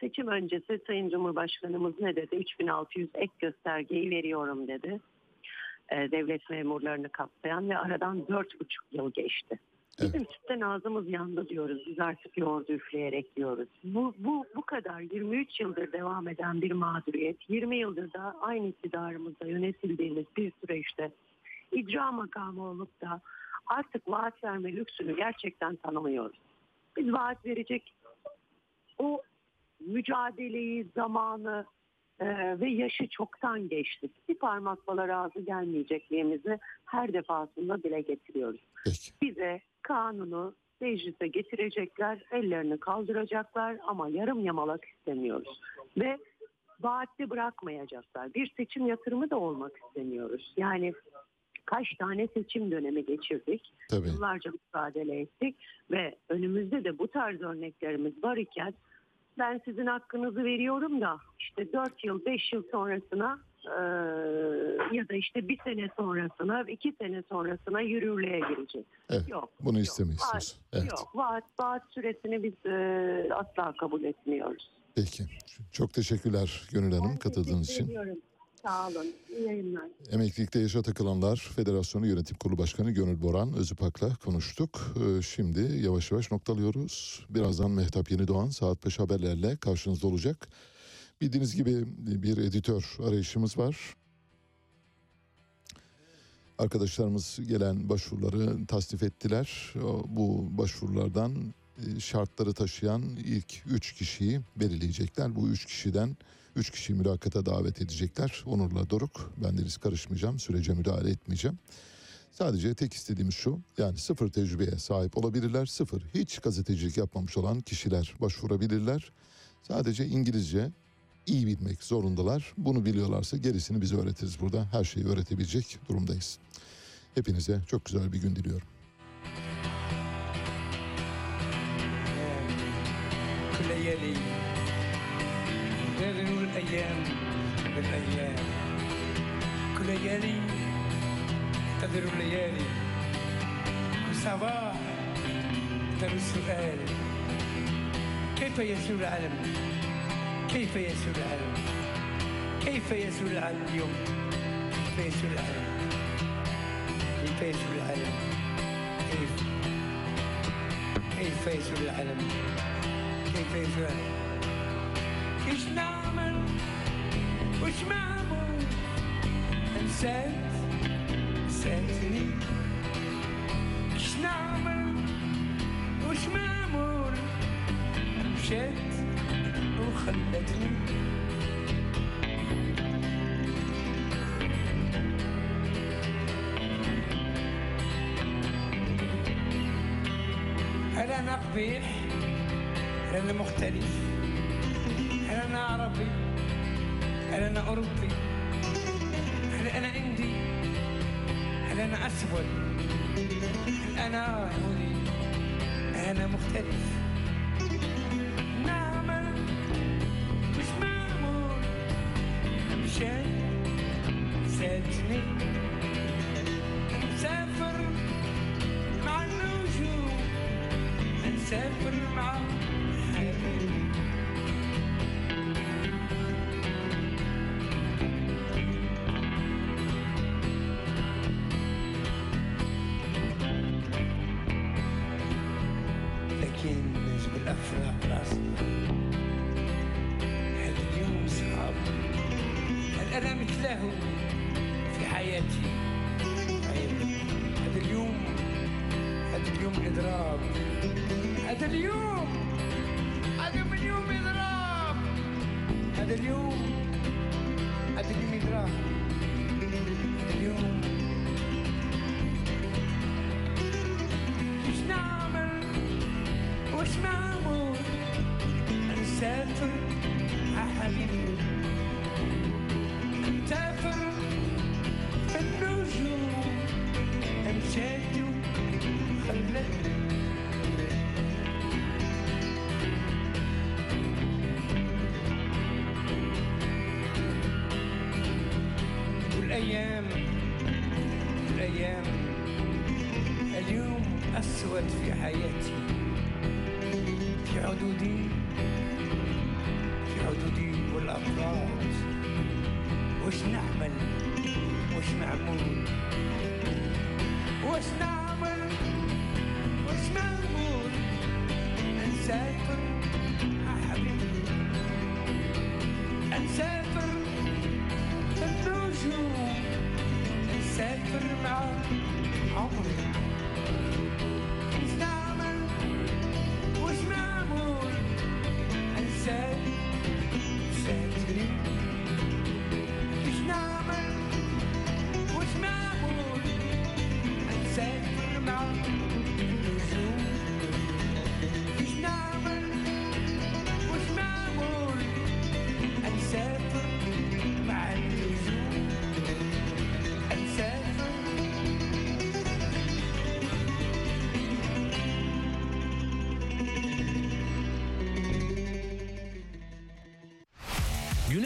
Seçim öncesi Sayın Cumhurbaşkanımız ne dedi? 3600 ek göstergeyi veriyorum dedi. Ee, devlet memurlarını kapsayan ve aradan 4,5 yıl geçti. Bizim sütten ağzımız yandı diyoruz. Biz artık yoğurdu üfleyerek diyoruz. Bu, bu, bu kadar 23 yıldır devam eden bir mağduriyet. 20 yıldır da aynı iktidarımızda yönetildiğimiz bir süreçte icra makamı olup da artık vaat verme lüksünü gerçekten tanımıyoruz. Biz vaat verecek o mücadeleyi, zamanı e, ve yaşı çoktan geçtik. Bir parmak bala razı gelmeyecekliğimizi her defasında dile getiriyoruz. Bize kanunu meclise getirecekler, ellerini kaldıracaklar ama yarım yamalak istemiyoruz. Ve vaatli bırakmayacaklar. Bir seçim yatırımı da olmak istemiyoruz. Yani kaç tane seçim dönemi geçirdik. Tabii. Yıllarca mücadele ettik ve önümüzde de bu tarz örneklerimiz var iken ben sizin hakkınızı veriyorum da işte 4 yıl 5 yıl sonrasına eee, ya da işte bir sene sonrasına iki sene sonrasına yürürlüğe girecek. Evet, Yok. bunu istemeyiz Vaat. Evet. Yok vaat, vaat süresini biz eee, asla kabul etmiyoruz. Peki. Çok teşekkürler Gönül Hanım katıldığınız için. Ediyorum. Yayınlar. Emeklilikte yaşa takılanlar Federasyonu Yönetim Kurulu Başkanı Gönül Boran Özüpak'la konuştuk. Ee, Şimdi yavaş yavaş noktalıyoruz. Birazdan Mehtap Yenidoğan saat 5 haberlerle karşınızda olacak. Bildiğiniz gibi bir editör arayışımız var. Arkadaşlarımız gelen başvuruları tasnif ettiler. Bu başvurulardan e, şartları taşıyan ilk 3 kişiyi belirleyecekler. Bu 3 kişiden 3 kişiyi mülakata davet edecekler. Onur'la Doruk. Ben deniz karışmayacağım. Sürece müdahale etmeyeceğim. Sadece tek istediğimiz şu. Yani sıfır tecrübeye sahip olabilirler. Sıfır hiç gazetecilik yapmamış olan kişiler başvurabilirler. Sadece İngilizce iyi bilmek zorundalar. Bunu biliyorlarsa gerisini biz öğretiriz burada. Her şeyi öğretebilecek durumdayız. Hepinize çok güzel bir gün diliyorum. كل نور الأيام بالأيام كل ليالي تدر الليالي كل صباح تدر السؤال كيف يسير العالم؟ كيف يسير العالم؟ كيف يسير العالم اليوم؟ كيف يسير العالم؟ كيف يسير العالم؟ كيف؟ كيف يسير العالم؟ كيف يزال إيش نعمل وش معمول انسات نسيتني إيش نعمل وش معمول مشيت وخلتني أنا قبيح أنا مختلف. أنا عربي هل أنا أوروبي؟ هل أنا هندي هل أنا أسود؟ هل أنا يهودي أنا مختلف؟ نعمل مش معمول. مشان ساجني مسافر مع النجوم. نسافر معاهم